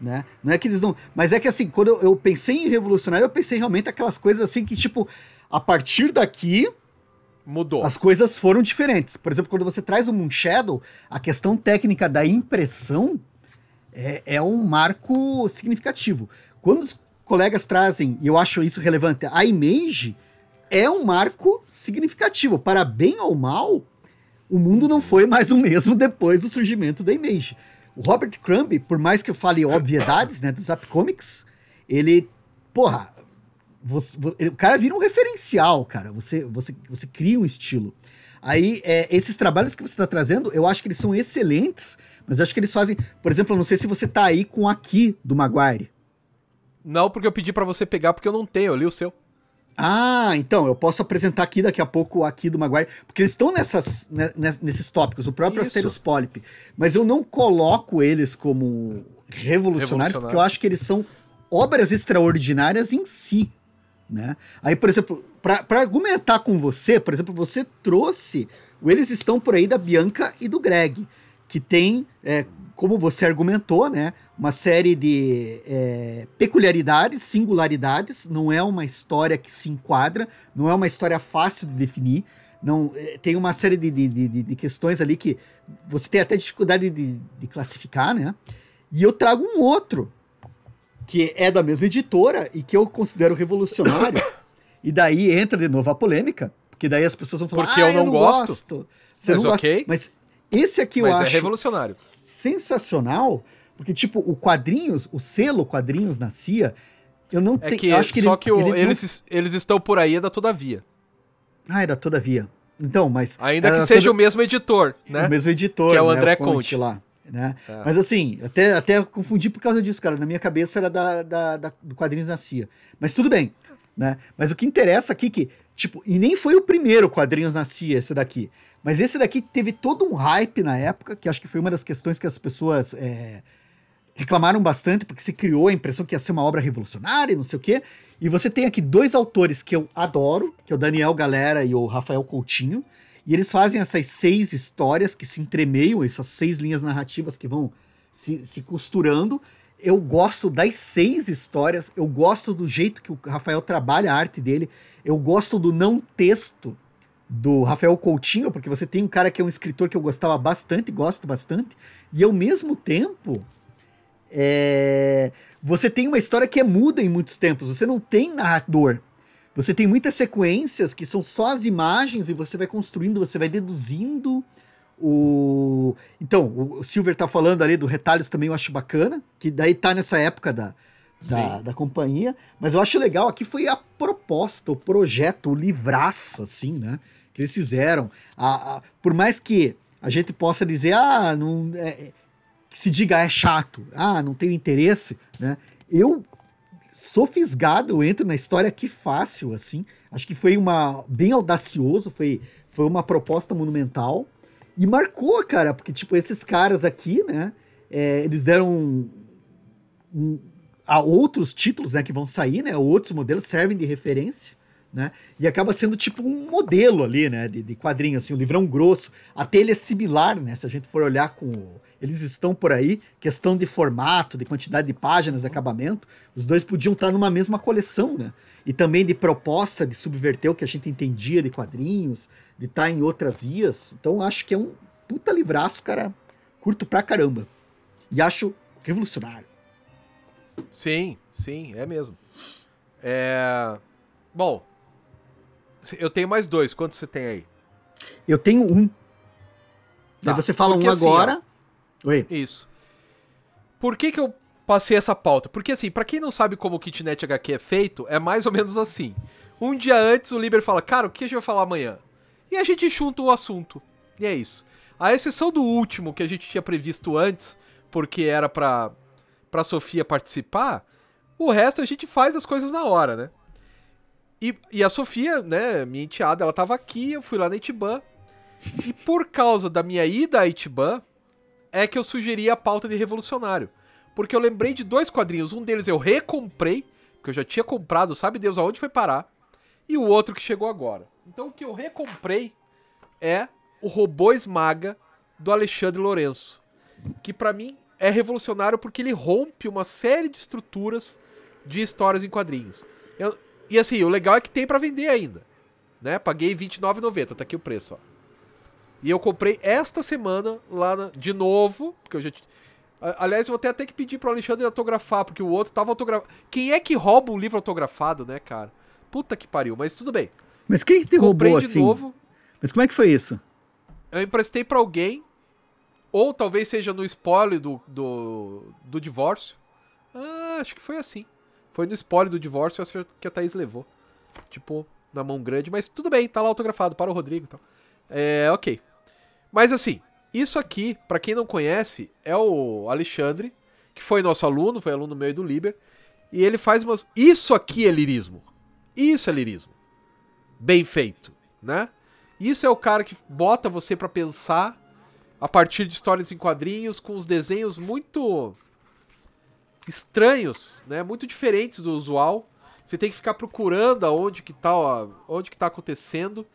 né? Não é que eles não, mas é que assim, quando eu, eu pensei em revolucionário, eu pensei realmente aquelas coisas assim que tipo, a partir daqui mudou. As coisas foram diferentes. Por exemplo, quando você traz o Moon Shadow, a questão técnica da impressão é, é um marco significativo. Quando os colegas trazem, e eu acho isso relevante, a image é um marco significativo. Para bem ou mal, o mundo não foi mais o mesmo depois do surgimento da image. O Robert Crumb, por mais que eu fale obviedades, né, do Zap Comics, ele, porra, você, o cara vira um referencial, cara. Você, você, você cria um estilo. Aí, é, esses trabalhos que você está trazendo, eu acho que eles são excelentes, mas eu acho que eles fazem. Por exemplo, eu não sei se você tá aí com aqui do Maguire. Não, porque eu pedi para você pegar, porque eu não tenho, eu li o seu. Ah, então, eu posso apresentar aqui daqui a pouco aqui do Maguire, porque eles estão nessas, né, nesses tópicos, o próprio Isso. Asterios Polyp, mas eu não coloco eles como revolucionários, porque eu acho que eles são obras extraordinárias em si, né? Aí, por exemplo, para argumentar com você, por exemplo, você trouxe o Eles Estão Por Aí da Bianca e do Greg, que tem é, como você argumentou, né, uma série de é, peculiaridades, singularidades, não é uma história que se enquadra, não é uma história fácil de definir, não é, tem uma série de, de, de, de, questões ali que você tem até dificuldade de, de classificar, né? E eu trago um outro, que é da mesma editora e que eu considero revolucionário, <coughs> e daí entra de novo a polêmica, porque daí as pessoas vão falar, porque ah, eu não, eu não gosto. gosto. Você mas não okay. gosta. Mas esse aqui mas eu é acho revolucionário sensacional, porque, tipo, o quadrinhos, o selo quadrinhos na CIA, eu não é tenho. acho que só ele, que o, ele eles, não... eles estão por aí é da Todavia. Ah, é da Todavia. Então, mas. Ainda que seja toda... o mesmo editor, né? O mesmo editor. Que é o né, André né, Conte. lá. Né? É. Mas assim, até, até confundi por causa disso, cara. Na minha cabeça era da, da, da, do quadrinhos na CIA. Mas tudo bem. Né? Mas o que interessa aqui é que, tipo, e nem foi o primeiro quadrinhos na CIA, esse daqui. Mas esse daqui teve todo um hype na época, que acho que foi uma das questões que as pessoas é, reclamaram bastante, porque se criou a impressão que ia ser uma obra revolucionária, não sei o quê. E você tem aqui dois autores que eu adoro, que é o Daniel Galera e o Rafael Coutinho. E eles fazem essas seis histórias que se entremeiam, essas seis linhas narrativas que vão se, se costurando. Eu gosto das seis histórias, eu gosto do jeito que o Rafael trabalha a arte dele, eu gosto do não texto do Rafael Coutinho, porque você tem um cara que é um escritor que eu gostava bastante, gosto bastante, e ao mesmo tempo é, você tem uma história que é muda em muitos tempos, você não tem narrador. Você tem muitas sequências que são só as imagens e você vai construindo, você vai deduzindo o. Então, o Silver tá falando ali do retalhos também, eu acho bacana, que daí tá nessa época da, da, da, companhia. Mas eu acho legal aqui foi a proposta, o projeto, o livraço, assim, né? que eles fizeram. A, a, por mais que a gente possa dizer, ah, não, é, que se diga é chato, ah, não tenho interesse, né? Eu sou fisgado, eu entro na história aqui fácil, assim. Acho que foi uma bem audacioso, foi, foi uma proposta monumental e marcou, cara, porque tipo esses caras aqui, né? É, eles deram um, um, a outros títulos, né, que vão sair, né? Outros modelos servem de referência né? E acaba sendo tipo um modelo ali, né? De, de quadrinho, assim, um livrão grosso. Até ele é similar, né? Se a gente for olhar com. Eles estão por aí, questão de formato, de quantidade de páginas, de acabamento. Os dois podiam estar numa mesma coleção, né? E também de proposta de subverter o que a gente entendia de quadrinhos, de estar em outras vias. Então acho que é um puta livraço, cara. Curto pra caramba. E acho revolucionário. Sim, sim, é mesmo. É. Bom, eu tenho mais dois. Quantos você tem aí? Eu tenho um. Tá. Aí você fala Porque um assim, agora. Ó, Oi. Isso. Por que, que eu passei essa pauta? Porque assim, para quem não sabe como o Kitnet HQ é feito, é mais ou menos assim. Um dia antes o Liber fala, cara, o que a gente vai falar amanhã? E a gente junta o assunto. E é isso. A exceção do último que a gente tinha previsto antes, porque era pra, pra Sofia participar, o resto a gente faz as coisas na hora, né? E, e a Sofia, né, minha enteada, ela tava aqui, eu fui lá na Itiban. E por causa da minha ida à Itiban, é que eu sugeri a pauta de Revolucionário. Porque eu lembrei de dois quadrinhos. Um deles eu recomprei, que eu já tinha comprado, sabe Deus aonde foi parar. E o outro que chegou agora. Então o que eu recomprei é o Robô Esmaga do Alexandre Lourenço. Que para mim é revolucionário porque ele rompe uma série de estruturas de histórias em quadrinhos. Eu, e assim, o legal é que tem para vender ainda. Né? Paguei R$29,90, tá aqui o preço, ó. E eu comprei esta semana lá na, de novo, porque eu já Aliás, eu vou até ter que pedir pro Alexandre autografar, porque o outro tava autografado. Quem é que rouba um livro autografado, né, cara? Puta que pariu, mas tudo bem. Mas quem te roubou de assim? Novo, mas como é que foi isso? Eu emprestei para alguém, ou talvez seja no spoiler do, do, do divórcio. Ah, acho que foi assim. Foi no spoiler do divórcio que a Thaís levou. Tipo, na mão grande, mas tudo bem, tá lá autografado para o Rodrigo e então. tal. É, ok. Mas assim, isso aqui, para quem não conhece, é o Alexandre, que foi nosso aluno, foi aluno meu e do Liber, e ele faz umas. Isso aqui é lirismo. Isso é lirismo. Bem feito, né? Isso é o cara que bota você para pensar a partir de histórias em quadrinhos com os desenhos muito estranhos, né? Muito diferentes do usual. Você tem que ficar procurando aonde que tá, ó, onde que tá acontecendo.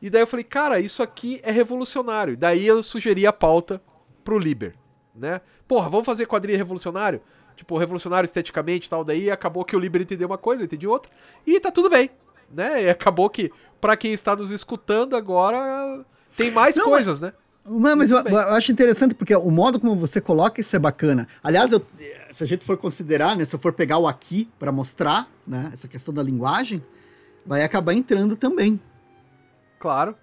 E daí eu falei, cara, isso aqui é revolucionário. Daí eu sugeri a pauta pro Liber, né? Porra, vamos fazer quadrinho revolucionário? Tipo, revolucionário esteticamente e tal. Daí acabou que o Liber entendeu uma coisa, eu entendi outra. E tá tudo bem, né? E acabou que, para quem está nos escutando agora, tem mais Não, coisas, mas... né? Mas, mas eu, eu, acho interessante porque o modo como você coloca isso é bacana. Aliás, eu, se a gente for considerar, né, se eu for pegar o aqui para mostrar, né, essa questão da linguagem, vai acabar entrando também. Claro.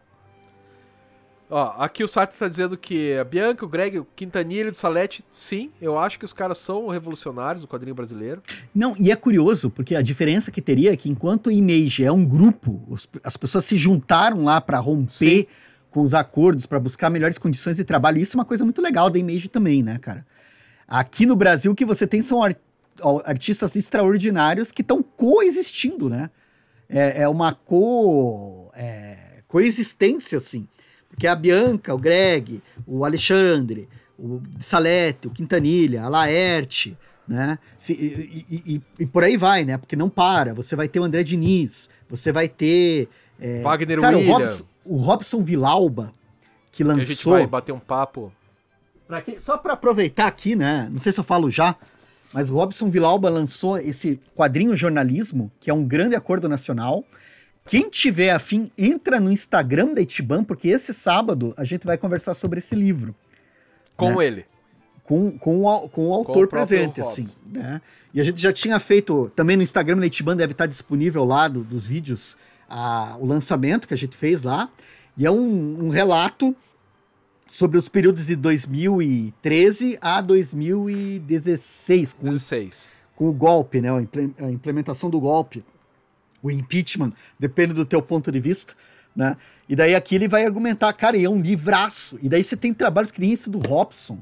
Ó, aqui o site está dizendo que a Bianca, o Greg, o Quintanilha e o Salete, sim, eu acho que os caras são revolucionários do quadrinho brasileiro. Não, e é curioso, porque a diferença que teria é que enquanto o Image é um grupo, os, as pessoas se juntaram lá para romper sim com os acordos para buscar melhores condições de trabalho. Isso é uma coisa muito legal da Image também, né, cara? Aqui no Brasil, o que você tem são art artistas extraordinários que estão coexistindo, né? É, é uma co, é, coexistência, assim. Porque a Bianca, o Greg, o Alexandre, o Salete, o Quintanilha, a Laerte, né? Se, e, e, e, por aí vai, né? Porque não para. Você vai ter o André Diniz, você vai ter. É, Wagner cara, William. O Robson, o Robson Vilauba, que lançou. Que a gente vai bater um papo. Pra quem, só para aproveitar aqui, né? Não sei se eu falo já, mas o Robson Vilauba lançou esse quadrinho jornalismo, que é um grande acordo nacional. Quem tiver afim, entra no Instagram da Itiban, porque esse sábado a gente vai conversar sobre esse livro. Com né? ele. Com, com, o, com o autor com o presente, assim. Né? E a gente já tinha feito, também no Instagram da Itiban deve estar disponível lá do, dos vídeos a, o lançamento que a gente fez lá. E é um, um relato sobre os períodos de 2013 a 2016. Com, 16. com o golpe, né? A implementação do golpe. O impeachment, depende do teu ponto de vista, né? E daí aqui ele vai argumentar, cara, e é um livraço. E daí você tem trabalhos que nem esse do Robson,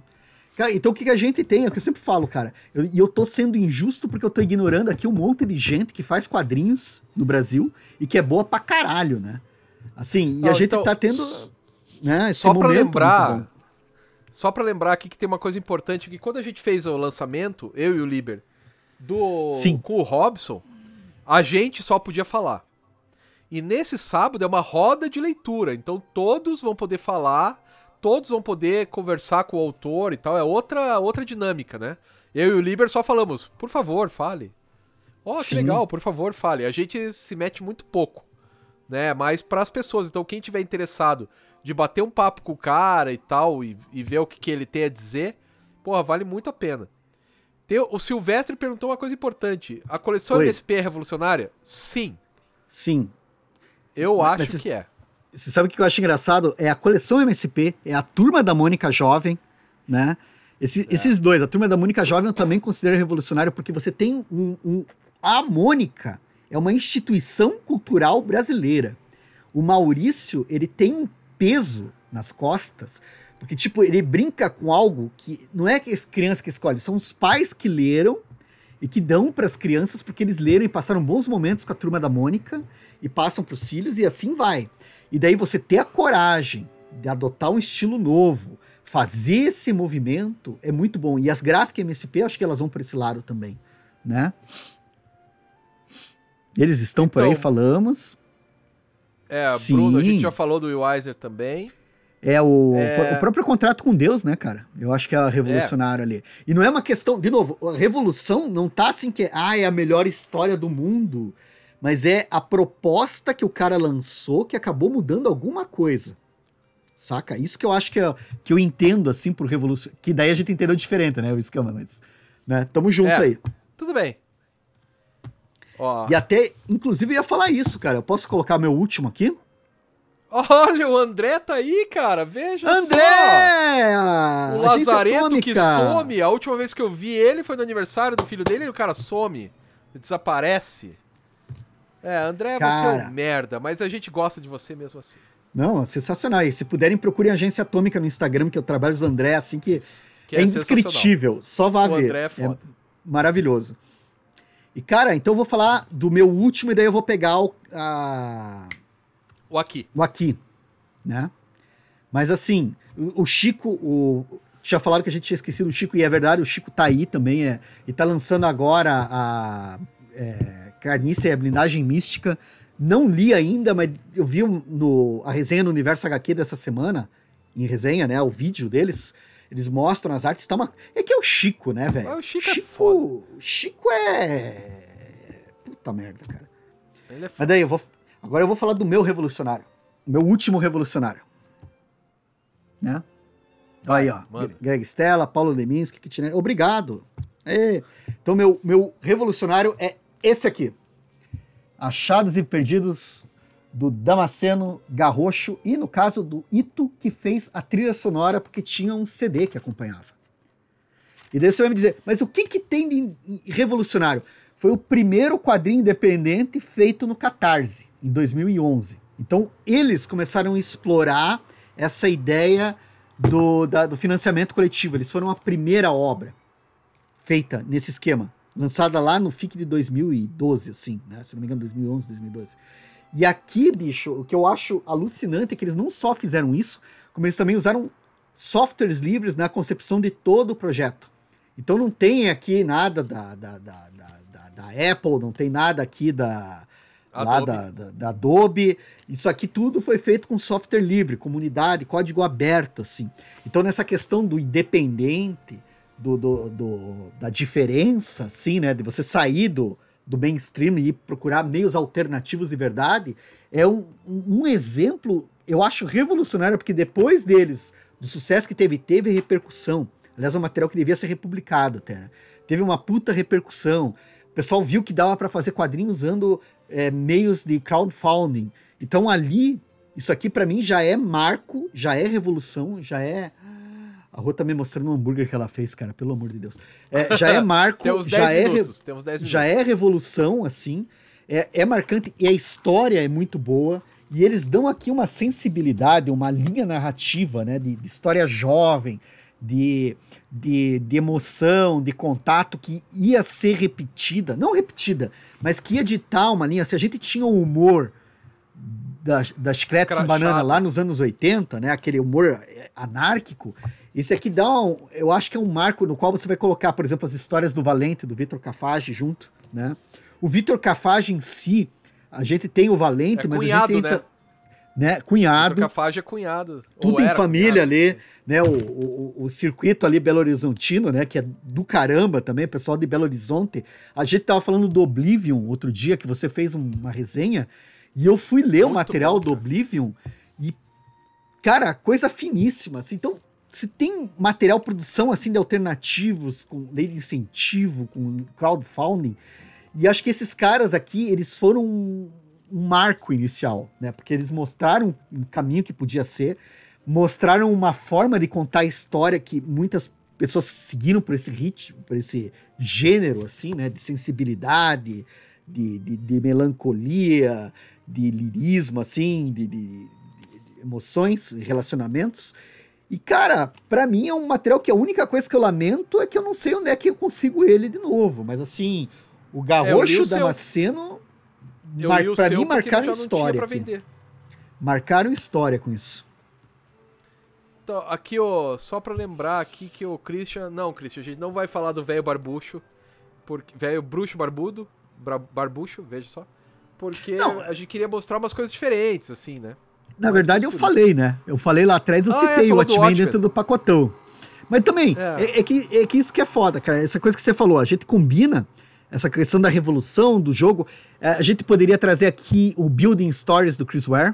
Cara, então o que, a gente tem? É o que eu sempre falo, cara. E eu, eu tô sendo injusto porque eu tô ignorando aqui um monte de gente que faz quadrinhos no Brasil e que é boa pra caralho, né? Assim, e a gente então, tá tendo. Né, só pra lembrar. Só pra lembrar aqui que tem uma coisa importante: que quando a gente fez o lançamento, eu e o Liber, do. Sim. com o Robson, a gente só podia falar. E nesse sábado é uma roda de leitura, então todos vão poder falar, todos vão poder conversar com o autor e tal. É outra, outra dinâmica, né? Eu e o Liber só falamos, por favor, fale. Ó, oh, que legal, por favor, fale. A gente se mete muito pouco, né? Mas para as pessoas. Então, quem tiver interessado de bater um papo com o cara e tal, e, e ver o que, que ele tem a dizer, porra, vale muito a pena. O Silvestre perguntou uma coisa importante. A coleção Oi. MSP é revolucionária? Sim. Sim. Eu Mas acho que é. Você sabe o que eu acho engraçado? É a coleção MSP, é a turma da Mônica Jovem, né? Esse, é. Esses dois, a turma da Mônica Jovem eu também considero revolucionário porque você tem um, um. A Mônica é uma instituição cultural brasileira. O Maurício, ele tem um peso nas costas, porque, tipo, ele brinca com algo que não é as crianças que escolhem, são os pais que leram e que dão para as crianças porque eles leram e passaram bons momentos com a turma da Mônica e passam para os filhos e assim vai. E daí você ter a coragem de adotar um estilo novo, fazer esse movimento é muito bom. E as gráficas MSP, acho que elas vão para esse lado também, né? Eles estão então, por aí, então, falamos. É, Sim. Bruno, a gente já falou do Will Eisner também. É o, é o próprio contrato com Deus, né, cara? Eu acho que é revolucionário é. ali. E não é uma questão, de novo, a revolução não tá assim que, ah, é a melhor história do mundo, mas é a proposta que o cara lançou que acabou mudando alguma coisa. Saca? Isso que eu acho que, é, que eu entendo, assim, por revolução. Que daí a gente entendeu diferente, né, o escama, mas. Né, tamo junto é, aí. Tudo bem. Ó. E até, inclusive, eu ia falar isso, cara. Eu posso colocar meu último aqui? Olha, o André tá aí, cara. Veja André! só. O Lazareto que some. A última vez que eu vi ele foi no aniversário do filho dele e o cara some. Desaparece. É, André, cara... você é um merda, mas a gente gosta de você mesmo assim. Não, sensacional. E se puderem, procurem Agência Atômica no Instagram, que eu trabalho com o André, assim que, que é, é indescritível. Só vá o ver. André é, foda. é maravilhoso. E, cara, então eu vou falar do meu último e daí eu vou pegar o, a... o aqui. O aqui, né? Mas assim, o, Chico, o, já falaram que a gente tinha esquecido o Chico, e é verdade, o Chico tá aí também, é, e tá lançando agora a é, Carniça e a Blindagem Mística. Não li ainda, mas eu vi no, a resenha no Universo HQ dessa semana, em resenha, né, o vídeo deles, eles mostram as artes, tá uma... É que é o Chico, né, velho? O Chico, Chico é foda. Chico é... Puta merda, cara. Ele é foda. Mas daí, eu vou... agora eu vou falar do meu revolucionário. Meu último revolucionário. Né? Aí, ó. Mano. Greg Stella, Paulo Leminski. Obrigado. É. Então, meu, meu revolucionário é esse aqui. Achados e Perdidos do Damasceno Garrocho e no caso do Ito, que fez a trilha sonora porque tinha um CD que acompanhava. E daí você vai me dizer, mas o que, que tem de revolucionário? Foi o primeiro quadrinho independente feito no Catarse, em 2011. Então eles começaram a explorar essa ideia do, da, do financiamento coletivo. Eles foram a primeira obra feita nesse esquema, lançada lá no FIC de 2012, assim, né? se não me engano, 2011, 2012. E aqui, bicho, o que eu acho alucinante é que eles não só fizeram isso, como eles também usaram softwares livres na concepção de todo o projeto. Então não tem aqui nada da, da, da, da, da Apple, não tem nada aqui da, lá da, da, da, Adobe. Isso aqui tudo foi feito com software livre, comunidade, código aberto, assim. Então, nessa questão do independente, do, do, do, da diferença, assim, né? De você sair do, do mainstream e procurar meios alternativos de verdade, é um, um exemplo, eu acho, revolucionário, porque depois deles, do sucesso que teve, teve repercussão. Aliás, é um material que devia ser republicado até, né? Teve uma puta repercussão. O pessoal viu que dava para fazer quadrinhos usando é, meios de crowdfunding. Então ali, isso aqui para mim já é marco, já é revolução, já é a Rô tá me mostrando um hambúrguer que ela fez, cara, pelo amor de Deus. É, já é <laughs> marco, já, é minutos, já é revolução, assim. É, é marcante e a história é muito boa. E eles dão aqui uma sensibilidade, uma linha narrativa, né? De, de história jovem, de, de, de, emoção, de contato que ia ser repetida, não repetida, mas que ia ditar uma linha. Se a gente tinha o humor da, da chiclete com banana lá nos anos 80, né? Aquele humor anárquico, esse aqui dá um, eu acho que é um marco no qual você vai colocar, por exemplo, as histórias do Valente, do Vitor Cafage junto, né? O Vitor Cafage em si, A gente tem o Valente, É mas cunhado, a gente tem. né? Né? Cunhado. Cafage é cunhado. tudo em família cunhado. ali, né? O, o, o circuito ali Belo Horizontino, né? Que é do caramba também, pessoal de Belo Horizonte. A gente tava falando do Oblivion outro dia, que você fez um- uma resenha, e eu fui ler o Muito material bom, do. Oblivion, e, cara, coisa finíssima, assim. Então, se tem material, produção, assim, de alternativos, com lei de incentivo, com crowdfunding, e acho que esses caras aqui, eles foram um, marco inicial, né? Porque eles mostraram um caminho que podia ser, mostraram uma forma de contar a história que muitas pessoas seguiram por esse ritmo, por esse gênero, assim, né? De sensibilidade, de, de, de melancolia, de lirismo, assim, de, de- emoções, relacionamentos. E, cara, pra mim é um material que a única coisa que eu lamento é que eu não sei onde é que eu consigo ele de novo. Mas, assim, o É, Garrocho o seu. Damasceno, Eu mar- o pra mim, marcaram história. Marcaram história com isso. Então, aqui, ó, só pra lembrar aqui que o Christian. Não, Christian, a gente não vai falar do velho barbucho. Porque, velho bruxo barbudo. barbucho, veja só. Porque Não. a gente queria mostrar umas coisas diferentes, assim, né? Na Mas verdade, eu falei, né? Eu falei lá atrás, eu Ah, é, citei o do Watchmen Watchmen. dentro do pacotão. Mas também, É. é. é que, é que isso que é foda, cara. Essa coisa que você falou, a gente combina essa questão da revolução do jogo. É, A gente poderia trazer aqui o Building Stories do Chris Ware,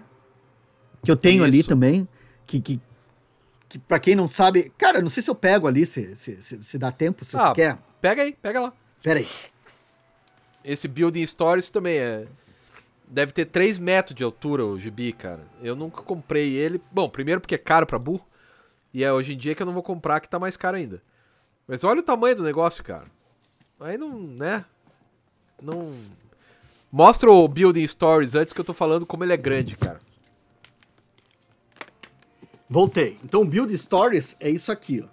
que eu tenho ali Isso. também. Que, que, que para quem não sabe, cara, não sei se eu pego ali, se, se, se, se dá tempo, se Ah. você quer. Pega aí, pega lá. Pera aí. Esse Building Stories também é. Deve ter 3 metros de altura o gibi, cara. Eu nunca comprei ele. Bom, primeiro porque é caro pra burro. E é hoje em dia que eu não vou comprar, que tá mais caro ainda. Mas olha o tamanho do negócio, cara. Aí não, né? Não. Mostra o Building Stories antes que eu tô falando como ele é grande, cara. Voltei. Então, Build Stories é isso aqui, ó.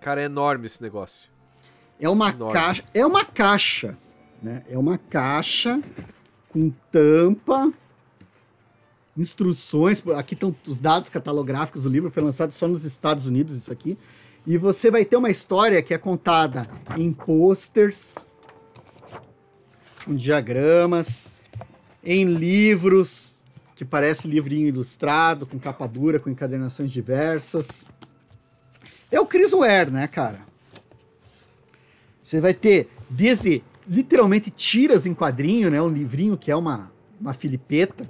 Cara, é enorme esse negócio. É uma Enorme. caixa. É uma caixa, né? É uma caixa com tampa, instruções. Aqui estão os dados catalográficos do livro. Foi lançado só nos Estados Unidos isso aqui. E você vai ter uma história que é contada em posters, em diagramas, em livros que parece livrinho ilustrado, com capa dura, com encadernações diversas. É o Chris Ware, né, cara? Você vai ter desde literalmente tiras em quadrinho, né? Um livrinho que é uma, uma filipeta.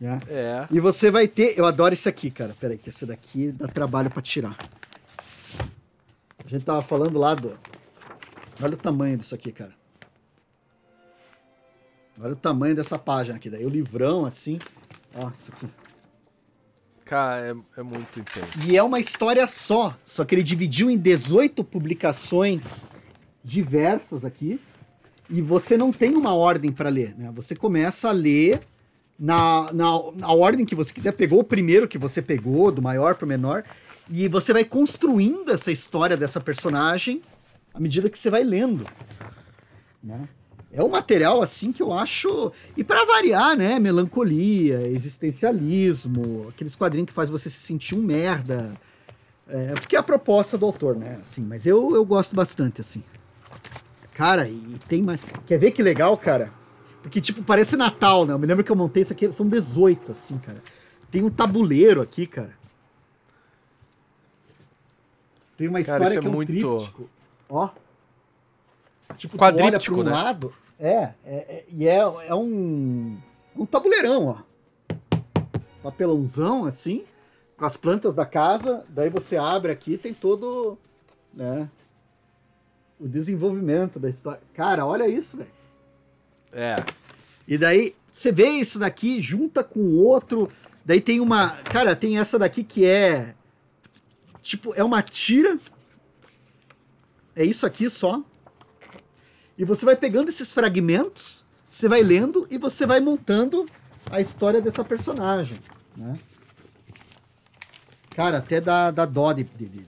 Né? É. E você vai ter. Eu adoro esse aqui, cara. Peraí, que esse daqui dá trabalho pra tirar. A gente tava falando lá do. Olha o tamanho disso aqui, cara. Olha o tamanho dessa página aqui. Daí o livrão, assim. Ó, isso aqui. Cara, é, é muito intenso. E é uma história só, só que ele dividiu em 18 publicações diversas aqui. E você não tem uma ordem para ler, né? Você começa a ler na, na, na ordem que você quiser. Pegou o primeiro que você pegou, do maior para o menor, e você vai construindo essa história dessa personagem à medida que você vai lendo. Né? É um material assim que eu acho. E para variar, né? Melancolia, existencialismo, aqueles quadrinhos que faz você se sentir um merda. É, porque é a proposta do autor, né? Assim, mas eu, eu gosto bastante, assim. Cara, e tem mais. Quer ver que legal, cara? Porque, tipo, parece Natal, né? Eu me lembro que eu montei isso aqui, são 18, assim, cara. Tem um tabuleiro aqui, cara. Tem uma Cara, história é que é um muito- tríptico. Ó. Tipo, tu Quadríptico, olha pra um né? lado. É, é, é- e é, é um, um tabuleirão, ó. Papelãozão, assim, com as plantas da casa. Daí você abre aqui, tem todo, né, o desenvolvimento da história. Cara, olha isso, velho. É. E daí você vê isso daqui, junta com o outro. Daí tem uma. Cara, tem essa daqui que é. Tipo, é uma tira. É isso aqui só. E você vai pegando esses fragmentos, você vai lendo e você vai montando a história dessa personagem. Né? Cara, até dá, dá dó de, de, de,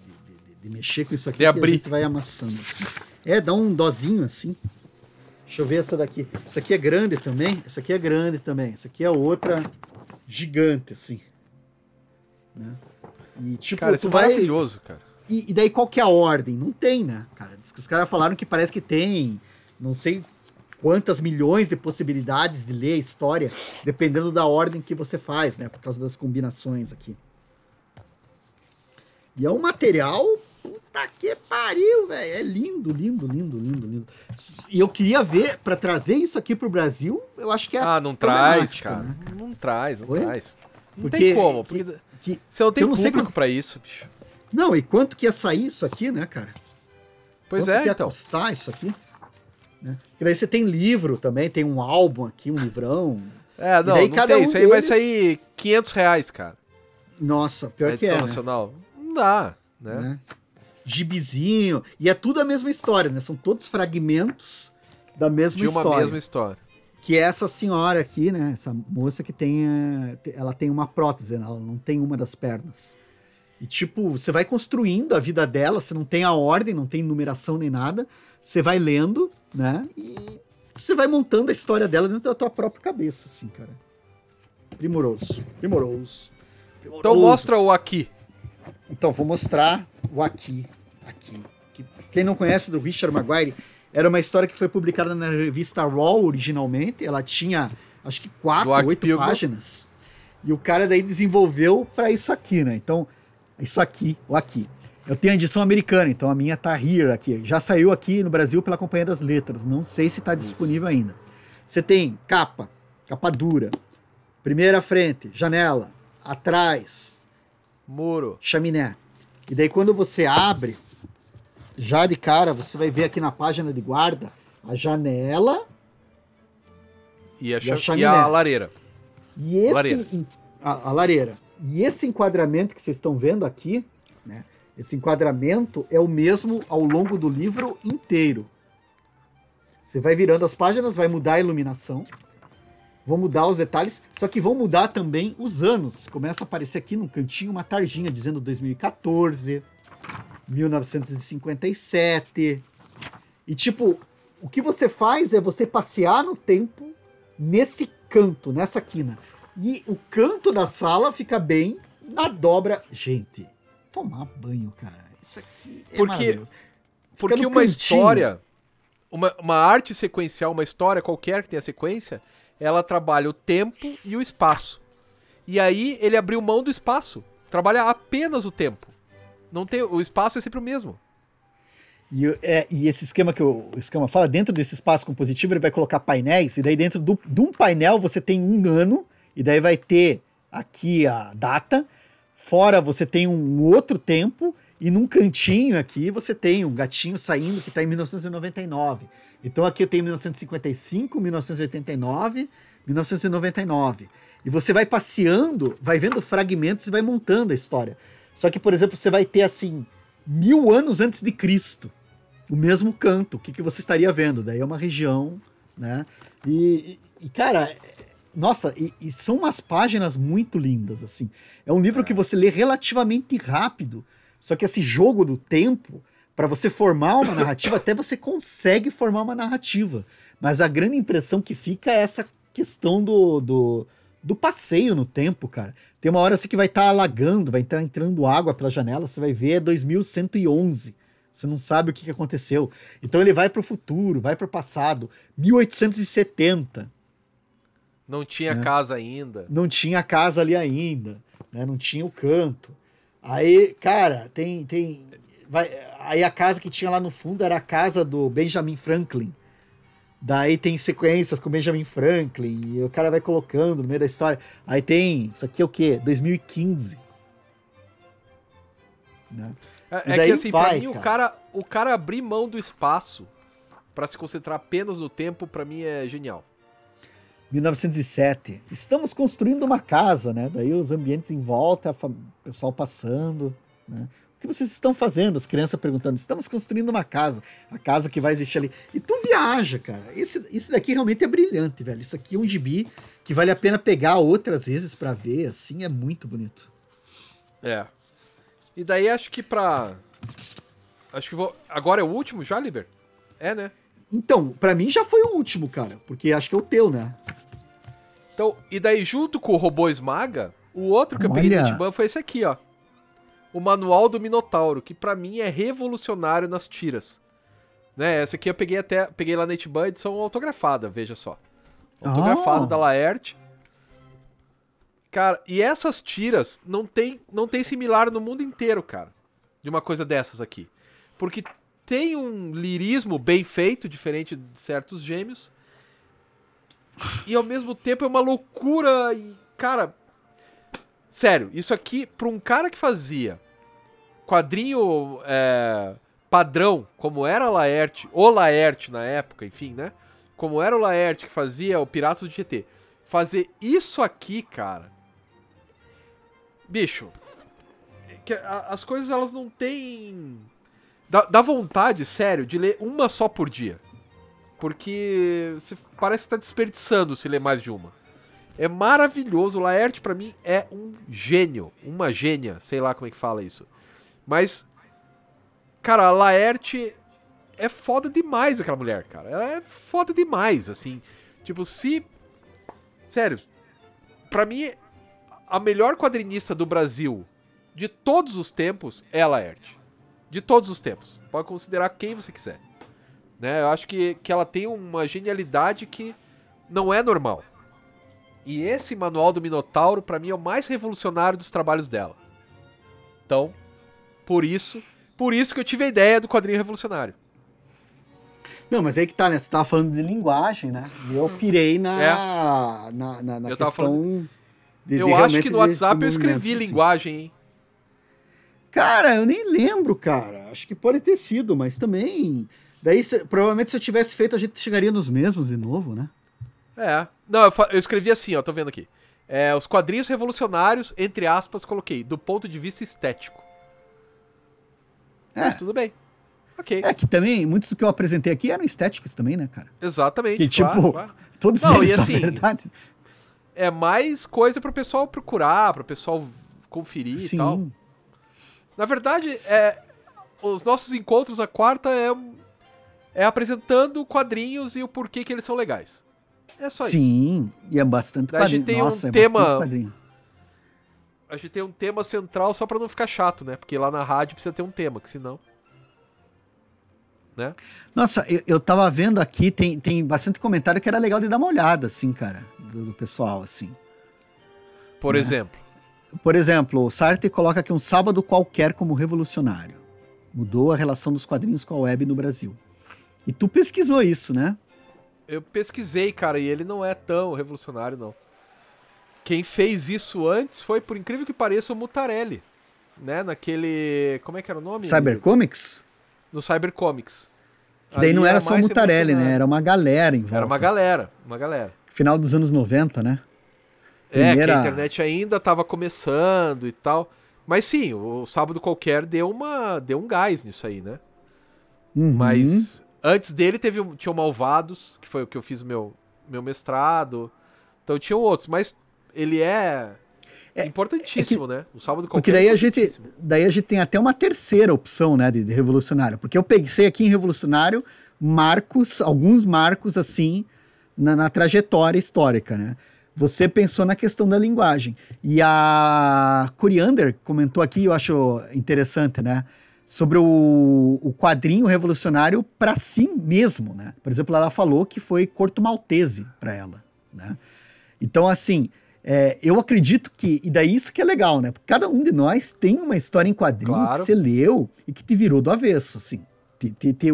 de- mexer com isso aqui. De abrir. A gente vai amassando. assim. É, dá um dozinho assim. Deixa eu ver essa daqui. Essa aqui é grande também. Essa aqui é grande também. Essa aqui é outra gigante, assim. Né? E tipo, Cara, isso tu é vai. maravilhoso, cara. E, e daí qual que é a ordem? Não tem, né? Cara, diz que os caras falaram que parece que tem. Não sei quantas milhões de possibilidades de ler a história, dependendo da ordem que você faz, né? Por causa das combinações aqui. E é um material. Puta que pariu, velho. É lindo, lindo, lindo, lindo, lindo. E eu queria ver, para trazer isso aqui pro Brasil, eu acho que é. Ah, não traz, cara. Né, cara. Não traz, não Oi? traz. Não porque, tem como. Porque que, que, você não tem público quanto... pra isso, bicho. Não, e quanto que ia sair isso aqui, né, cara? Pois quanto é, que ia então. custar isso aqui? Né? E daí você tem livro também, tem um álbum aqui, um livrão. É, não, não tem. Um isso aí deles... vai sair 500 reais, cara. Nossa, pior que é. Né? nacional. Não dá, né? né? Gibizinho. E é tudo a mesma história, né? São todos fragmentos da mesma De uma história. mesma história. Que é essa senhora aqui, né? Essa moça que tem. Ela tem uma prótese, né? ela não tem uma das pernas. E, tipo, você vai construindo a vida dela, você não tem a ordem, não tem numeração nem nada. Você vai lendo, né? E você vai montando a história dela dentro da tua própria cabeça, assim, cara. Primoroso. Primoroso. primoroso. Então mostra o aqui. Então, vou mostrar o aqui. Aqui. Quem não conhece do Richard Maguire, era uma história que foi publicada na revista Raw originalmente. Ela tinha, acho que quatro, oito páginas. E o cara daí desenvolveu para isso aqui, né? Então, isso aqui, o aqui. Eu tenho a edição americana, então a minha tá here aqui. Já saiu aqui no Brasil pela Companhia das Letras. Não sei se está disponível ainda. Você tem capa, capa dura, primeira frente, janela, atrás, muro, chaminé. E daí quando você abre, já de cara, você vai ver aqui na página de guarda a janela e a, e a, chaminé. E a lareira. E esse lareira. A, a lareira. E esse enquadramento que vocês estão vendo aqui, né? Esse enquadramento é o mesmo ao longo do livro inteiro. Você vai virando as páginas, vai mudar a iluminação, vão mudar os detalhes, só que vão mudar também os anos. Começa a aparecer aqui no cantinho uma tarjinha dizendo 2014, 1957. E tipo, o que você faz é você passear no tempo nesse canto, nessa quina. E o canto da sala fica bem na dobra. Gente, tomar banho, cara. Isso aqui é porque, maravilhoso. Porque uma cantinho. história, uma, uma arte sequencial, uma história qualquer que tenha sequência, ela trabalha o tempo e o espaço. E aí ele abriu mão do espaço. Trabalha apenas o tempo. Não tem, o espaço é sempre o mesmo. E, é, e esse esquema que o esquema fala, dentro desse espaço compositivo, ele vai colocar painéis, e daí dentro do, de um painel você tem um ano, e daí vai ter aqui a data, Fora você tem um outro tempo e num cantinho aqui você tem um gatinho saindo que está em 1999. Então aqui eu tenho 1955, 1989, 1999. E você vai passeando, vai vendo fragmentos e vai montando a história. Só que, por exemplo, você vai ter assim, mil anos antes de Cristo. O mesmo canto. O que, que você estaria vendo? Daí é uma região, né? E, e cara, nossa, e, e, são umas páginas muito lindas, assim. É um livro que você lê relativamente rápido, só que esse jogo do tempo, para você formar uma narrativa, até você consegue formar uma narrativa. Mas a grande impressão que fica é essa questão do, do, do passeio no tempo, cara. Tem uma hora assim que vai estar tá alagando, vai estar entrando água pela janela, você vai ver é 2111. Você não sabe o que aconteceu. Então ele vai para o futuro, vai para o passado, 1870. Não tinha né? casa ainda. Não tinha casa ali ainda, né? Não tinha o canto. Aí, cara, tem tem vai, aí a casa que tinha lá no fundo era a casa do Benjamin Franklin. Daí tem sequências com Benjamin Franklin e o cara vai colocando no meio da história. Aí tem, isso aqui é o quê? 2015. Né? É, é que assim, vai, pra mim, cara. o cara, o cara abrir mão do espaço para se concentrar apenas no tempo, para mim é genial. 1907. Estamos construindo uma casa, né? Daí os ambientes em volta, o pessoal passando, né? O que vocês estão fazendo? As crianças perguntando. Estamos construindo uma casa. A casa que vai existir ali. E tu viaja, cara. Esse, esse daqui realmente é brilhante, velho. Isso aqui é um gibi que vale a pena pegar outras vezes para ver, assim, é muito bonito. É. E daí acho que pra... Acho que vou... Agora é o último já, Liber? É, né? Então, para mim já foi o último, cara. Porque acho que é o teu, né? Então, e daí junto com o Robô Esmaga, o outro que Olha. eu peguei de Ban foi esse aqui, ó. O Manual do Minotauro, que para mim é revolucionário nas tiras. Né, essa aqui eu peguei até, peguei lá na Itban, edição autografada, veja só. Autografada Oh. da Laerte. Cara, e essas tiras não tem, não tem similar no mundo inteiro, cara. De uma coisa dessas aqui. Porque tem um lirismo bem feito, diferente de certos gêmeos. E ao mesmo tempo é uma loucura. E, cara, sério, isso aqui, pra um cara que fazia quadrinho é, padrão, como era Laerte, ou Laerte na época, enfim, né? Como era o Laerte que fazia o Piratas do GT, fazer isso aqui, cara. Bicho, as coisas elas não têm. Dá, dá vontade, sério, de ler uma só por dia. Porque você parece que tá desperdiçando se ler mais de uma. É maravilhoso. O Laerte, pra mim, é um gênio. Uma gênia. Sei lá como é que fala isso. Mas, cara, a Laerte é foda demais aquela mulher, cara. Ela é foda demais, assim. Tipo, se. Sério. Pra mim, a melhor quadrinista do Brasil de todos os tempos é a Laerte. De todos os tempos. Pode considerar quem você quiser. Né? Eu acho que, que ela tem uma genialidade que não é normal. E esse manual do Minotauro, pra mim, é o mais revolucionário dos trabalhos dela. Então, por isso, por isso que eu tive a ideia do quadrinho revolucionário. Não, mas aí que tá, né? Você tava falando de linguagem, né? E eu pirei na, É. na, na, na Eu questão. de- de eu acho que no WhatsApp eu escrevi assim. linguagem, hein? Cara, eu nem lembro, cara. Acho que pode ter sido, mas também. Daí, se- provavelmente, se eu tivesse feito, a gente chegaria nos mesmos de novo, né? É. Não, eu, eu escrevi assim, ó, tô vendo aqui. É, os quadrinhos revolucionários, entre aspas, coloquei, do ponto de vista estético. É. Mas tudo bem. Ok. É que também, muitos do que eu apresentei aqui eram estéticos também, né, cara? Exatamente. Que tipo, claro, claro. <laughs> todos Não, eles, e assim, verdade. É mais coisa pro pessoal procurar, pro pessoal conferir e tal. Sim. Na verdade, é, os nossos encontros na quarta é, é apresentando quadrinhos e o porquê que eles são legais. É só isso. Sim, e é bastante Daí a gente quadrinho. tem um Nossa, é tema- bastante quadrinho. A gente tem um tema central só pra não ficar chato, né? Porque lá na rádio precisa ter um tema, que senão. Né? Nossa, eu, eu tava vendo aqui, tem, tem bastante comentário que era legal de dar uma olhada, assim, cara, do, do pessoal, assim. Por Né? exemplo. Por exemplo, o Sartre coloca aqui um sábado qualquer como revolucionário. Mudou a relação dos quadrinhos com a web no Brasil. E tu pesquisou isso, né? Eu pesquisei, cara, e ele não é tão revolucionário, não. Quem fez isso antes foi, por incrível que pareça, o Mutarelli. Né? Naquele. Como é que era o nome? Cybercomics? No Cybercomics. Que daí Ali não era mais só o Mutarelli, né? Era uma galera em volta. Era uma galera, uma galera. Final dos anos 90, né? É, que Primeira- a internet ainda tava começando e tal. Mas sim, o Sábado Qualquer deu, uma, deu um gás nisso aí, né? Uhum. Mas antes dele teve, tinha o Malvados, que foi o que eu fiz meu, meu mestrado. Então tinham outros, mas ele é, importantíssimo, né? O Sábado Porque Qualquer daí é a, gente, daí a gente tem até uma terceira opção, né, de, de revolucionário. Porque eu pensei aqui em revolucionário marcos, alguns marcos assim, na, na trajetória histórica, né? Você pensou na questão da linguagem. E a Coriander comentou aqui, eu acho interessante, né? Sobre o, o quadrinho revolucionário para si mesmo, né? Por exemplo, ela falou que foi Corto Maltese para ela, né? Então, assim, é, eu acredito que. E daí isso que é legal, né? Porque cada um de nós tem uma história em quadrinho Claro. que você leu e que te virou do avesso, assim. Te, te, te...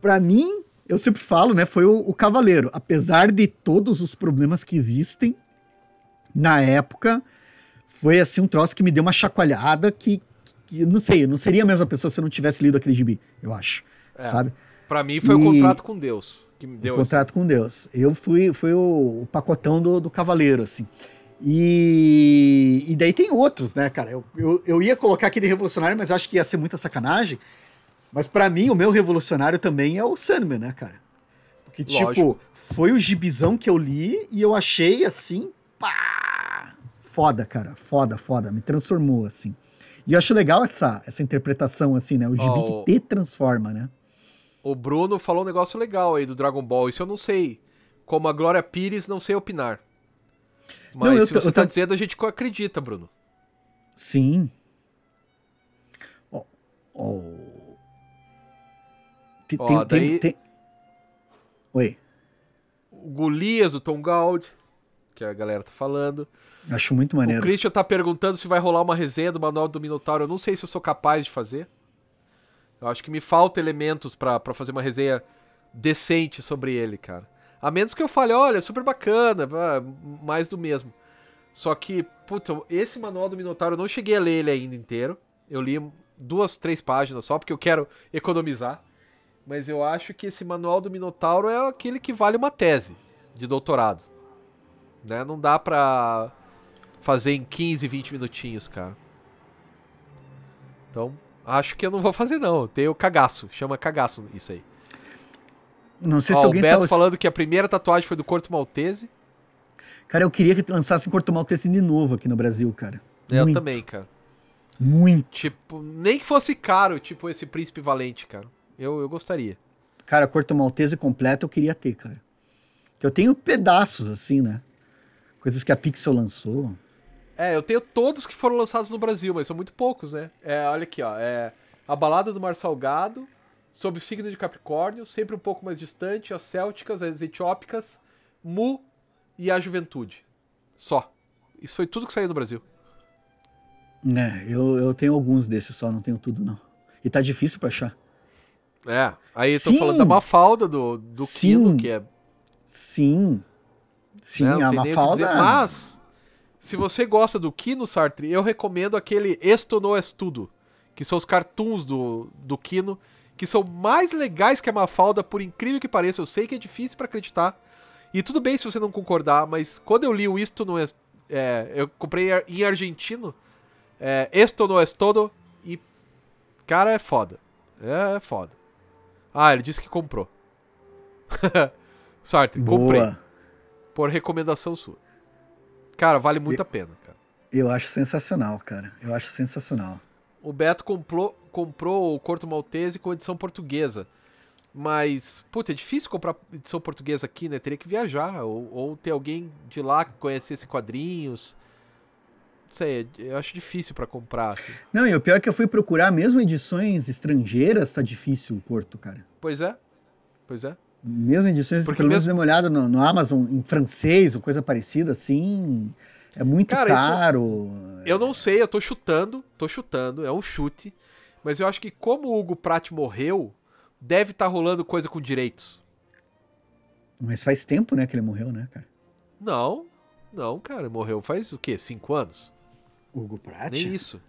Pra mim, eu sempre falo, né? Foi o, o Cavaleiro. Apesar de todos os problemas que existem na época, foi assim um troço que me deu uma chacoalhada que, que eu não sei, eu não seria a mesma pessoa se eu não tivesse lido aquele gibi, eu acho. É, Sabe? Pra mim foi o E- contrato com Deus que me deu o contrato com Deus. Eu fui, fui o, o pacotão do, do cavaleiro, assim. E, e daí tem outros, né, cara? Eu, eu, eu ia colocar aquele revolucionário, mas acho que ia ser muita sacanagem. Mas pra mim, o meu revolucionário também é o Sandman, né, cara? Porque, tipo, Lógico. foi o gibizão que eu li e eu achei, assim, pá! Foda, cara. Foda, foda. Me transformou, assim. E eu acho legal essa, essa interpretação, assim, né? O gibi Ó, o- que te transforma, né? O Bruno falou um negócio legal aí do Dragon Ball. Isso eu não sei. Como a Glória Pires, não sei opinar. Mas Não, se você tá dizendo, a gente acredita, Bruno. Sim. Ó, ó, Tem, Ó, tem- daí- tem- Oi. O Golias, o Tom Gaud, que a galera tá falando. Acho muito O maneiro. Christian tá perguntando se vai rolar uma resenha do Manual do Minotauro. Eu não sei se eu sou capaz de fazer. Eu acho que me falta elementos pra fazer uma resenha decente sobre ele, cara. A menos que eu fale, olha, super bacana, ah, mais do mesmo. Só que, puta, esse Manual do Minotauro eu não cheguei a ler ele ainda inteiro. Eu li duas, três páginas só, porque eu quero economizar. Mas eu acho que esse Manual do Minotauro é aquele que vale uma tese de doutorado. Né? Não dá pra fazer em 15, 20 minutinhos, cara. Então, acho que eu não vou fazer não. Eu tenho cagaço, chama cagaço isso aí. Não sei Ó, se o alguém Beto tá. falando que a primeira tatuagem foi do Corto Maltese. Cara, eu queria que lançassem Corto Maltese de novo aqui no Brasil, cara. Eu muito, também, cara. Muito. Tipo, nem que fosse caro, tipo esse Príncipe Valente, cara. Eu, eu gostaria. Cara, Corto Maltese completo eu queria ter, cara. Eu tenho pedaços, assim, né? Coisas que a Pixel lançou. É, eu tenho todos que foram lançados no Brasil, mas são muito poucos, né? É, olha aqui, ó. É A Balada do Mar Salgado, Sob o Signo de Capricórnio, Sempre um pouco mais distante, As Célticas, As Etiópicas, Mu e A Juventude. Só. Isso foi tudo que saiu do Brasil. É, eu, eu tenho alguns desses só, não tenho tudo, não. E tá difícil pra achar. É. Aí eu tô Sim. falando da Mafalda, do, do Sim. Kino, que é Sim. Sim, né, a Mafalda. dizer, Mas, se você gosta do Kino, Sartre, eu recomendo aquele Esto no Estudo, que são os cartoons do, do Kino, que são mais legais que a Mafalda, por incrível que pareça. Eu sei que é difícil pra acreditar. E tudo bem se você não concordar, mas quando eu li o Isto no Es- é, eu comprei em argentino, é, Esto no es todo, e cara, é foda. É, foda. Ah, ele disse que comprou. <laughs> Sartre, comprei. Boa. Por recomendação sua. Cara, vale muito a pena, cara. Eu acho sensacional, cara. Eu acho sensacional. O Beto comprou, comprou o Corto Maltese com edição portuguesa. Mas, puta, é difícil comprar edição portuguesa aqui, né? Teria que viajar. Ou, ou ter alguém de lá que conhecesse quadrinhos. Não sei, eu acho difícil pra comprar, assim. Não, e o pior é que eu fui procurar mesmo edições estrangeiras, tá difícil o Corto, cara. Pois é. Pois é. Mesmo edições, Porque pelo menos mesmo- dê uma olhada no, no Amazon em francês ou coisa parecida, assim, é muito Cara, isso- caro. Eu não sei, eu tô chutando, tô chutando, é um chute. Mas eu acho que como o Hugo Pratt morreu, deve estar rolando coisa com direitos. Mas faz tempo, né, que ele morreu, né, cara? Não, não, cara, morreu faz o quê? Cinco anos? Hugo Pratt? Nem isso.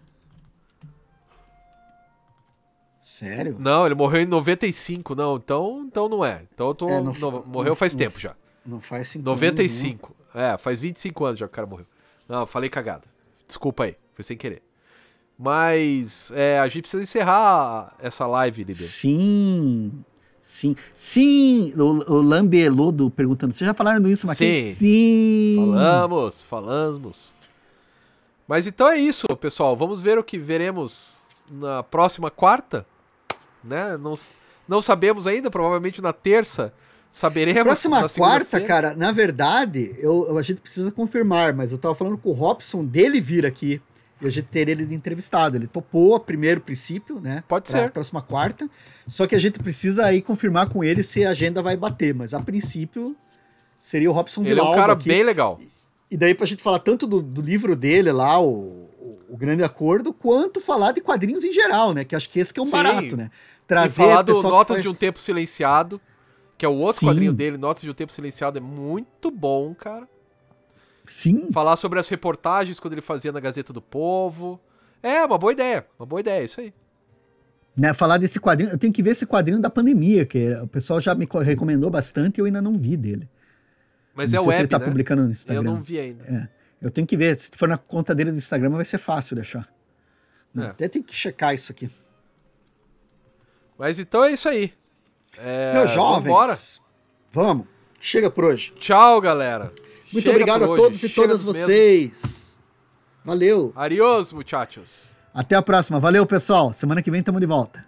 Sério? Não, ele morreu em 95, não, então, então não é. Então eu tô. É, não não- morreu não- faz tempo já. Não faz cinco 95. É, faz 25 anos já que o cara morreu. Não, falei cagada. Desculpa aí, foi sem querer. Mas é, a gente precisa encerrar essa live, Líder. Sim. Sim. Sim. O, o Lambelodo perguntando. Vocês já falaram disso, mas Sim. Sim. Falamos, falamos. Mas então é isso, pessoal. Vamos ver o que veremos na próxima quarta. Né? Não, não sabemos ainda, provavelmente na terça saberemos. Próxima na quarta, cara, na verdade, eu, a gente precisa confirmar, mas eu tava falando com o Robson dele vir aqui e a gente ter ele entrevistado. Ele topou a primeiro princípio, né? Pode ser. Próxima quarta. Só que a gente precisa aí confirmar com ele se a agenda vai bater, mas a princípio seria o Robson Ele é um Villalba cara aqui. bem legal. E daí pra gente falar tanto do, do livro dele lá, o, o, Grande Acordo, quanto falar de quadrinhos em geral, né? Que acho que esse que é um Sim. barato, né? E Trazer falar do Notas faz- de um Tempo Silenciado, que é o outro Sim. quadrinho dele, Notas de um Tempo Silenciado, é muito bom, cara. Sim, Falar sobre as reportagens quando ele fazia na Gazeta do Povo. É, uma boa ideia. Uma boa ideia, isso aí. né, falar desse quadrinho. Eu tenho que ver esse quadrinho da pandemia, que o pessoal já me co- recomendou bastante e eu ainda não vi dele. Mas não é sei se web, ele tá né? publicando no Eu Instagram. não vi ainda. É, eu tenho que ver. Se for na conta dele do Instagram, vai ser fácil de achar. É. Até tem que checar isso aqui. Mas então é isso aí. É, Meus jovens, vamos. Chega por hoje. Tchau, galera. Muito Chega obrigado a hoje. todos e Chega todas mesmos. vocês. Valeu. Adiós, muchachos. Até a próxima. Valeu, pessoal. Semana que vem estamos de volta.